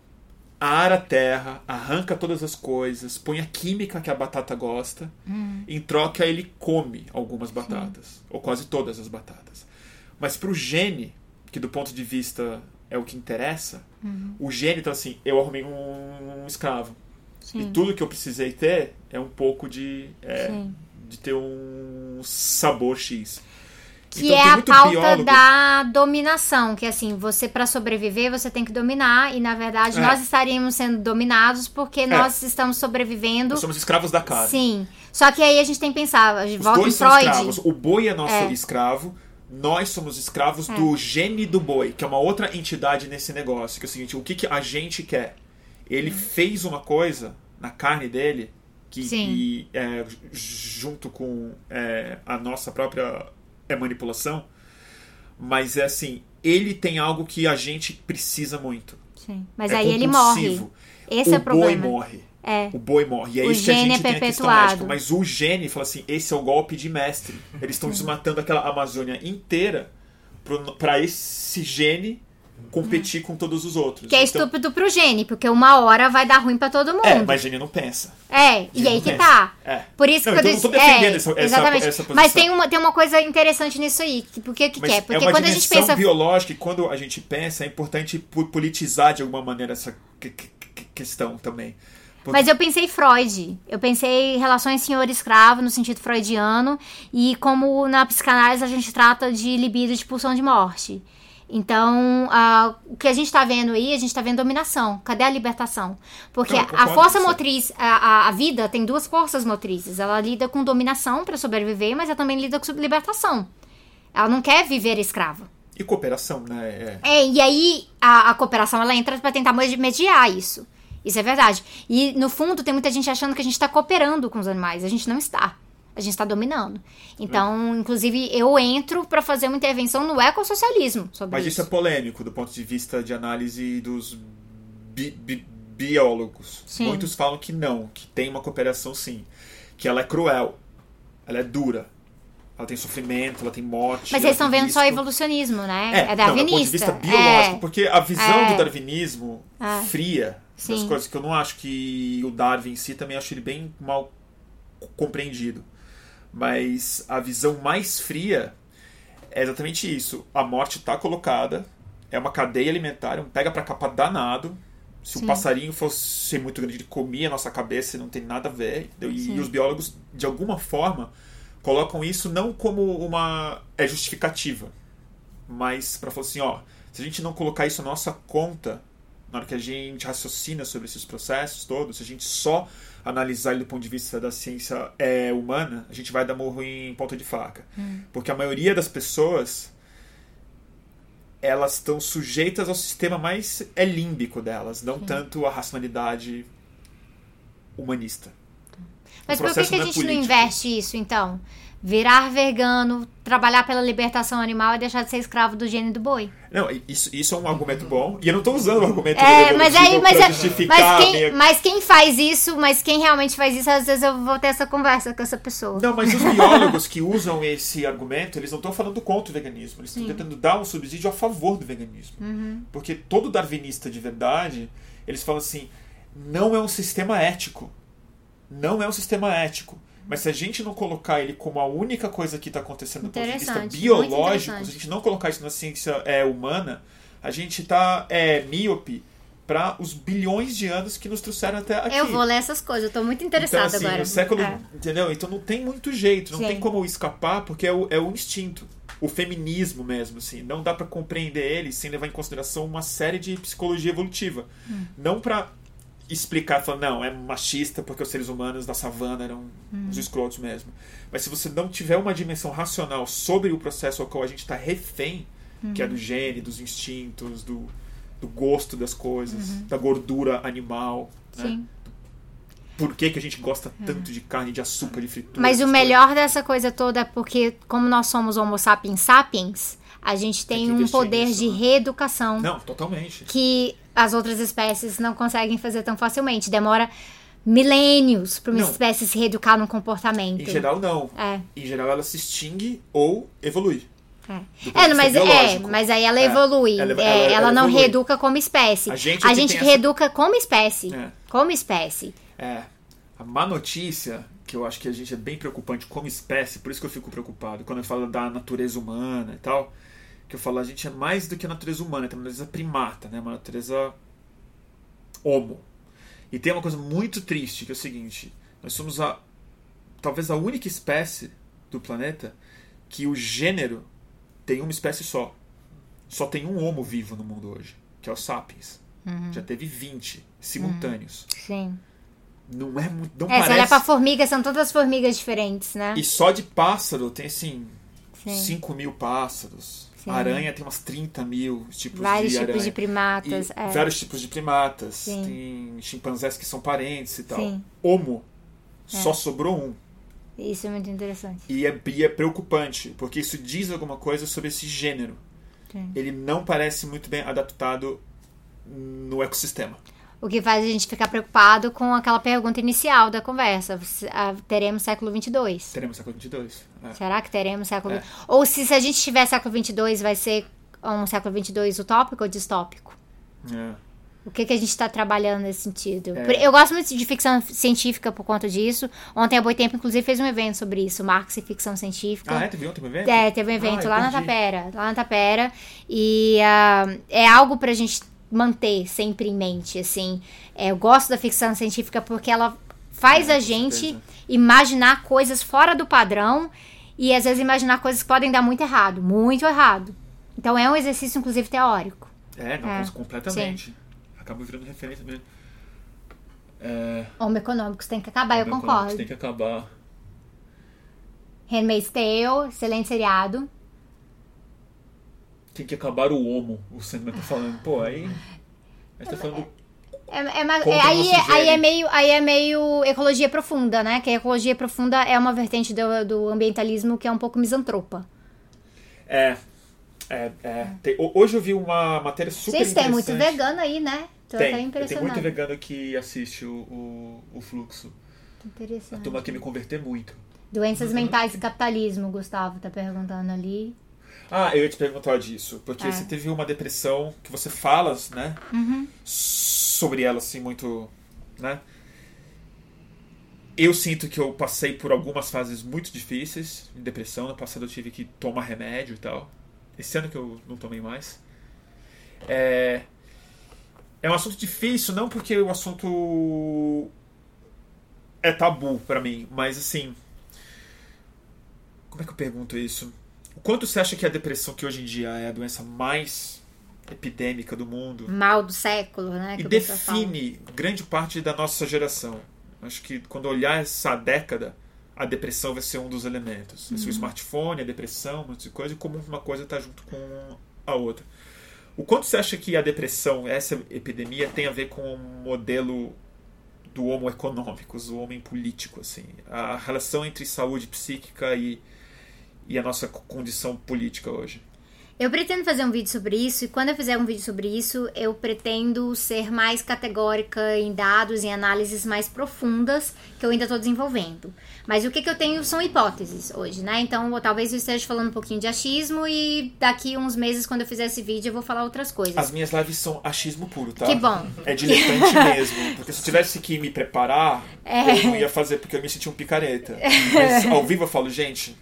ara a terra, arranca todas as coisas, põe a química que a batata gosta, em troca ele come algumas batatas, ou quase todas as batatas. Mas pro gene, que do ponto de vista é o que interessa, o gene tá assim, eu arrumei um, um escravo. E Sim. tudo que eu precisei ter é um pouco de, é, Sim. de ter um sabor X. Que Então, é a pauta biólogo- da dominação, que assim, você para sobreviver, você tem que dominar e na verdade É. nós estaríamos sendo dominados porque nós estamos sobrevivendo. Nós somos escravos da carne. Sim. Só que aí a gente tem que pensar, Os volta em dois são Freud. escravos. O boi é nosso É. escravo. Nós somos escravos do gene do boi, que é uma outra entidade nesse negócio. Que é o seguinte: o que, que a gente quer? Ele fez uma coisa na carne dele que, que, é, junto com é, a nossa própria é, manipulação, mas é assim: ele tem algo que a gente precisa muito. Sim. Mas é aí ele morre. Esse o é o problema. boi morre. É. O boi morre. E é O isso que a gene gente é tem a questão perpetuado. ética. Mas o gene fala assim: esse é o golpe de mestre. Eles estão desmatando aquela Amazônia inteira para esse gene competir com todos os outros. Que é Então- estúpido pro gene, porque uma hora vai dar ruim pra todo mundo. É, mas Gene não pensa. É, e Gene aí não que pensa. tá. É. Por isso Não, que então eu tô disse. defendendo é, essa- essa- exatamente. essa posição. Mas tem uma, tem uma coisa interessante nisso aí. que- Porque o que, que é? é Porque uma quando a gente pensa. biológica e quando a gente pensa, é importante politizar de alguma maneira essa que- que- que- questão também. Mas eu pensei Freud. Eu pensei relações senhor-escravo no sentido freudiano e como na psicanálise a gente trata de libido de pulsão de morte. Então, o que a gente tá vendo aí, a gente tá vendo dominação. Cadê a libertação? Porque Não, a força motriz, a, a- a vida tem duas forças motrizes. Ela lida com dominação para sobreviver, mas ela também lida com libertação. Ela não quer viver escrava. E cooperação, né? É. É, e aí a, a cooperação ela entra pra tentar med- mediar isso. Isso é verdade. E no fundo tem muita gente achando que a gente tá cooperando com os animais. A gente não está. A gente está dominando. Então, inclusive, eu entro pra fazer uma intervenção no ecossocialismo sobre Mas isso isso. é polêmico do ponto de vista de análise dos bi- bi- biólogos. Sim. Muitos falam que não, que tem uma cooperação sim. Que ela é cruel, ela é dura, ela tem sofrimento, ela tem morte. Mas vocês estão vendo só risco. evolucionismo, né? É, É, não, do darwinista. ponto de vista biológico, É. porque a visão É. do darwinismo É. fria das Sim. coisas que eu não acho que o Darwin em si também acho ele bem mal compreendido. Mas a visão mais fria é exatamente isso. A morte está colocada, é uma cadeia alimentar, um pega pra capa danado. Se Sim. o passarinho fosse muito grande, ele comia a nossa cabeça e não tem nada a ver. E, Sim. os biólogos, de alguma forma, colocam isso não como uma é justificativa, mas para falar assim, ó, se a gente não colocar isso na nossa conta, na hora que a gente raciocina sobre esses processos todos, se a gente só analisar ele do ponto de vista da ciência é, humana, a gente vai dar morro em ponta de faca. Porque a maioria das pessoas elas estão sujeitas ao sistema mais é límbico delas, não tanto à racionalidade humanista. Mas por que, que a não é gente não político. investe isso, então? Virar vegano, trabalhar pela libertação animal e deixar de ser escravo do gene do boi. Não, isso, isso é um argumento bom. E eu não estou usando o argumento É, mas aí, mas, é- mas, quem, minha- mas quem faz isso, mas quem realmente faz isso, às vezes eu vou ter essa conversa com essa pessoa. Não, mas os biólogos que usam esse argumento, eles não estão falando contra o veganismo. Eles estão tentando dar um subsídio a favor do veganismo. Uhum. Porque todo darwinista de verdade, eles falam assim, não é um sistema ético. Não é um sistema ético. Mas se a gente não colocar ele como a única coisa que está acontecendo do ponto de vista biológico, se a gente não colocar isso na ciência é, humana, a gente está é, míope para os bilhões de anos que nos trouxeram até aqui. Eu vou ler essas coisas, eu tô muito interessada então, assim, agora. O século, É. entendeu? Então não tem muito jeito, não Sim. tem como escapar, porque é o, é o instinto. O feminismo mesmo, assim. Não dá pra compreender ele sem levar em consideração uma série de psicologia evolutiva. Hum. Não pra explicar, falando, não, é machista porque os seres humanos da savana eram Hum. os escrotos mesmo. Mas se você não tiver uma dimensão racional sobre o processo ao qual a gente está refém, que é Uhum. do gene, dos instintos, do, do gosto das coisas, Uhum. da gordura animal, né? Sim. por que, que a gente gosta tanto de carne, de açúcar, de fritura. Mas o melhor dessa coisa toda é porque, como nós somos Homo sapiens sapiens, a gente Tem tem um poder nisso, de né? reeducação coisas. Não, totalmente. que as outras espécies não conseguem fazer tão facilmente. Demora milênios para uma Não. espécie se reeducar num comportamento. Em geral, não. É. Em geral, ela se extingue ou evolui. É, é mas, é, mas aí ela É, evolui. ela- É, ela- Ela, ela não evolui. reeduca como espécie. A gente a gente tem essa- reeduca como espécie. É. Como espécie. É. A má notícia, que eu acho que a gente é bem preocupante como espécie, por isso que eu fico preocupado quando eu falo da natureza humana e tal, que eu falo a gente é mais do que a natureza humana, tem uma natureza primata, né? Uma natureza homo. E tem uma coisa muito triste, que é o seguinte, nós somos a talvez a única espécie do planeta que o gênero tem uma espécie só. Só tem um homo vivo no mundo hoje, que é o sapiens. Uhum. Já teve 20 simultâneos. Sim. Não é muito. Não É, se parece. olhar pra formiga, são todas formigas diferentes, né? E só de pássaro tem assim. Sim. 5 mil pássaros. Sim. Aranha tem umas 30 mil tipos Vários de tipos de primatas. É. Vários tipos de primatas. Sim. Tem chimpanzés que são parentes e tal. Sim. Homo. Só sobrou um. Isso é muito interessante. E é, e é preocupante, porque isso diz alguma coisa sobre esse gênero. Sim. Ele não parece muito bem adaptado no ecossistema. O que faz a gente ficar preocupado com aquela pergunta inicial da conversa. Ah, Teremos século 22? Teremos século 22. É. Será que teremos século É. Ou se, se a gente tiver século 22, vai ser um século 22 utópico ou distópico? É. O que, que a gente está trabalhando nesse sentido? É. Eu gosto muito de ficção científica por conta disso. Ontem a Boitempo, inclusive, fez um evento sobre isso, Marx e ficção científica. Ah, é? Teve ontem um evento? É, teve um evento Ah, lá na entendi. Tapera, lá na Tapera, e ah, é algo pra gente manter sempre em mente, assim. É, eu gosto da ficção científica porque ela faz É, a gente certeza. imaginar coisas fora do padrão e às vezes imaginar coisas que podem dar muito errado, muito errado. Então é um exercício, inclusive, teórico. É, não, É, completamente. Acabou virando referência mesmo. É, Homem econômicos tem que acabar, eu Homem concordo. Econômicos Tem que acabar. Handmaid's Tale, excelente seriado. Tem que acabar o homo, o Sandman tá falando. Pô, aí. A gente tá falando. É, é Conta é, aí, aí é meio, aí é meio ecologia profunda, né? Que a ecologia profunda é uma vertente do, do ambientalismo que é um pouco misantropa. É. É, é. Tem- ho- hoje eu vi uma matéria super Vocês têm muito vegano aí, né? Tô Tem, tem muito vegano que assiste o, o, o fluxo. A Interessante. turma quer me converter muito. Doenças mentais e capitalismo, Gustavo tá perguntando ali. Ah, eu ia te perguntar disso, porque É. você teve uma depressão que você fala, né? Uhum. Sobre ela, assim, muito. né? Eu sinto que eu passei por algumas fases muito difíceis de depressão. No passado eu tive que tomar remédio e tal. Esse ano que eu não tomei mais. É, é um assunto difícil, não porque o assunto é tabu pra mim, mas assim. Como é que eu pergunto isso? O quanto você acha que a depressão, que hoje em dia é a doença mais epidêmica do mundo, Mal do século, né? e define grande parte da nossa geração? Acho que quando olhar essa década, a depressão vai ser um dos elementos. Vai ser o smartphone, a depressão, um monte de coisa, e como uma coisa está junto com a outra. O quanto você acha que a depressão, essa epidemia, tem a ver com o modelo do homo econômicos, o homem político, assim, a relação entre saúde psíquica e, e a nossa condição política hoje? Eu pretendo fazer um vídeo sobre isso, e quando eu fizer um vídeo sobre isso, eu pretendo ser mais categórica em dados e análises mais profundas, que eu ainda estou desenvolvendo. Mas o que, que eu tenho são hipóteses hoje, né? Então, eu- talvez eu esteja falando um pouquinho de achismo, e daqui uns meses, quando eu fizer esse vídeo, eu vou falar outras coisas. As minhas lives são achismo puro, tá? Que bom. É diletante mesmo. Porque se eu tivesse que me preparar, É. eu não ia fazer porque eu me sentia um picareta. Mas ao vivo eu falo, gente,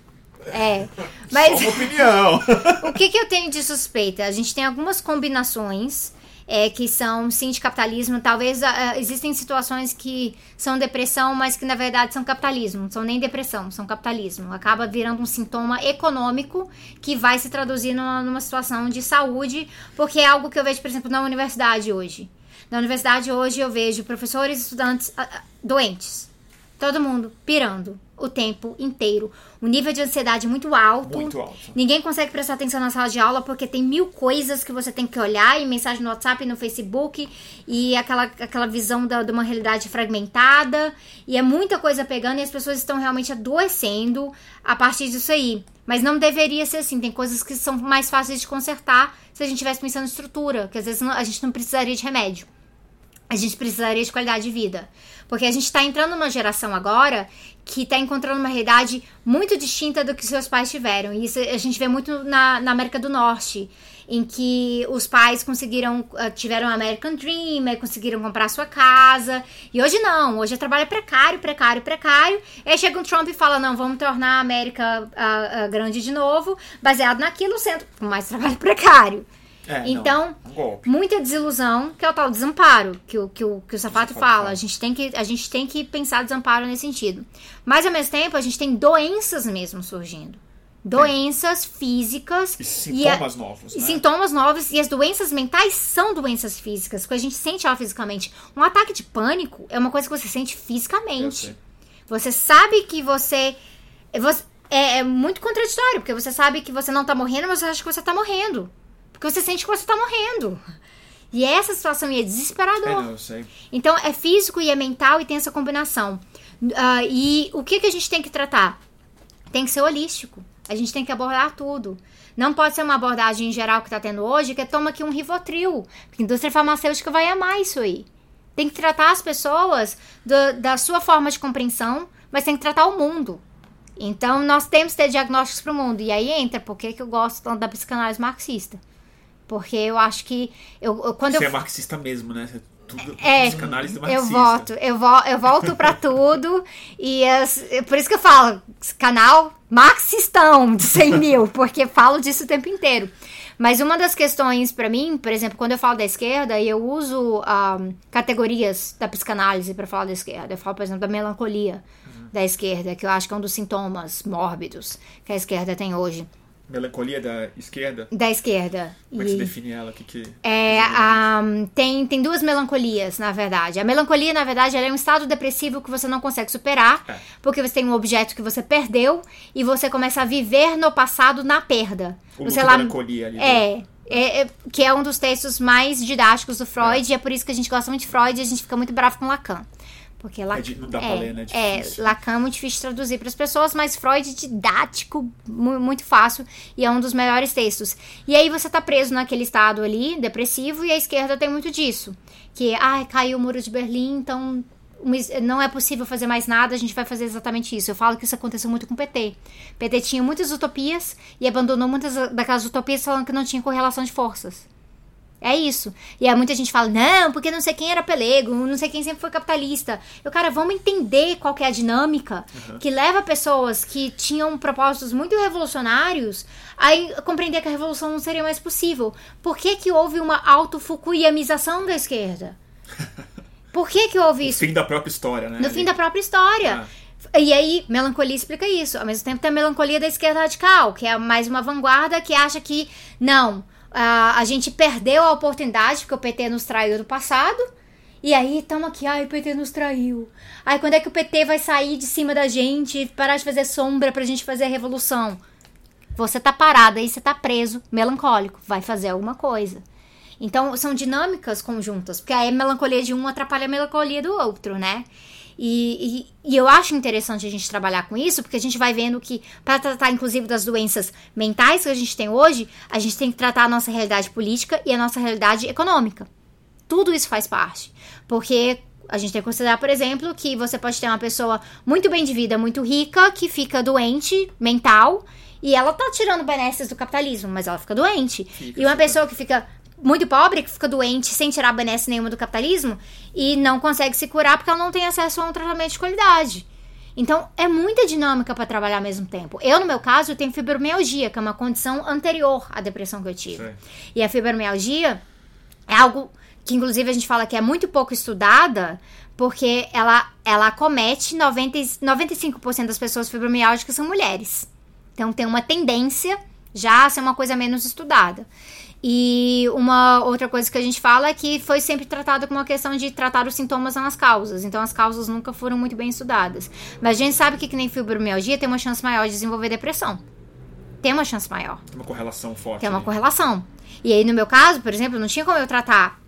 É. Mas. só uma opinião. O que, que eu tenho de suspeita? A gente tem algumas combinações é, que são sim de capitalismo. Talvez ah, existem situações que são depressão, mas que na verdade são capitalismo. Não são nem depressão, são capitalismo. Acaba virando um sintoma econômico que vai se traduzir numa, numa situação de saúde, porque é algo que eu vejo, por exemplo, na universidade hoje. Na universidade hoje eu vejo professores e estudantes ah, doentes. Todo mundo pirando o tempo inteiro. O nível de ansiedade muito alto. Muito alto. Ninguém consegue prestar atenção na sala de aula porque tem mil coisas que você tem que olhar, e mensagem no WhatsApp e no Facebook, e aquela, aquela visão da, de uma realidade fragmentada, e é muita coisa pegando, e as pessoas estão realmente adoecendo a partir disso aí. Mas não deveria ser assim, tem coisas que são mais fáceis de consertar se a gente tivesse pensando em estrutura, que às vezes não- a gente não precisaria de remédio a gente precisaria de qualidade de vida. Porque a gente está entrando numa geração agora que está encontrando uma realidade muito distinta do que seus pais tiveram. E isso a gente vê muito na, na América do Norte, em que os pais conseguiram, ah, tiveram American Dream, conseguiram comprar sua casa. E hoje não, hoje é trabalho precário, precário, precário. Aí chega um Trump e fala: não, vamos tornar a América ah, ah, grande de novo, baseado naquilo, sendo mais trabalho precário. É, não, Então, é golpe. muita desilusão, que é o tal desamparo, que o, que o, que o Safato Safato fala. fala. A gente, tem que, a gente tem que pensar desamparo nesse sentido. Mas, ao mesmo tempo, a gente tem doenças mesmo surgindo. Doenças físicas E a- sintomas novos, e né? sintomas novos. E as doenças mentais são doenças físicas, que a gente sente ela fisicamente. Um ataque de pânico é uma coisa que você sente fisicamente. Você sabe que você. você- é, é muito contraditório, porque você sabe que você não tá morrendo, mas você acha que você tá morrendo. Porque você sente que você tá morrendo. E essa situação é É, desesperador. não, eu sei. Então é físico e é mental e tem essa combinação. Ah, e o que, que a gente tem que tratar? Tem que ser holístico. A gente tem que abordar tudo. Não pode ser uma abordagem em geral que tá tendo hoje, que é toma aqui um Rivotril. Porque a indústria farmacêutica vai amar isso aí. Tem que tratar as pessoas do- da sua forma de compreensão, mas tem que tratar o mundo. Então nós temos que ter diagnósticos para o mundo. E aí entra por que que eu gosto tanto da psicanálise marxista. Porque eu acho que. Eu, eu- quando Você eu é marxista mesmo, né? Você- Tudo, É, psicanálise eu volto, eu, vo, eu volto pra tudo. e as- é por isso que eu falo, canal marxistão de 100 mil, porque falo disso o tempo inteiro. Mas uma das questões pra mim, por exemplo, quando eu falo da esquerda, eu uso ah, categorias da psicanálise pra falar da esquerda. Eu falo, por exemplo, da melancolia da esquerda, que eu acho que é um dos sintomas mórbidos que a esquerda tem hoje. Melancolia da esquerda. Da esquerda. Como é que você E- define ela? Que que... é, a- tem, tem duas melancolias, na verdade. A melancolia, na verdade, ela é um estado depressivo que você não consegue superar, É. porque você tem um objeto que você perdeu e você começa a viver no passado na perda. O você lá- melancolia ali. É, é, é, que é um dos textos mais didáticos do Freud, e é por isso que a gente gosta muito de Freud e a gente fica muito bravo com Lacan. Porque Lacan, É de- não dá pra ler, né? É é. Lacan é muito difícil de traduzir para as pessoas, mas Freud é didático, mu- muito fácil, e é um dos melhores textos. E aí você tá preso naquele estado ali, depressivo, e a esquerda tem muito disso. Que, ai, caiu o muro de Berlim, então não é possível fazer mais nada, a gente vai fazer exatamente isso. Eu falo que isso aconteceu muito com o PT. O PT tinha muitas utopias e abandonou muitas daquelas utopias falando que não tinha correlação de forças. É isso. E aí muita gente fala, não, porque não sei quem era pelego, não sei quem sempre foi capitalista. Eu, cara, vamos entender qual que é a dinâmica que leva pessoas que tinham propósitos muito revolucionários a compreender que a revolução não seria mais possível. Por que que houve uma auto-fukuyamização da esquerda? Por que que houve isso? fim da própria história, né? No fim da própria história. E aí, melancolia explica isso. Ao mesmo tempo, tem a melancolia da esquerda radical, que é mais uma vanguarda que acha que, não, a, gente perdeu a oportunidade porque o PT nos traiu no passado. E aí, estamos aqui, ai, o PT nos traiu. Ai, quando é que o PT vai sair de cima da gente e parar de fazer sombra pra gente fazer a revolução? Você tá parado aí, você tá preso, melancólico, vai fazer alguma coisa. Então, são dinâmicas conjuntas, porque aí a melancolia de um atrapalha a melancolia do outro, né? E, e, e eu acho interessante a gente trabalhar com isso, porque a gente vai vendo que, para tratar inclusive das doenças mentais que a gente tem hoje, a gente tem que tratar a nossa realidade política e a nossa realidade econômica. Tudo isso faz parte. Porque a gente tem que considerar, por exemplo, que você pode ter uma pessoa muito bem de vida, muito rica, que fica doente mental, e ela tá tirando benesses do capitalismo, mas ela fica doente. Fica, e uma fica. pessoa que fica muito pobre, que fica doente sem tirar benesse nenhuma do capitalismo, e não consegue se curar porque ela não tem acesso a um tratamento de qualidade. Então, é muita dinâmica para trabalhar ao mesmo tempo. Eu, no meu caso, eu tenho fibromialgia, que é uma condição anterior à depressão que eu tive. Sei. E a fibromialgia é algo que, inclusive, a gente fala que é muito pouco estudada, porque ela, ela acomete 90, e- 95% das pessoas fibromialgicas são mulheres. Então, tem uma tendência já a ser uma coisa menos estudada. E uma outra coisa que a gente fala é que foi sempre tratado como uma questão de tratar os sintomas não as causas. Então as causas nunca foram muito bem estudadas. Mas a gente sabe que, que nem fibromialgia tem uma chance maior de desenvolver depressão. Tem uma chance maior. Tem uma correlação forte. Tem uma correlação. E aí, no meu caso, por exemplo, não tinha como eu tratar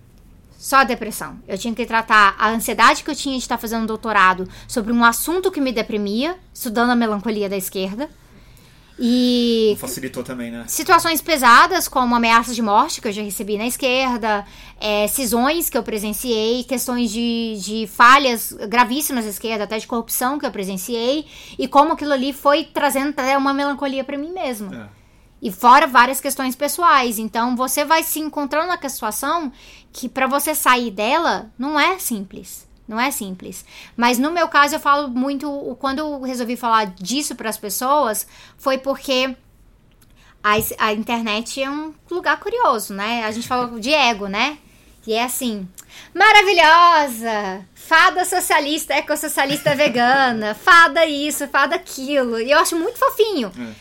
só a depressão. Eu tinha que tratar a ansiedade que eu tinha de estar fazendo um doutorado sobre um assunto que me deprimia, estudando a melancolia da esquerda. E facilitou também, né? situações pesadas, como ameaças de morte que eu já recebi na esquerda, é, cisões que eu presenciei, questões de, de falhas gravíssimas na esquerda, até de corrupção que eu presenciei, e como aquilo ali foi trazendo até uma melancolia para mim mesma. É. E fora várias questões pessoais. Então você vai se encontrando naquela situação que para você sair dela não é simples. Não é simples. Mas no meu caso eu falo muito quando eu resolvi falar disso para as pessoas foi porque a, a internet é um lugar curioso, né? A gente fala de ego, né? E é assim, maravilhosa, fada socialista, ecossocialista vegana, fada isso, fada aquilo. E eu acho muito fofinho. É.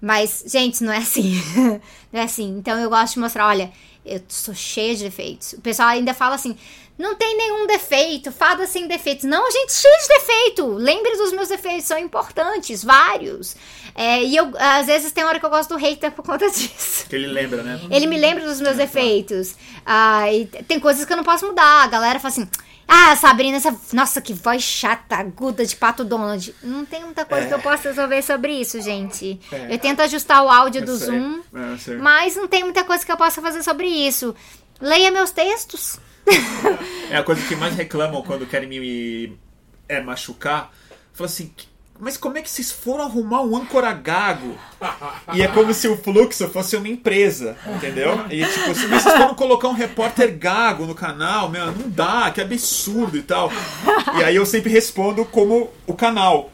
Mas, gente, não é assim. não é assim. Então eu gosto de mostrar, olha, eu sou cheia de defeitos. O pessoal ainda fala assim: não tem nenhum defeito, fada sem defeitos. Não, gente, cheia de defeito. Lembre dos meus defeitos, são importantes, vários. É, e eu, às vezes, tem hora que eu gosto do hater por conta disso. Que ele lembra, né? Ele me lembra dos meus É, defeitos. Ah, e tem coisas que eu não posso mudar. A galera fala assim. Ah, Sabrina, essa. Nossa, que voz chata, aguda de pato Donald. Não tem muita coisa que eu possa resolver sobre isso, gente. É. Eu tento ajustar o áudio Eu do sei. Zoom, É, mas não tem muita coisa que eu possa fazer sobre isso. Leia meus textos. É a coisa que mais reclamam quando querem me é, machucar. Fala assim, mas como é que vocês foram arrumar um âncora gago? E é como se o Fluxo fosse uma empresa, entendeu? E tipo, se vocês foram colocar um repórter gago no canal, meu, não dá, que absurdo e tal. E aí eu sempre respondo como o canal.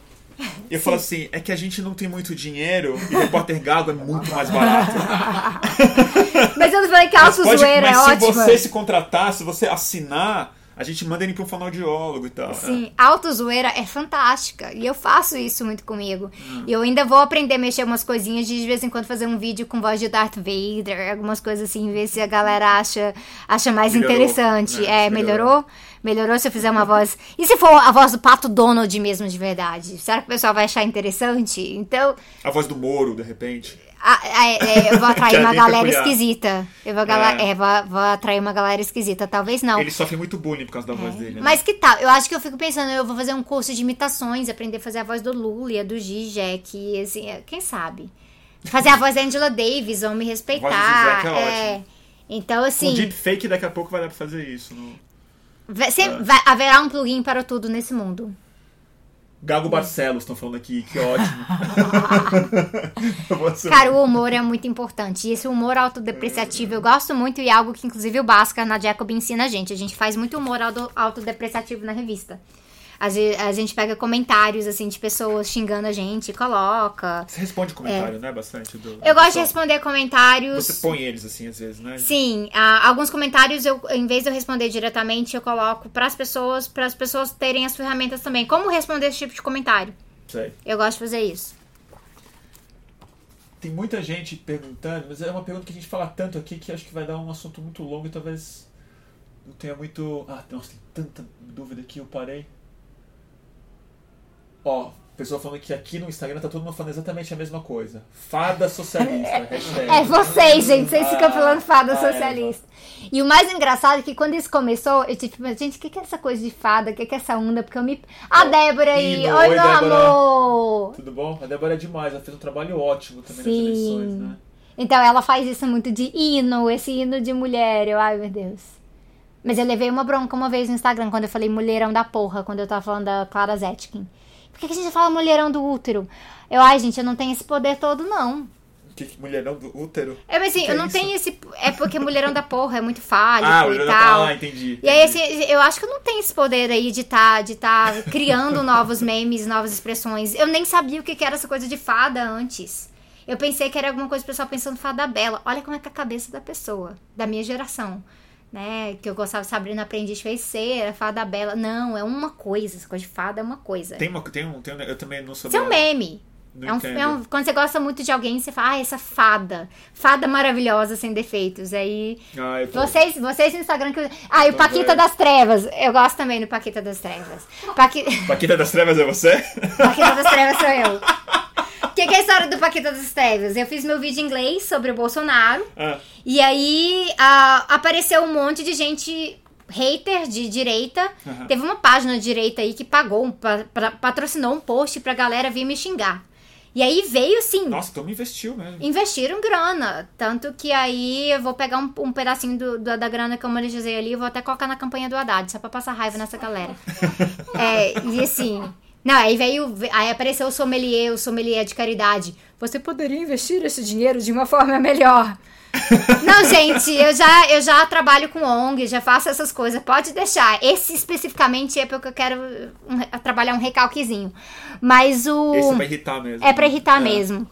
E eu falo assim, é que a gente não tem muito dinheiro e o repórter gago é muito mais barato. Mas eu não falei que a Mas, pode- zoeira é mas se ótima. você se contratar, se você assinar, a gente manda ele para um fonoaudiólogo e tal. Sim, autozoeira é fantástica. E eu faço isso muito comigo. Hum. E eu ainda vou aprender a mexer umas coisinhas de de vez em quando fazer um vídeo com voz de Darth Vader, algumas coisas assim, ver se a galera acha, acha mais Melhorou, interessante. né? É, Melhorou. melhorou? Melhorou se eu fizer uma voz. E se for a voz do Pato Donald mesmo de verdade? Será que o pessoal vai achar interessante? Então, A voz do Moro, de repente. A- a- é, eu vou atrair é uma galera esquisita. Eu vou, gala- É. é, vou, vou atrair uma galera esquisita. Talvez não. Ele sofre muito bullying por causa da voz dele. né? Mas que tal? Eu acho que eu fico pensando, eu vou fazer um curso de imitações, aprender a fazer a voz do Lula a do Zizek, assim, é, quem sabe? Fazer a voz da Angela Davis, vão me respeitar. Zizek é é. ótimo. Então, Com assim, deepfake daqui a pouco vai dar pra fazer isso. No... vai, sempre vai- haverá um plugin para tudo nesse mundo. Gago Barcelos estão falando aqui, que ótimo. Cara, o humor é muito importante. E esse humor autodepreciativo eu gosto muito e é algo que, inclusive, o Bhaskar na Jacob ensina a gente. A gente faz muito humor auto- autodepreciativo na revista. A ge- a gente pega comentários, assim, de pessoas xingando a gente, e coloca. Você responde comentário, né? Bastante. Do, Eu gosto de responder comentários. Você põe eles assim, às vezes, né? Sim, ah, alguns comentários eu, em vez de eu responder diretamente, eu coloco para as pessoas, para as pessoas terem as ferramentas também. Como responder esse tipo de comentário? Sei. Eu gosto de fazer isso. Tem muita gente perguntando, mas é uma pergunta que a gente fala tanto aqui que acho que vai dar um assunto muito longo e talvez não tenha muito. Ah, nossa, tem tanta dúvida aqui, eu parei. Ó, pessoa falando que aqui no Instagram tá todo mundo falando exatamente a mesma coisa. Fada socialista. hashtag. É vocês, gente, vocês ficam Ah, falando fada ah, socialista. E o mais engraçado é que quando isso começou, eu tipo, mas, gente, o que, que é essa coisa de fada? O que, que é essa onda? Porque eu me. A Ó, Débora aí! Oi, oi, meu Débora. amor! Tudo bom? A Débora é demais, ela fez um trabalho ótimo também Sim. nas eleições, né? Então ela faz isso muito de hino, esse hino de mulher. Eu, ai, meu Deus. Mas eu levei uma bronca uma vez no Instagram quando eu falei mulherão da porra, quando eu tava falando da Clara Zetkin. Por que, que a gente fala mulherão do útero? Eu, ai, gente, eu não tenho esse poder todo, não. Que, que mulherão do útero. É, mas assim, Que eu é não isso? tenho esse. É porque mulherão da porra é muito fálico Ah, e tal. Ah, entendi. E aí, entendi. assim, eu acho que eu não tenho esse poder aí de tá, de tá criando novos memes, novas expressões. Eu nem sabia o que que era essa coisa de fada antes. Eu pensei que era alguma coisa o pessoal pensando fada bela. Olha como é que é a cabeça da pessoa, da minha geração. Né? Que eu gostava de Sabrina Aprendiz Feiticeira, fada bela. Não, é uma coisa. Essa coisa de fada é uma coisa. Tem, uma, tem, um, tem um. Eu também não sou. Isso é um meme. É um, é um- quando você gosta muito de alguém, você fala, ah, essa fada. Fada maravilhosa, sem defeitos. Aí. Tô... Vocês, vocês no Instagram que. Ah, e o Paquita das Trevas. Eu gosto também do Paquita das Trevas. Paqui... Paquita das Trevas é você? Paquita das Trevas sou eu. O que, que é a história do Paquita das Trevas? Eu fiz meu vídeo em inglês sobre o Bolsonaro. Ah, E aí ah, apareceu um monte de gente hater de direita. Aham. Teve uma página de direita aí que pagou, um- pa- pra- patrocinou um post pra galera vir me xingar. E aí veio assim. nossa, então me investiu mesmo. Investiram grana. Tanto que aí eu vou pegar um, um pedacinho do- do- da grana que eu monetizei ali e vou até colocar na campanha do Haddad, só pra passar raiva nessa galera. é, e assim. Não, aí veio. Aí apareceu o sommelier, o sommelier de caridade. Você poderia investir esse dinheiro de uma forma melhor. Não, gente, eu já, eu já trabalho com ONG, já faço essas coisas. Pode deixar. Esse especificamente é porque eu quero um- trabalhar um recalquezinho. Mas o. Esse vai irritar mesmo. É pra irritar É. mesmo.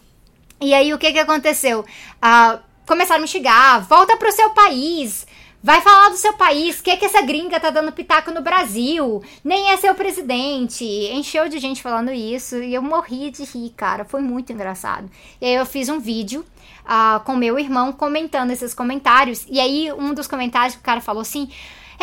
E aí, o que que aconteceu? Ah, começaram a me xingar. Volta pro seu país. Vai falar do seu país. O que que essa gringa tá dando pitaco no Brasil? Nem é seu presidente. Encheu de gente falando isso. E eu morri de rir, cara. Foi muito engraçado. E aí, eu fiz um vídeo ah, com meu irmão comentando esses comentários. E aí, um dos comentários que o cara falou assim...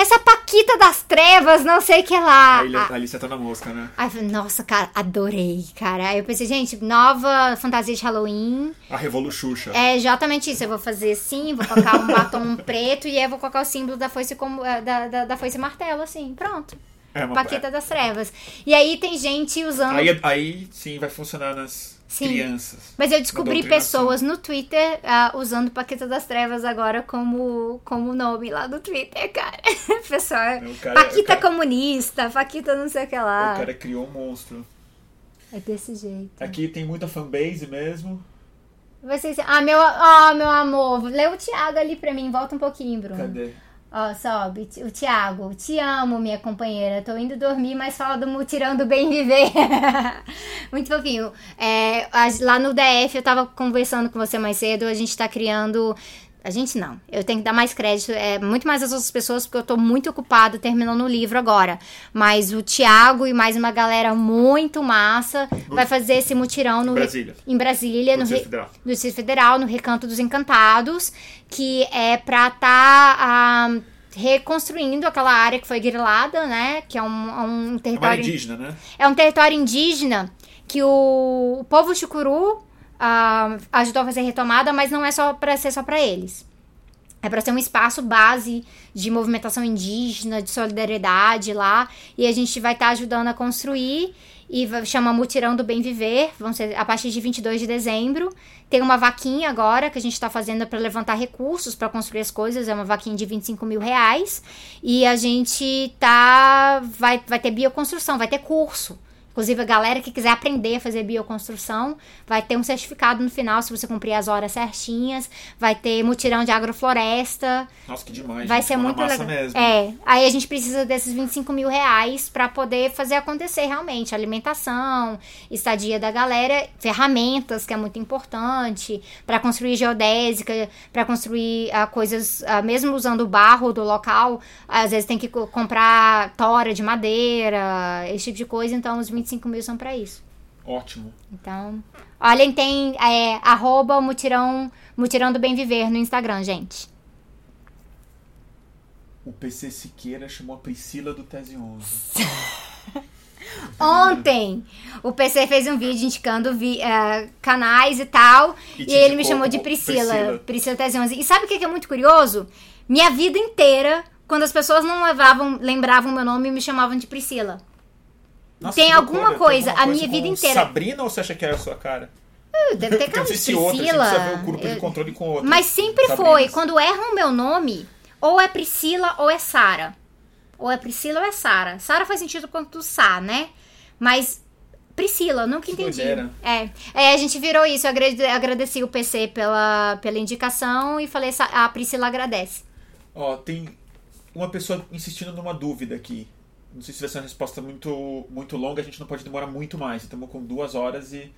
Essa Paquita das Trevas, não sei o que lá. Aí, Ah, ali você tá na mosca, né? Aí eu falei, nossa, cara, adorei, cara. Aí eu pensei, gente, nova fantasia de Halloween. A Revoluxuxa. É exatamente isso. Eu vou fazer assim, vou colocar um batom preto e aí eu vou colocar o símbolo da foice, como, eh, da, da, da foice martelo, assim. Pronto. É uma Paquita das Trevas. E aí tem gente usando. Aí, aí sim vai funcionar nas Sim. crianças. Mas eu descobri pessoas no Twitter ah, usando Paquita das Trevas agora como, como nome lá do Twitter, cara. Pessoal, O cara- Paquita cara- comunista, Paquita não sei o que lá. O cara criou um monstro. É desse jeito. Aqui tem muita fanbase mesmo. Vocês, ah, meu, ah, meu amor, lê o Thiago ali pra mim, volta um pouquinho, Bruno. Cadê? Ó, sobe, o Thiago, te amo, minha companheira. Tô indo dormir, mas fala do mutirão do bem viver. Muito fofinho. É, lá no DF, eu tava conversando com você mais cedo, a gente tá criando a gente não. Eu tenho que dar mais crédito, é muito mais as outras pessoas, porque eu tô muito ocupada terminando o livro agora. Mas o Tiago e mais uma galera muito massa vai fazer esse mutirão no Brasília. em Brasília, no, no, Distrito Federal. no Distrito Federal, no Recanto dos Encantados, que é pra tá. Ah, reconstruindo aquela área que foi grilada, né? Que é um, é um território. É indígena, né? É um território indígena que o, o povo chucuru uh, ajudou a fazer retomada, mas não é só para ser só para eles. É para ser um espaço base de movimentação indígena, de solidariedade lá. E a gente vai estar tá ajudando a construir e chama Mutirão do Bem Viver. Vão ser a partir de 22 de dezembro. Tem uma vaquinha agora que a gente está fazendo para levantar recursos para construir as coisas. É uma vaquinha de 25 mil reais. E a gente tá. Vai, vai ter bioconstrução, vai ter curso. Inclusive, a galera que quiser aprender a fazer bioconstrução vai ter um certificado no final, se você cumprir as horas certinhas. Vai ter mutirão de agrofloresta. Nossa, que demais. Vai gente, ser muito legal. Mesmo. É. Aí a gente precisa desses 25 mil reais para poder fazer acontecer realmente. Alimentação, estadia da galera, ferramentas, que é muito importante, para construir geodésica, para construir uh, coisas, uh, mesmo usando o barro do local, às vezes tem que comprar tora de madeira, esse tipo de coisa. Então, os 25 25 mil são para isso. Ótimo. Então, olhem, tem é, arroba mutirão, mutirão do bem viver no Instagram, gente. O PC Siqueira chamou a Priscila do Tese 11. Ontem, o PC fez um vídeo indicando vi, uh, canais e tal. E, e ele me chamou de Priscila. Priscila, Priscila Tese 11. E sabe o que é muito curioso? Minha vida inteira, quando as pessoas não levavam, lembravam meu nome, me chamavam de Priscila. Nossa, tem alguma coisa, a minha vida inteira. Sabrina ou você acha que é a sua cara? Uh, deve ter cara de Priscila. Outro, você ver o grupo eu... de controle com. Mas sempre Sabrina. foi, quando erram o meu nome, ou é Priscila ou é Sara. Ou é Priscila ou é Sara. Sara faz sentido quanto Sá, né? Mas Priscila, nunca que entendi. É. é, a gente virou isso. Eu agradeci o PC pela, pela indicação e falei, a Priscila agradece. Ó, tem uma pessoa insistindo numa dúvida aqui. Não sei se vai ser uma resposta muito, muito longa, a gente não pode demorar muito mais. Estamos com duas horas e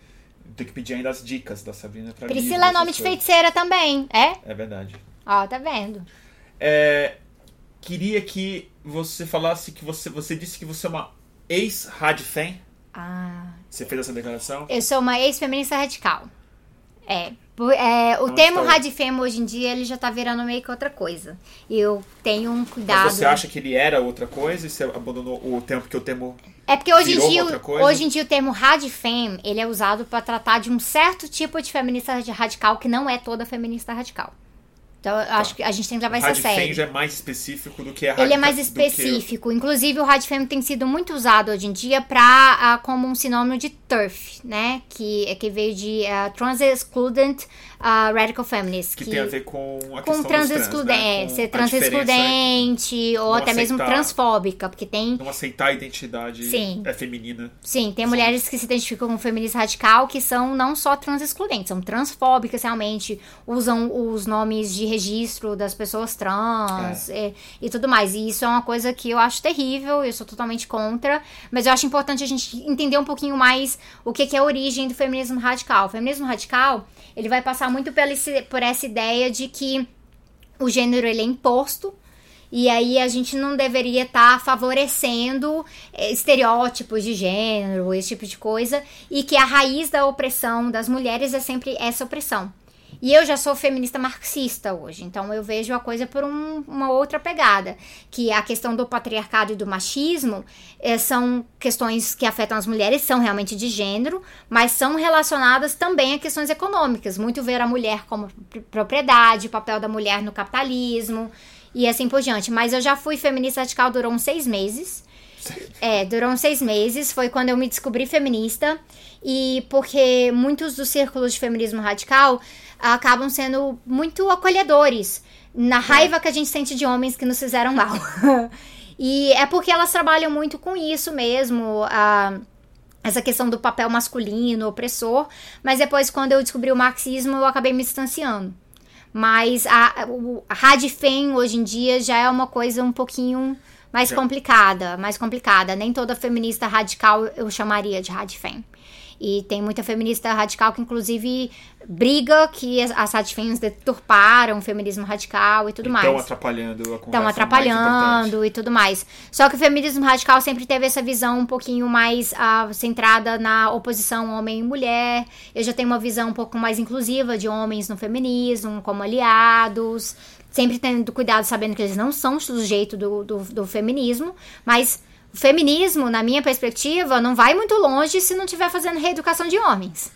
tem que pedir ainda as dicas da Sabrina pra Priscila é nome de feiticeira também, é? É verdade. Ó, tá vendo. É, queria que você falasse que você, você disse que você é uma ex-radfem. Ah. Você fez essa declaração? Eu sou uma ex-feminista radical. É, é, o termo radifemo hoje em dia ele já tá virando meio que outra coisa. E eu tenho um cuidado. Mas você acha que ele era outra coisa e você abandonou o tempo que o termo é porque hoje em, dia, hoje em dia o termo radifem, ele é usado para tratar de um certo tipo de feminista radical que não é toda feminista radical. Então, eu tá. acho que a gente tem que levar isso a sério. O já é mais específico do que a Ele é mais específico. Que... Inclusive, o Radfem tem sido muito usado hoje em dia pra, uh, como um sinônimo de TERF, né? Que, que veio de uh, Trans Excludent uh, Radical Feminist. Que, que, tem a ver com a com trans, trans excludente, né? ser trans excludente ou até aceitar, mesmo transfóbica, porque tem... Não aceitar a identidade Sim. é feminina. Sim, tem Sim. mulheres que se identificam com feminista radical que são não só trans excludentes, são transfóbicas realmente, usam os nomes de registro das pessoas trans é. e, e, tudo mais. E isso é uma coisa que eu acho terrível, eu sou totalmente contra, mas eu acho importante a gente entender um pouquinho mais o que, que é a origem do feminismo radical. O feminismo radical, ele vai passar muito por, esse, por essa ideia de que o gênero ele é imposto, e aí a gente não deveria estar tá favorecendo eh, estereótipos de gênero, esse tipo de coisa, e que a raiz da opressão das mulheres é sempre essa opressão. E eu já sou feminista marxista hoje, então eu vejo a coisa por um, uma outra pegada, que a questão do patriarcado e do machismo é, são questões que afetam as mulheres, são realmente de gênero, mas são relacionadas também a questões econômicas, muito ver a mulher como propriedade, o papel da mulher no capitalismo e assim por diante. Mas eu já fui feminista radical, durou uns seis meses. É, durou uns seis meses, foi quando eu me descobri feminista, e porque muitos dos círculos de feminismo radical acabam sendo muito acolhedores na é. raiva que a gente sente de homens que nos fizeram mal. e é porque elas trabalham muito com isso mesmo. Uh, essa questão do papel masculino, opressor, mas depois, quando eu descobri o marxismo, eu acabei me distanciando. Mas a, a Radfem hoje em dia já é uma coisa um pouquinho mais complicada, mais complicada. Nem toda feminista radical eu chamaria de Radfem. E tem muita feminista radical que, inclusive, briga que as, as radfems deturparam o feminismo radical e tudo mais. Estão atrapalhando a conversa Estão atrapalhando e tudo mais. Só que o feminismo radical sempre teve essa visão um pouquinho mais uh, centrada na oposição homem e mulher. Eu já tenho uma visão um pouco mais inclusiva de homens no feminismo, como aliados. Sempre tendo cuidado, sabendo que eles não são sujeito do, do, do feminismo, mas o feminismo, na minha perspectiva, não vai muito longe se não estiver fazendo reeducação de homens.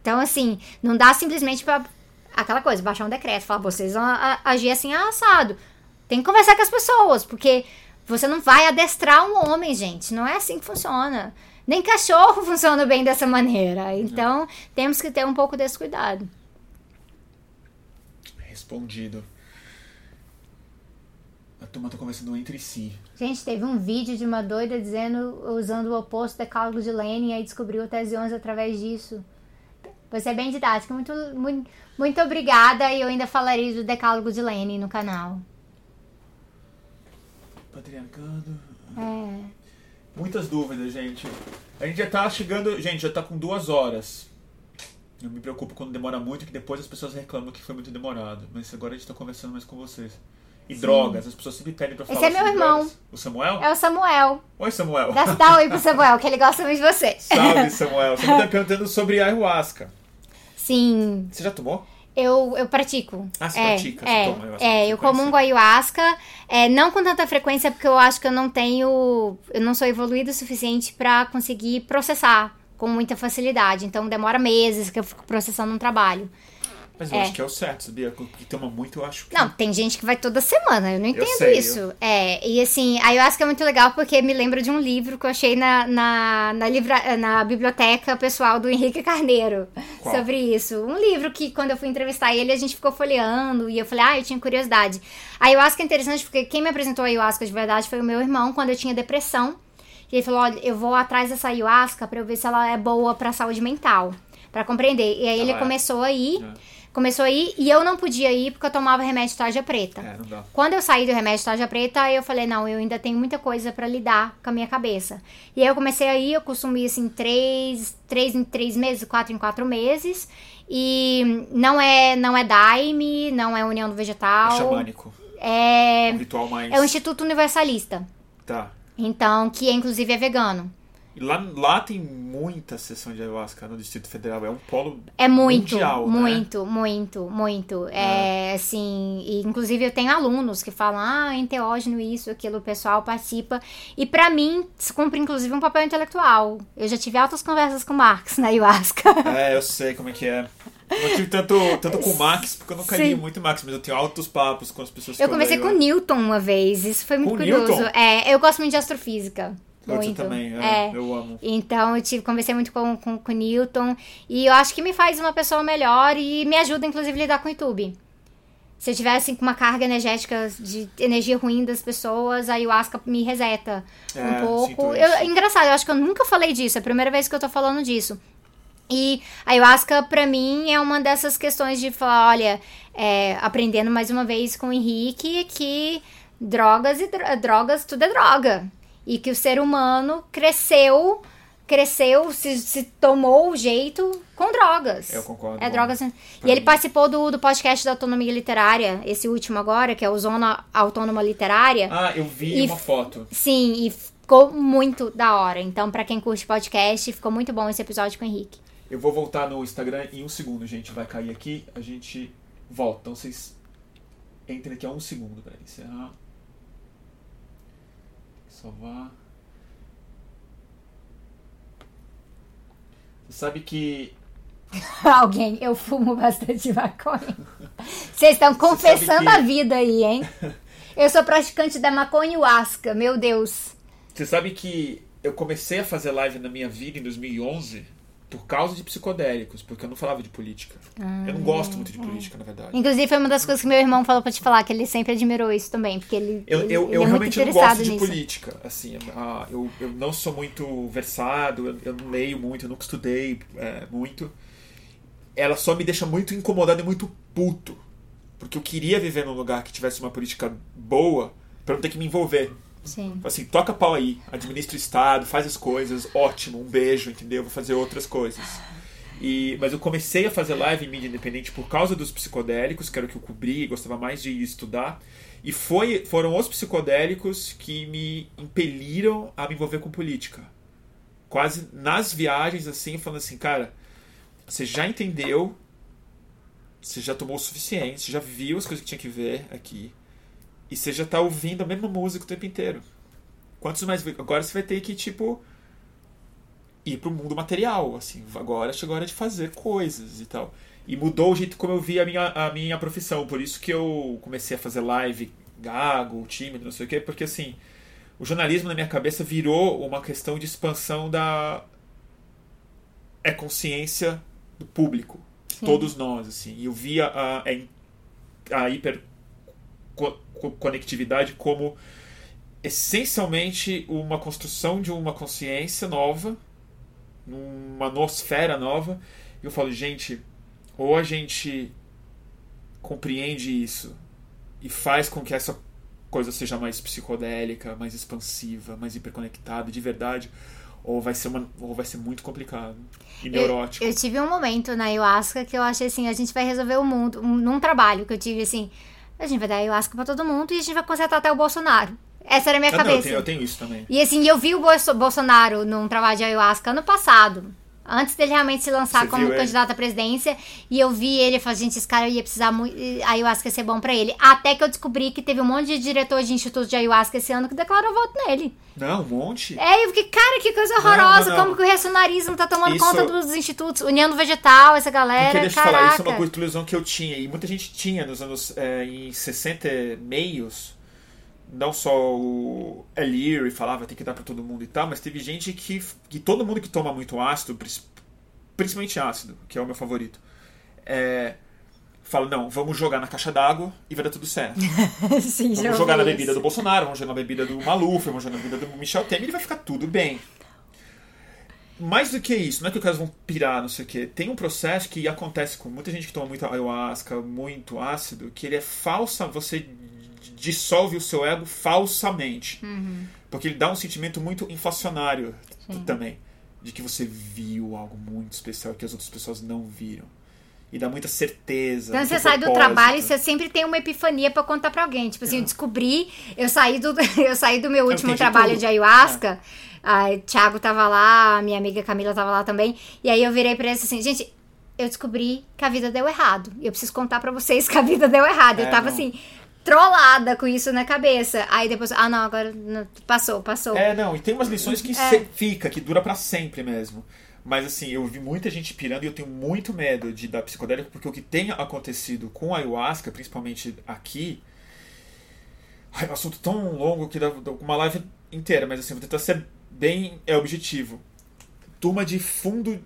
Então, assim, não dá simplesmente pra aquela coisa, baixar um decreto, falar, vocês vão agir assim assado. Tem que conversar com as pessoas, porque você não vai adestrar um homem, gente. Não é assim que funciona. Nem cachorro funciona bem dessa maneira. Então, temos que ter um pouco desse cuidado. Respondido. Turma tá conversando entre si. Gente, teve um vídeo de uma doida dizendo, usando o oposto decálogo de Lenin, e aí descobriu o Tese 11 através disso. Você é bem didática. Muito, muito, muito obrigada. E eu ainda falarei do decálogo de Lenin no canal. Patriarcado. É. Muitas dúvidas, gente. A gente já tá chegando. Gente, já tá com duas horas. Eu me preocupo quando demora muito, que depois as pessoas reclamam que foi muito demorado. Mas agora a gente tá conversando mais com vocês. E Sim. drogas, as pessoas sempre pedem pra Esse falar é meu irmão. Drogas. O Samuel? É o Samuel. Oi, Samuel. Dá, dá oi pro Samuel, que ele gosta muito de você. Salve, Samuel. Você tá perguntando sobre ayahuasca. Sim. Você já tomou? Eu, eu pratico. Ah, você é, pratica? É, você toma ayahuasca é eu comungo ayahuasca, é, não com tanta frequência, porque eu acho que eu não tenho. Eu não sou evoluído o suficiente para conseguir processar com muita facilidade. Então demora meses que eu fico processando um trabalho. Mas eu É. acho que é o certo, sabia? Porque toma muito, eu acho que. Não, tem gente que vai toda semana, eu não entendo sei, isso. É, e assim, a ayahuasca é muito legal porque me lembra de um livro que eu achei na, na, na, livra, na biblioteca pessoal do Henrique Carneiro Qual? sobre isso. Um livro que quando eu fui entrevistar ele, a gente ficou folheando e eu falei, ah, eu tinha curiosidade. A ayahuasca é interessante porque quem me apresentou a ayahuasca de verdade foi o meu irmão quando eu tinha depressão. E ele falou, olha, eu vou atrás dessa ayahuasca pra eu ver se ela é boa pra saúde mental. Pra compreender. E aí ele Ela é. começou a ir, É. começou a ir, e eu não podia ir porque eu tomava remédio tarja preta. É, não dá. Quando eu saí do remédio tarja preta, eu falei, não, eu ainda tenho muita coisa pra lidar com a minha cabeça. E aí eu comecei a ir, eu costumo ir assim, três, três em três meses, quatro em quatro meses. E não é, não é Daime, não é União do É Vegetal. xamânico. É, Um ritual mais. é o Instituto Universalista. Tá. Então, que inclusive é vegano. E lá, lá tem muita sessão de ayahuasca no Distrito Federal. É um polo É muito, mundial, né? muito, muito, muito. É, assim, e, inclusive eu tenho alunos que falam, ah, enteógeno, isso, aquilo, o pessoal participa. E pra mim, isso cumpre inclusive um papel intelectual. Eu já tive altas conversas com Marx na ayahuasca. É, eu sei como é que é. Não tive tanto, tanto com o Max, porque eu li Sim. muito Max, mas eu tenho altos papos com as pessoas que Eu conversei com o Newton uma vez, isso foi muito Com o curioso. Newton? É, eu gosto muito de astrofísica. Muito. Eu também, é, é. eu amo. Então eu tive, conversei muito com, com, com o Newton e eu acho que me faz uma pessoa melhor e me ajuda, inclusive, a lidar com o YouTube. Se eu tiver assim, com uma carga energética de energia ruim das pessoas, a ayahuasca me reseta É, um pouco. Eu, engraçado, eu acho que eu nunca falei disso, é a primeira vez que eu tô falando disso. E a ayahuasca, pra mim, é uma dessas questões de falar, olha, é, aprendendo mais uma vez com o Henrique, que drogas e dro- drogas, tudo é droga. E que o ser humano cresceu, cresceu, se, se tomou o jeito com drogas. Eu concordo. É drogas. Pra E ele mim. participou do, do podcast da autonomia literária, esse último agora, que é o Zona Autônoma Literária. Ah, eu vi E uma foto. Sim, e ficou muito da hora. Então, pra quem curte podcast, ficou muito bom esse episódio com o Henrique. Eu vou voltar no Instagram em um segundo, gente. Vai cair aqui, a gente volta. Então vocês entrem aqui a um segundo para encerrar. Salvar. Você sabe que Alguém, eu fumo bastante maconha. Vocês estão confessando que- a vida aí, hein? Eu sou praticante da maconha Huasca, meu Deus. Você sabe que eu comecei a fazer live na minha vida em 2011? Por causa de psicodélicos, porque eu não falava de política. eu não gosto muito de política, na verdade. Inclusive, foi uma das coisas que meu irmão falou pra te falar, que ele sempre admirou isso também, porque ele. Eu, ele, eu, ele eu é realmente não gosto interessado de nisso. política. Assim, ah, eu, eu não sou muito versado, eu, eu não leio muito, eu nunca estudei é, muito. Ela só me deixa muito incomodado e muito puto. Porque eu queria viver num lugar que tivesse uma política boa pra não ter que me envolver. Sim. Assim, toca pau aí, administra o Estado, faz as coisas, ótimo, um beijo, entendeu? Vou fazer outras coisas. E, mas eu comecei a fazer live em mídia independente por causa dos psicodélicos, que era o que eu cobri gostava mais de estudar. E foi, foram os psicodélicos que me impeliram a me envolver com política. Quase nas viagens, assim, falando assim, cara, você já entendeu, você já tomou o suficiente, você já viu as coisas que tinha que ver aqui. E você já tá ouvindo a mesma música o tempo inteiro. Quantos mais. Agora você vai ter que, tipo. ir pro mundo material, assim. Agora chegou a hora de fazer coisas e tal. E mudou o jeito como eu vi a minha, a minha profissão. Por isso que eu comecei a fazer live gago, tímido, não sei o quê, porque assim. O jornalismo na minha cabeça virou uma questão de expansão da. É consciência do público. Sim. Todos nós, assim. E eu via a, a, a hiper conectividade como essencialmente uma construção de uma consciência nova, numa nosfera nova. E eu falo, gente, ou a gente compreende isso e faz com que essa coisa seja mais psicodélica, mais expansiva, mais hiperconectada de verdade, ou vai ser, uma, ou vai ser muito complicado e neurótico. Eu, eu tive um momento na ayahuasca que eu achei assim, a gente vai resolver o mundo, um- num trabalho que eu tive assim, a gente vai dar ayahuasca pra todo mundo e a gente vai consertar até o Bolsonaro. Essa era a minha Ah, não, eu cabeça. tenho, eu tenho isso também. E assim, eu vi o Bolso- Bolsonaro num trabalho de ayahuasca ano passado. Antes dele realmente se lançar Você como ele? candidato à presidência. E eu vi ele e falei, gente, esse cara ia precisar muito. Ayahuasca ia ser bom pra ele. Até que eu descobri que teve um monte de diretor de instituto de ayahuasca esse ano que declarou voto nele. Não, um monte. É, eu fiquei, cara, que coisa horrorosa. não, não. Como que o reacionarismo tá tomando Isso- conta dos institutos. União do Vegetal, essa galera. Porque deixa eu falar, isso é uma coisa- ilusão que eu tinha, e muita gente tinha nos anos é, em 60 e meios. Não só o Leary falava tem que dar pra todo mundo e tal, mas teve gente que, que todo mundo que toma muito ácido, principalmente ácido, que é o meu favorito, é, fala: não, vamos jogar na caixa d'água e vai dar tudo certo. Sim, Vamos jogar na bebida isso. do Bolsonaro, vamos jogar na bebida do Maluf, vamos jogar na bebida do Michel Temer e vai ficar tudo bem. Mais do que isso, não é que os caras vão pirar, não sei o quê. Tem um processo que acontece com muita gente que toma muito ayahuasca, muito ácido, que ele é falsa, você dissolve o seu ego falsamente. Porque ele dá um sentimento muito inflacionário Sim. também. De que você viu algo muito especial que as outras pessoas não viram. E dá muita certeza. Então você sai do trabalho e você sempre tem uma epifania pra contar pra alguém. Tipo assim, eu descobri, eu saí do, eu saí do meu último entendi trabalho tudo. de ayahuasca. Aí Thiago tava lá, minha amiga Camila tava lá também. E aí eu virei pra eles assim, gente, eu descobri que a vida deu errado. E eu preciso contar pra vocês que a vida deu errado. eu É, tava não. assim, trollada com isso na cabeça. Aí depois, ah não, agora não, passou, passou. É, não, e tem umas lições que É. fica, que dura pra sempre mesmo. Mas assim, eu vi muita gente pirando e eu tenho muito medo de dar psicodélico, porque o que tem acontecido com a ayahuasca, principalmente aqui. É um assunto tão longo que dá dá uma live inteira, mas assim, vou tentar ser bem é objetivo. Turma de fundo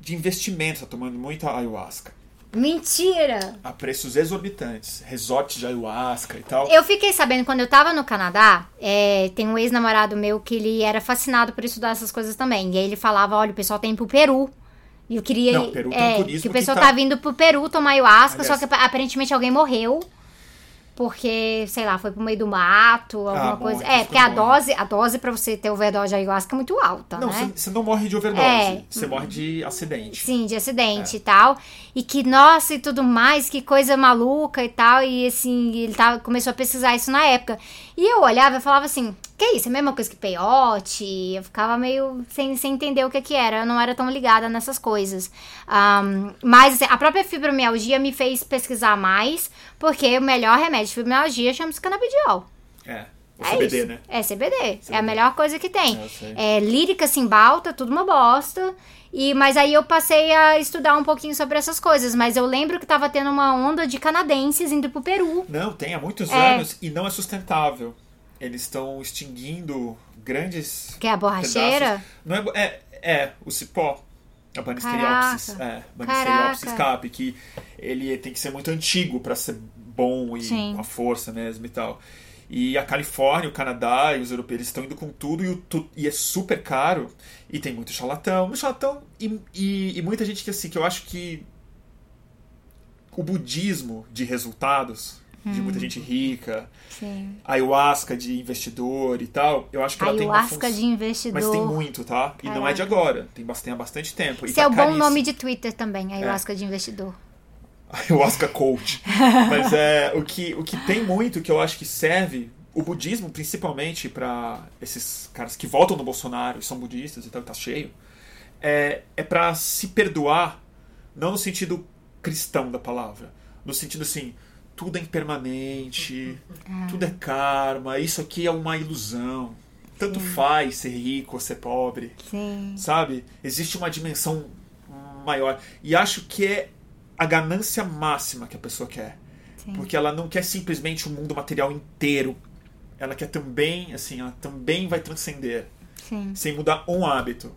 de investimento tá tomando muita ayahuasca. Mentira! A preços exorbitantes. Resorts de ayahuasca e tal. Eu fiquei sabendo quando eu tava no Canadá, é, tem um ex-namorado meu que ele era fascinado por estudar essas coisas também. E aí ele falava: olha, o pessoal tem pro Peru. E eu queria. Não, Peru tem é, um turismo que o que pessoal tá- tá... vindo pro Peru tomar ayahuasca, Aliás- só que aparentemente alguém morreu. Porque, sei lá, foi pro meio do mato, alguma Ah, bom, coisa. essas É, porque a morrem. dose, a dose pra você ter overdose de ayahuasca é muito alta, Não, né? você não morre de overdose. É. Você morre de acidente. Sim, de É. acidente e tal. E que, nossa, e tudo mais, que coisa maluca e tal. E assim, ele tava, começou a pesquisar isso na época. E eu olhava e falava assim, que isso? É a mesma coisa que peiote? Eu ficava meio sem, sem entender o que que era. Eu não era tão ligada nessas coisas. Ahm, mas assim, a própria fibromialgia me fez pesquisar mais, porque o melhor remédio de fibromialgia chama-se canabidiol. É. É CBD, isso. né? É CBD. É a melhor coisa que tem. É. É lírica, simbalta, tudo uma bosta. E, mas aí eu passei a estudar um pouquinho sobre essas coisas. Mas eu lembro que tava tendo uma onda de canadenses indo pro Peru. Não, tem há muitos É. anos e não é sustentável. Eles estão extinguindo grandes. Que é a borracheira. pedaços. Não é, é, é, o cipó. A Banisteriopsis. É, Banisteriopsis capi, que ele tem que ser muito antigo para ser bom e Sim. com a força mesmo e tal. E a Califórnia, o Canadá e os europeus estão indo com tudo e, o, tu, e é super caro. E tem muito charlatão. Muito charlatão e, e, e, muita gente que assim, que eu acho que o budismo de resultados, hum. de muita hum. gente rica, Sim. ayahuasca de investidor e tal, eu acho que ela ayahuasca tem uma de investidor. Mas tem muito, tá? E não é de agora. Tem bastante, há bastante tempo. Isso tá é o bom nome de Twitter também, ayahuasca é. de investidor. Ayahuasca coach. Mas é o que, o que tem muito que eu acho que serve o budismo, principalmente para esses caras que votam no Bolsonaro e são budistas e tal, tá cheio, é, é para se perdoar, não no sentido cristão da palavra, no sentido assim, tudo é impermanente, ah. tudo é karma, isso aqui é uma ilusão. Tanto Sim. faz ser rico ou ser pobre. Sim. Sabe? Existe uma dimensão maior. E acho que é a ganância máxima que a pessoa quer. Sim. Porque ela não quer simplesmente o mundo material inteiro. Ela quer também, assim, ela também vai transcender. Sim. Sem mudar um hábito.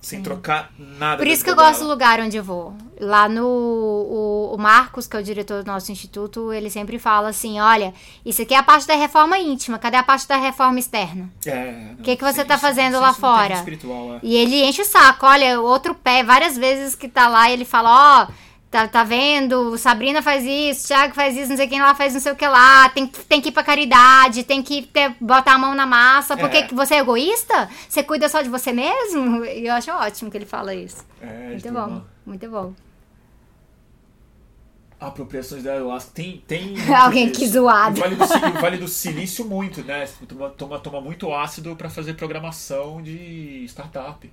Sem Sim. trocar nada. Por isso que eu dela. gosto do lugar onde eu vou. Lá no. O, o, Marcos, que é o diretor do nosso instituto, ele sempre fala assim: olha, isso aqui é a parte da reforma íntima, cadê a parte da reforma externa? É. O que, que você está fazendo lá fora? É. E ele enche o saco, olha, outro pé, várias vezes que tá lá, ele fala: ó. Oh, Tá, tá vendo? Sabrina faz isso, Thiago faz isso, não sei quem lá faz não sei o que lá. Tem, tem que ir pra caridade, tem que ter, botar a mão na massa. Porque é. você é egoísta? Você cuida só de você mesmo? E eu acho ótimo que ele fala isso. É, muito bom, muito bom. Apropriações da ayahuasca. Tem. tem Alguém que zoado. O vale, do, vale do Silício, muito, né? Toma, toma, toma muito ácido para fazer programação de startup.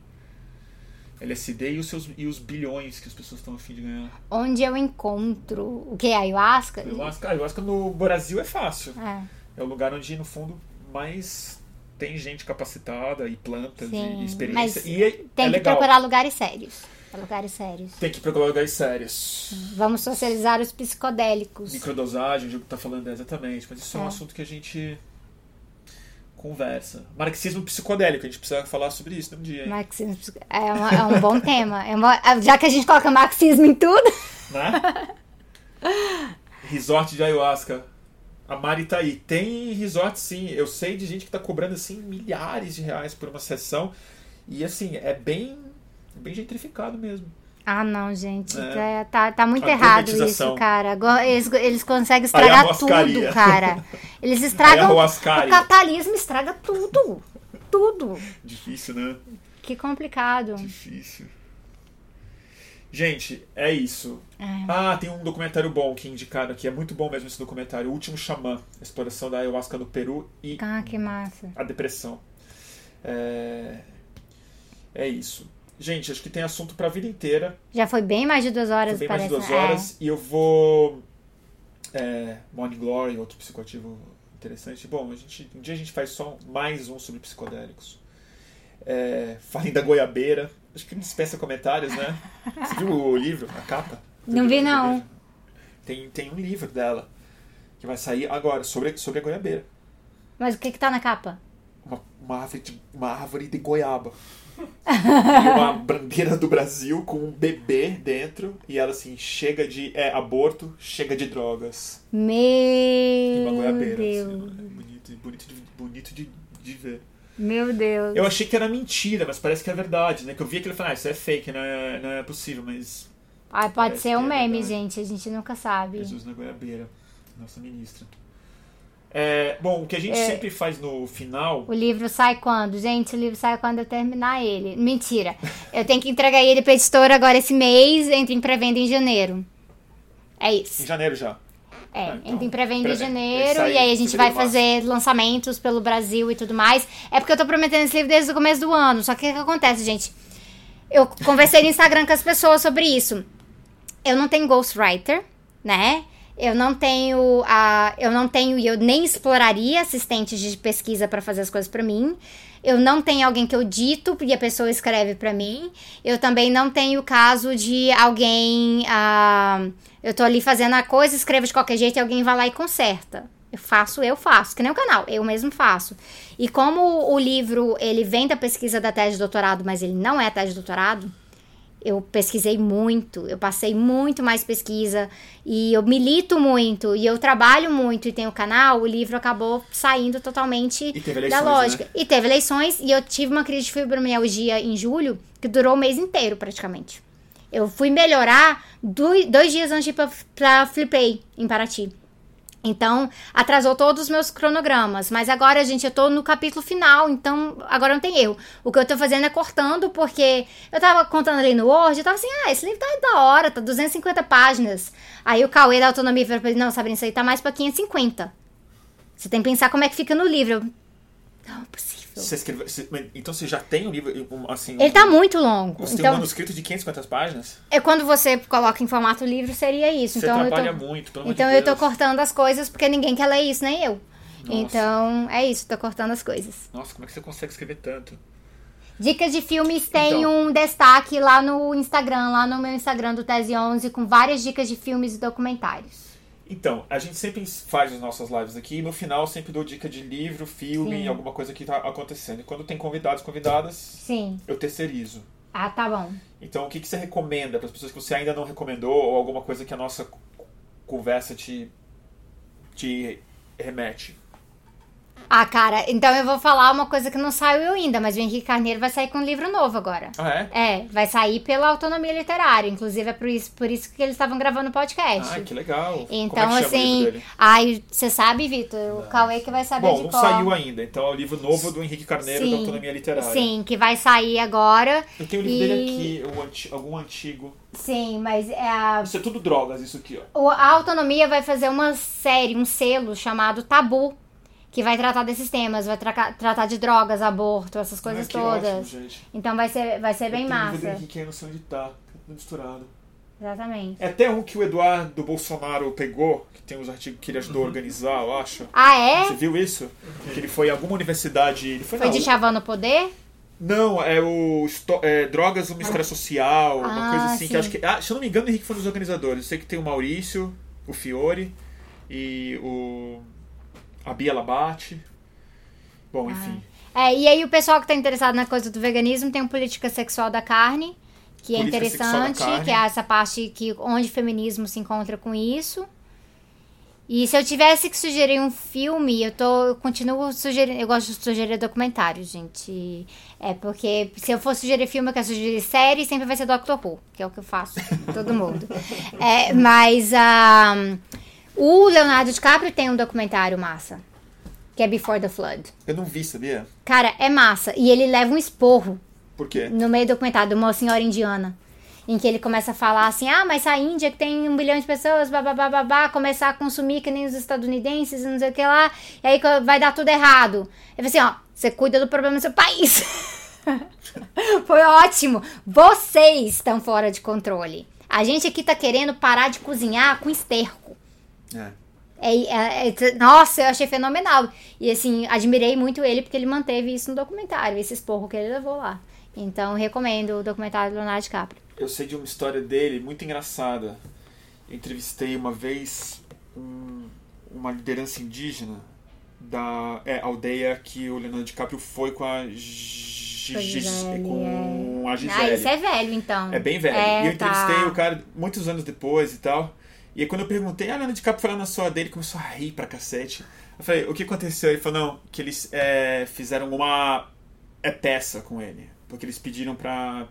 LSD e os, seus, e os bilhões que as pessoas estão afim de ganhar. Onde eu encontro o que? Ayahuasca? Ayahuasca, ayahuasca no Brasil é fácil. É. é o lugar onde, no fundo, mais tem gente capacitada e plantas Sim, e experiência. e é, tem é que legal. procurar lugares sérios. Lugares sérios. Tem que procurar lugares sérios. Vamos socializar os psicodélicos. Microdosagem, o Diego tá falando exatamente, mas isso é. é um assunto que a gente conversa. Marxismo psicodélico, a gente precisa falar sobre isso num dia. Hein? Marxismo é, uma, é um bom tema. É uma, já que a gente coloca marxismo em tudo. Né? Resort de ayahuasca. A Mari tá aí. Tem resort sim. Eu sei de gente que tá cobrando assim milhares de reais por uma sessão. E assim, é bem, bem gentrificado mesmo. Ah, não, gente. É. Tá, tá muito a errado isso, cara. Eles, eles conseguem estragar tudo, cara. Eles estragam. O capitalismo estraga tudo. Tudo. Difícil, né? Que complicado. Difícil. Gente, é isso. É. Ah, tem um documentário bom que indicaram aqui. É muito bom mesmo esse documentário. O Último Xamã. Exploração da ayahuasca no Peru e. Ah, que massa. A depressão. É, é isso. Gente, acho que tem assunto pra vida inteira. Já foi bem mais de duas horas, foi bem parece. mais de duas horas. É. E eu vou. É, Morning Glory, outro psicoativo interessante. Bom, a gente, um dia a gente faz só mais um sobre psicodélicos. É, falem da goiabeira. Acho que não dispensa comentários, né? Você viu o livro, a capa? Não vi, não. Tem, tem um livro dela que vai sair agora sobre, sobre a goiabeira. Mas o que que tá na capa? Uma, uma, árvore, de, uma árvore de goiaba e uma bandeira do Brasil com um bebê dentro e ela assim, chega de é, aborto, chega de drogas. Meu e uma goiabeira. Assim, é bonito, bonito, de, bonito de, de ver. Meu Deus. Eu achei que era mentira, mas parece que é verdade, né? Que eu vi aquele e falei, ah, isso é fake, não é, não é possível, mas. Ah, pode ser um é meme, gente, a gente nunca sabe. Jesus na goiabeira, nossa ministra. É, bom, o que a gente é, sempre faz no final. O livro sai quando? Gente, o livro sai quando eu terminar ele. Mentira. Eu tenho que entregar ele pra editora agora esse mês, entra em pré-venda em janeiro. É isso. Em janeiro já. É, ah, então, entra em pré-venda em janeiro e aí a gente vai fazer lançamentos pelo Brasil e tudo mais. É porque eu tô prometendo esse livro desde o começo do ano. Só que o que acontece, gente? Eu conversei no Instagram com as pessoas sobre isso. Eu não tenho ghostwriter, né? Eu não tenho a, eu não tenho e eu nem exploraria assistentes de pesquisa para fazer as coisas para mim. Eu não tenho alguém que eu dito e a pessoa escreve para mim. Eu também não tenho o caso de alguém, ah, eu tô ali fazendo a coisa, escrevo de qualquer jeito e alguém vai lá e conserta. Eu faço, eu faço, que nem o canal, eu mesmo faço. E como o livro, ele vem da pesquisa da tese de doutorado, mas ele não é tese de doutorado, Eu pesquisei muito, eu passei muito mais pesquisa e eu milito muito e eu trabalho muito e tenho canal, o livro acabou saindo totalmente E teve da eleições, lógica. né? E teve eleições e eu tive uma crise de fibromialgia em julho que durou o mês inteiro praticamente. Eu fui melhorar do- dois dias antes de ir pra, pra Flipei, em Paraty. Então, atrasou todos os meus cronogramas. Mas agora, gente, eu tô no capítulo final, então agora não tem erro. O que eu tô fazendo é cortando, porque eu tava contando ali no Word, eu tava assim, ah, esse livro tá da hora, tá 250 páginas. Aí o Cauê da Autonomia falou pra ele, não, Sabrina, isso aí tá mais pra 550. Você tem que pensar como é que fica no livro. Eu, não, Você escreveu, você- então você já tem um livro, um, assim... Ele tá muito longo. Você tem um Então, manuscrito de 550 páginas? é quando você coloca em formato livro, seria isso. Você então, eu trabalha tô... muito, pelo Então de eu tô cortando as coisas porque ninguém quer ler isso, nem eu. Nossa. Então é isso, tô cortando as coisas. Nossa, como é que você consegue escrever tanto? Dicas de filmes tem Então. um destaque lá no Instagram, lá no meu Instagram do Tese 11, com várias dicas de filmes e documentários. Então, a gente sempre faz as nossas lives aqui e no final eu sempre dou dica de livro, filme, Sim. alguma coisa que tá acontecendo. E quando tem convidados, convidadas, Sim. eu terceirizo. Ah, tá bom. Então, o que, que você recomenda para as pessoas que você ainda não recomendou ou alguma coisa que a nossa conversa te, te remete? Ah, cara, então eu vou falar uma coisa que não saiu ainda, mas o Henrique Carneiro vai sair com um livro novo agora. Ah, é? É, vai sair pela autonomia literária. Inclusive, é por isso, por isso que eles estavam gravando o podcast. Ah, que legal. Então, é que chama o livro assim. Ai, você sabe, Vitor? O Cauê que vai saber Bom, de não qual. saiu ainda. Então é o livro novo do Henrique Carneiro, Sim, da Autonomia Literária. Sim, que vai sair agora. Eu tenho o livro E- dele aqui, anti- algum antigo. Sim, mas é a, Isso é tudo drogas, isso aqui, ó. o- a autonomia vai fazer uma série, um selo chamado Tabu, que vai tratar desses temas, vai tra- tratar de drogas, aborto, essas coisas Ah, que todas. Ótimo, gente. Então vai ser, vai ser bem tenho do massa. Henrique, eu não sei onde tá. Tá misturado. Exatamente. É até um que o Eduardo Bolsonaro pegou, que tem os artigos que ele ajudou a organizar, eu acho. Ah, Você é? viu isso? Que ele foi em alguma universidade. Ele foi, Foi na de Chavando o Poder? Não, é o é, Drogas, uma história social, uma Ah, coisa assim, sim. que acho que. Ah, se eu não me engano, o Henrique foi um dos organizadores. Eu sei que tem o Maurício, o Fiore e o. A Bia Labate. Bom, enfim. É, e aí o pessoal que tá interessado na coisa do veganismo tem o Política Sexual da Carne, que é Política interessante, que é essa parte que onde o feminismo se encontra com isso. E se eu tivesse que sugerir um filme, eu tô eu continuo sugerindo, eu gosto de sugerir documentários, gente. É porque se eu for sugerir filme, eu quero sugerir série, sempre vai ser Doctor Who, que é o que eu faço todo mundo. É, mas ah, o Leonardo DiCaprio tem um documentário massa, que é Before the Flood. Eu não vi, sabia? Cara, é massa. E ele leva um esporro Por quê? no meio do documentário de uma senhora indiana. Em que ele começa a falar assim: ah, mas a Índia, que tem um bilhão de pessoas, babá, babá, começar a consumir que nem os estadunidenses e não sei o que lá, e aí vai dar tudo errado. Ele fala assim: ó, você cuida do problema do seu país. Foi ótimo. Vocês estão fora de controle. A gente aqui tá querendo parar de cozinhar com esterco. É. É, é, é, nossa, eu achei fenomenal. E assim, admirei muito ele porque ele manteve isso no documentário, esse esporro que ele levou lá. Então, recomendo o documentário do Leonardo DiCaprio. Eu sei de uma história dele muito engraçada. Eu entrevistei uma vez um- uma liderança indígena da é, aldeia que o Leonardo DiCaprio foi com a Gi- Com a Gi- Gisele, a Ah, Gisele. esse é velho, então. É bem velho. É, e eu entrevistei tá. o cara muitos anos depois e tal. E aí quando eu perguntei, ah, Leonardo DiCaprio foi lá na sua dele, começou a rir pra cacete. Eu falei, o que aconteceu? Ele falou, não, que eles é, fizeram uma é, peça com ele. Porque eles pediram pra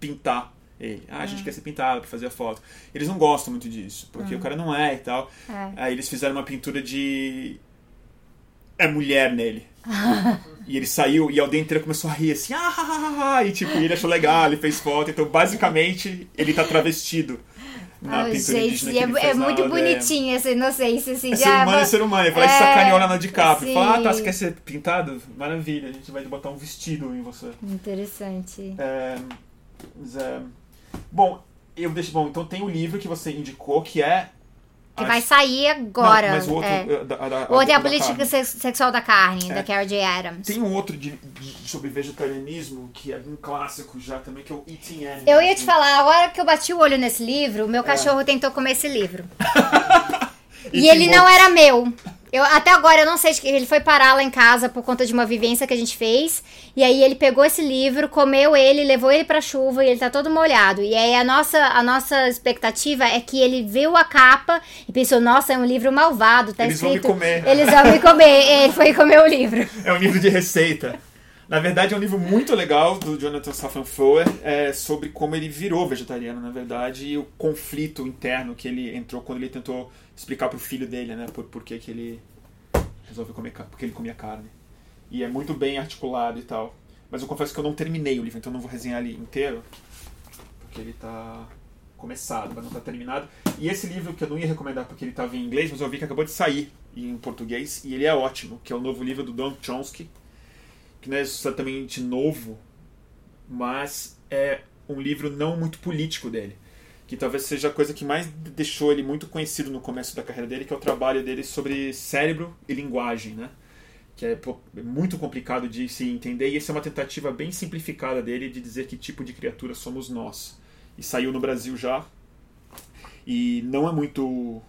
pintar ele. Ah, a gente quer ser pintado pra fazer a foto. Eles não gostam muito disso, porque o cara não é e tal. É. Aí eles fizeram uma pintura de. É mulher nele. e ele saiu e a aldeia inteira começou a rir assim, ah, ah, ah, ah", e tipo, ele achou legal, ele fez foto. Então, basicamente, ele tá travestido pintura gente, é, é muito aldeia. bonitinha essa inocência, assim, É de, ser ah, humano é ser humano. Ele fala, É, sacaneou lá no DiCaprio. sim. Fala, ah, tá, você quer ser pintado? Maravilha, a gente vai botar um vestido em você. Interessante. É, mas, é, bom, eu deixo. Bom, então tem o livro que você indicou que é. Que vai sair agora. Não, mas o outro. é. é, da- da- O outro é a política carne. sexual da carne, É. da Carol J. Adams. Tem um outro de, de- sobre vegetarianismo que é um clássico já também, que é o Eating Animals. Eu ia te falar, agora que eu bati o olho nesse livro, o É. meu cachorro tentou comer esse livro. E E, ele não era meu. Eu, até agora eu não sei, ele foi parar lá em casa por conta de uma vivência que a gente fez. E aí ele pegou esse livro, comeu ele, levou ele pra chuva e ele tá todo molhado. E aí a nossa, a nossa expectativa é que ele viu a capa e pensou, nossa, é um livro malvado, tá Eles vão escrito. me comer. Eles vão me comer. Ele foi comer o livro. É um livro de receita. Na verdade, é um livro muito legal do Jonathan Safran Foer é, sobre como ele virou vegetariano, na verdade, e o conflito interno que ele entrou quando ele tentou explicar pro filho dele, né, por, por que, que ele resolveu comer ca- porque ele comia carne. E é muito bem articulado e tal. Mas eu confesso que eu não terminei o livro, então eu não vou resenhar ele inteiro, porque ele tá começado, mas não tá terminado. E esse livro que eu não ia recomendar porque ele estava em inglês, mas eu vi que acabou de sair em português e ele é ótimo, que é o novo livro do Don Chomsky, que não é exatamente novo, mas é um livro não muito político dele, que talvez seja a coisa que mais deixou ele muito conhecido no começo da carreira dele, que é o trabalho dele sobre cérebro e linguagem, né? Que é é muito complicado de se entender e essa é uma tentativa bem simplificada dele de dizer que tipo de criatura somos nós. E saiu no Brasil já. E não é muito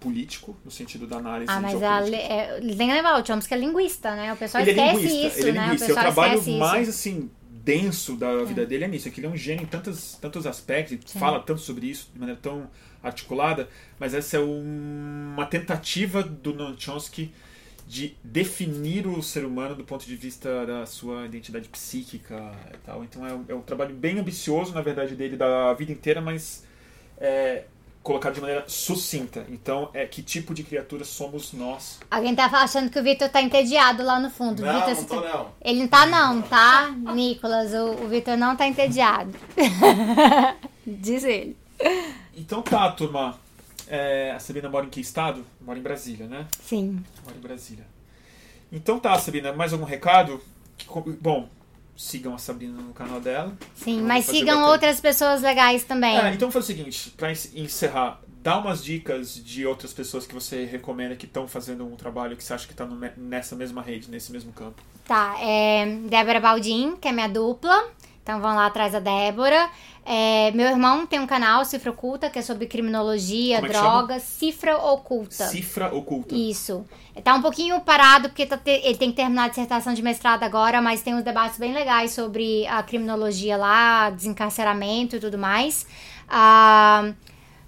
político no sentido da análise Ah, mas a, é, tem que o Chomsky é linguista, né? O pessoal Ele é esquece linguista, isso, ele é né? linguista. O E o pessoal trabalho esquece isso. mais assim denso da vida dele é nisso, é que ele é um gênio em tantos, tantos aspectos, ele fala tanto sobre isso de maneira tão articulada, mas essa é um- uma tentativa do Noam Chomsky de definir o ser humano do ponto de vista da sua identidade psíquica e tal. Então é um, é um trabalho bem ambicioso, na verdade, dele da vida inteira, mas é, colocado de maneira sucinta. Então, é que tipo de criatura somos nós? Alguém tá achando que o Vitor tá entediado lá no fundo. Não, Vitor, não tô tá- não. Ele não tá não, tá? Nicolas, o, o Vitor não tá entediado. Diz ele. Então tá, turma. É, a Sabina mora em que estado? Mora em Brasília, né? Sim. Mora em Brasília. Então tá, Sabina, mais algum recado? Bom, sigam a Sabina no canal dela. Sim, Vamos mas sigam outras pessoas legais também. É, então faz o seguinte, pra en- encerrar, dá umas dicas de outras pessoas que você recomenda que estão fazendo um trabalho que você acha que tá me- nessa mesma rede, nesse mesmo campo. Tá, é Débora Baldin, que é minha dupla. Então vão lá atrás da Débora. É, meu irmão tem um canal, Cifra Oculta, que é sobre criminologia, Como é drogas. Cifra Oculta. Cifra oculta. Isso. Tá um pouquinho parado, porque tá te- ele tem que terminar a dissertação de mestrado agora, mas tem uns debates bem legais sobre a criminologia lá, desencarceramento e tudo mais. Ah,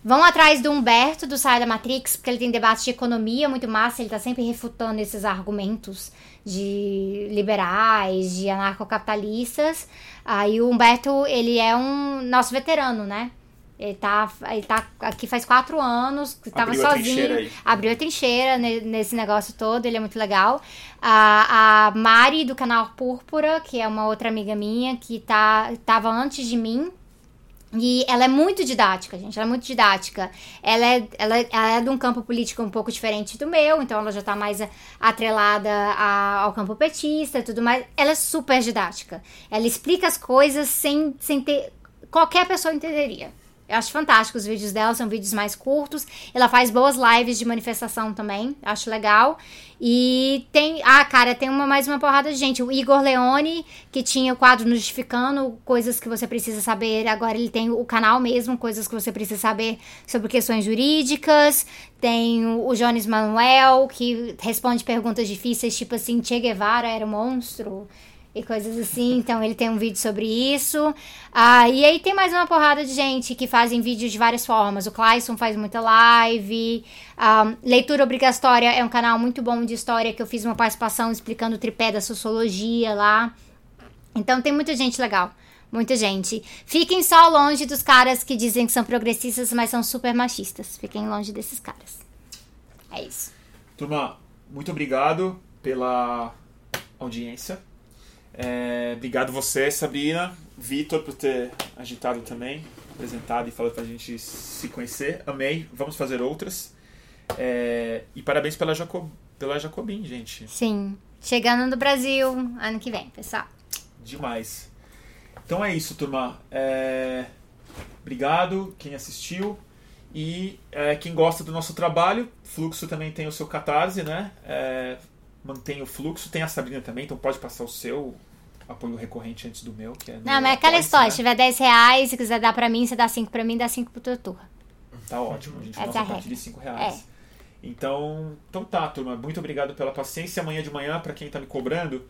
vão atrás do Humberto, do Saia da Matrix, porque ele tem debates de economia muito massa, ele tá sempre refutando esses argumentos de liberais, de anarcocapitalistas. Aí o Humberto, ele é um nosso veterano, né? Ele tá, ele tá aqui faz quatro anos, tava Abriu a sozinho. aí. Abriu a trincheira ne- nesse negócio todo, ele é muito legal. A, a Mari, do canal Púrpura, que é uma outra amiga minha, que tá, tava antes de mim. E ela é muito didática, gente. Ela é muito didática. Ela é, ela, ela é de um campo político um pouco diferente do meu, então ela já tá mais atrelada a- ao campo petista e tudo mais. Ela é super didática. Ela explica as coisas sem, sem ter. Qualquer pessoa entenderia. Eu acho fantástico os vídeos dela, são vídeos mais curtos. Ela faz boas lives de manifestação também, acho legal. E tem. Ah, cara, tem uma, mais uma porrada de gente. O Igor Leone, que tinha o quadro no Justificando, coisas que você precisa saber. Agora ele tem o canal mesmo, coisas que você precisa saber sobre questões jurídicas. Tem o o Jones Manuel, que responde perguntas difíceis, tipo assim, Che Guevara era um monstro e coisas assim. Então ele tem um vídeo sobre isso. Ah, e aí tem mais uma porrada de gente que fazem vídeos de várias formas. O Clayson faz muita live. Ah, Leitura Obrigatória é um canal muito bom de história que eu fiz uma participação explicando o tripé da sociologia lá. Então tem muita gente legal. Muita gente. Fiquem só longe dos caras que dizem que são progressistas, mas são super machistas. Fiquem longe desses caras. É isso. Turma, muito obrigado pela audiência. É, obrigado você, Sabrina, Vitor, por ter agitado também, apresentado e falado pra gente se conhecer. Amei, vamos fazer outras. É, e parabéns pela, Jacob, pela Jacobin, gente. Sim. Chegando no Brasil ano que vem, pessoal. Demais. Então é isso, turma. É, obrigado quem assistiu. E é, quem gosta do nosso trabalho, Fluxo também tem o seu catarse, né? É, mantém o fluxo. Tem a Sabrina também, então pode passar o seu apoio recorrente antes do meu. Que é Não, mas é aquela história. né? Se tiver 10 reais, se quiser dar pra mim, você dá 5 pra mim, dá 5 pro teu turma. Tá ótimo, a gente lança é a partir de regra. 5 reais. Então, então tá, turma. Muito obrigado pela paciência. Amanhã de manhã, para quem tá me cobrando,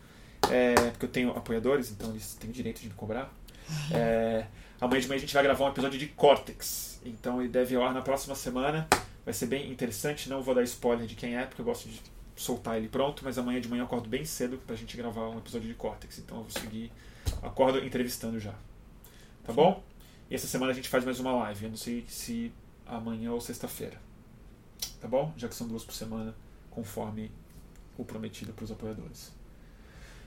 é, porque eu tenho apoiadores, então eles têm o direito de me cobrar. É, amanhã de manhã a gente vai gravar um episódio de Cortex. Então ele deve ir ao ar na próxima semana. Vai ser bem interessante. Não vou dar spoiler de quem é, porque eu gosto de soltar ele pronto. Mas amanhã de manhã eu acordo bem cedo pra gente gravar um episódio de Cortex. Então eu vou seguir. Acordo entrevistando já. Tá bom? E essa semana a gente faz mais uma live. Eu não sei se amanhã ou sexta-feira. Tá bom? Já que são duas por semana, conforme o prometido para os apoiadores.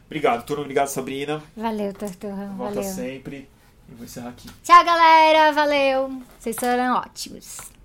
Obrigado, turma. Obrigado, Sabrina. Valeu, Torturra. Volta Valeu. sempre. E vou encerrar aqui. Tchau, galera. Valeu. Vocês foram ótimos.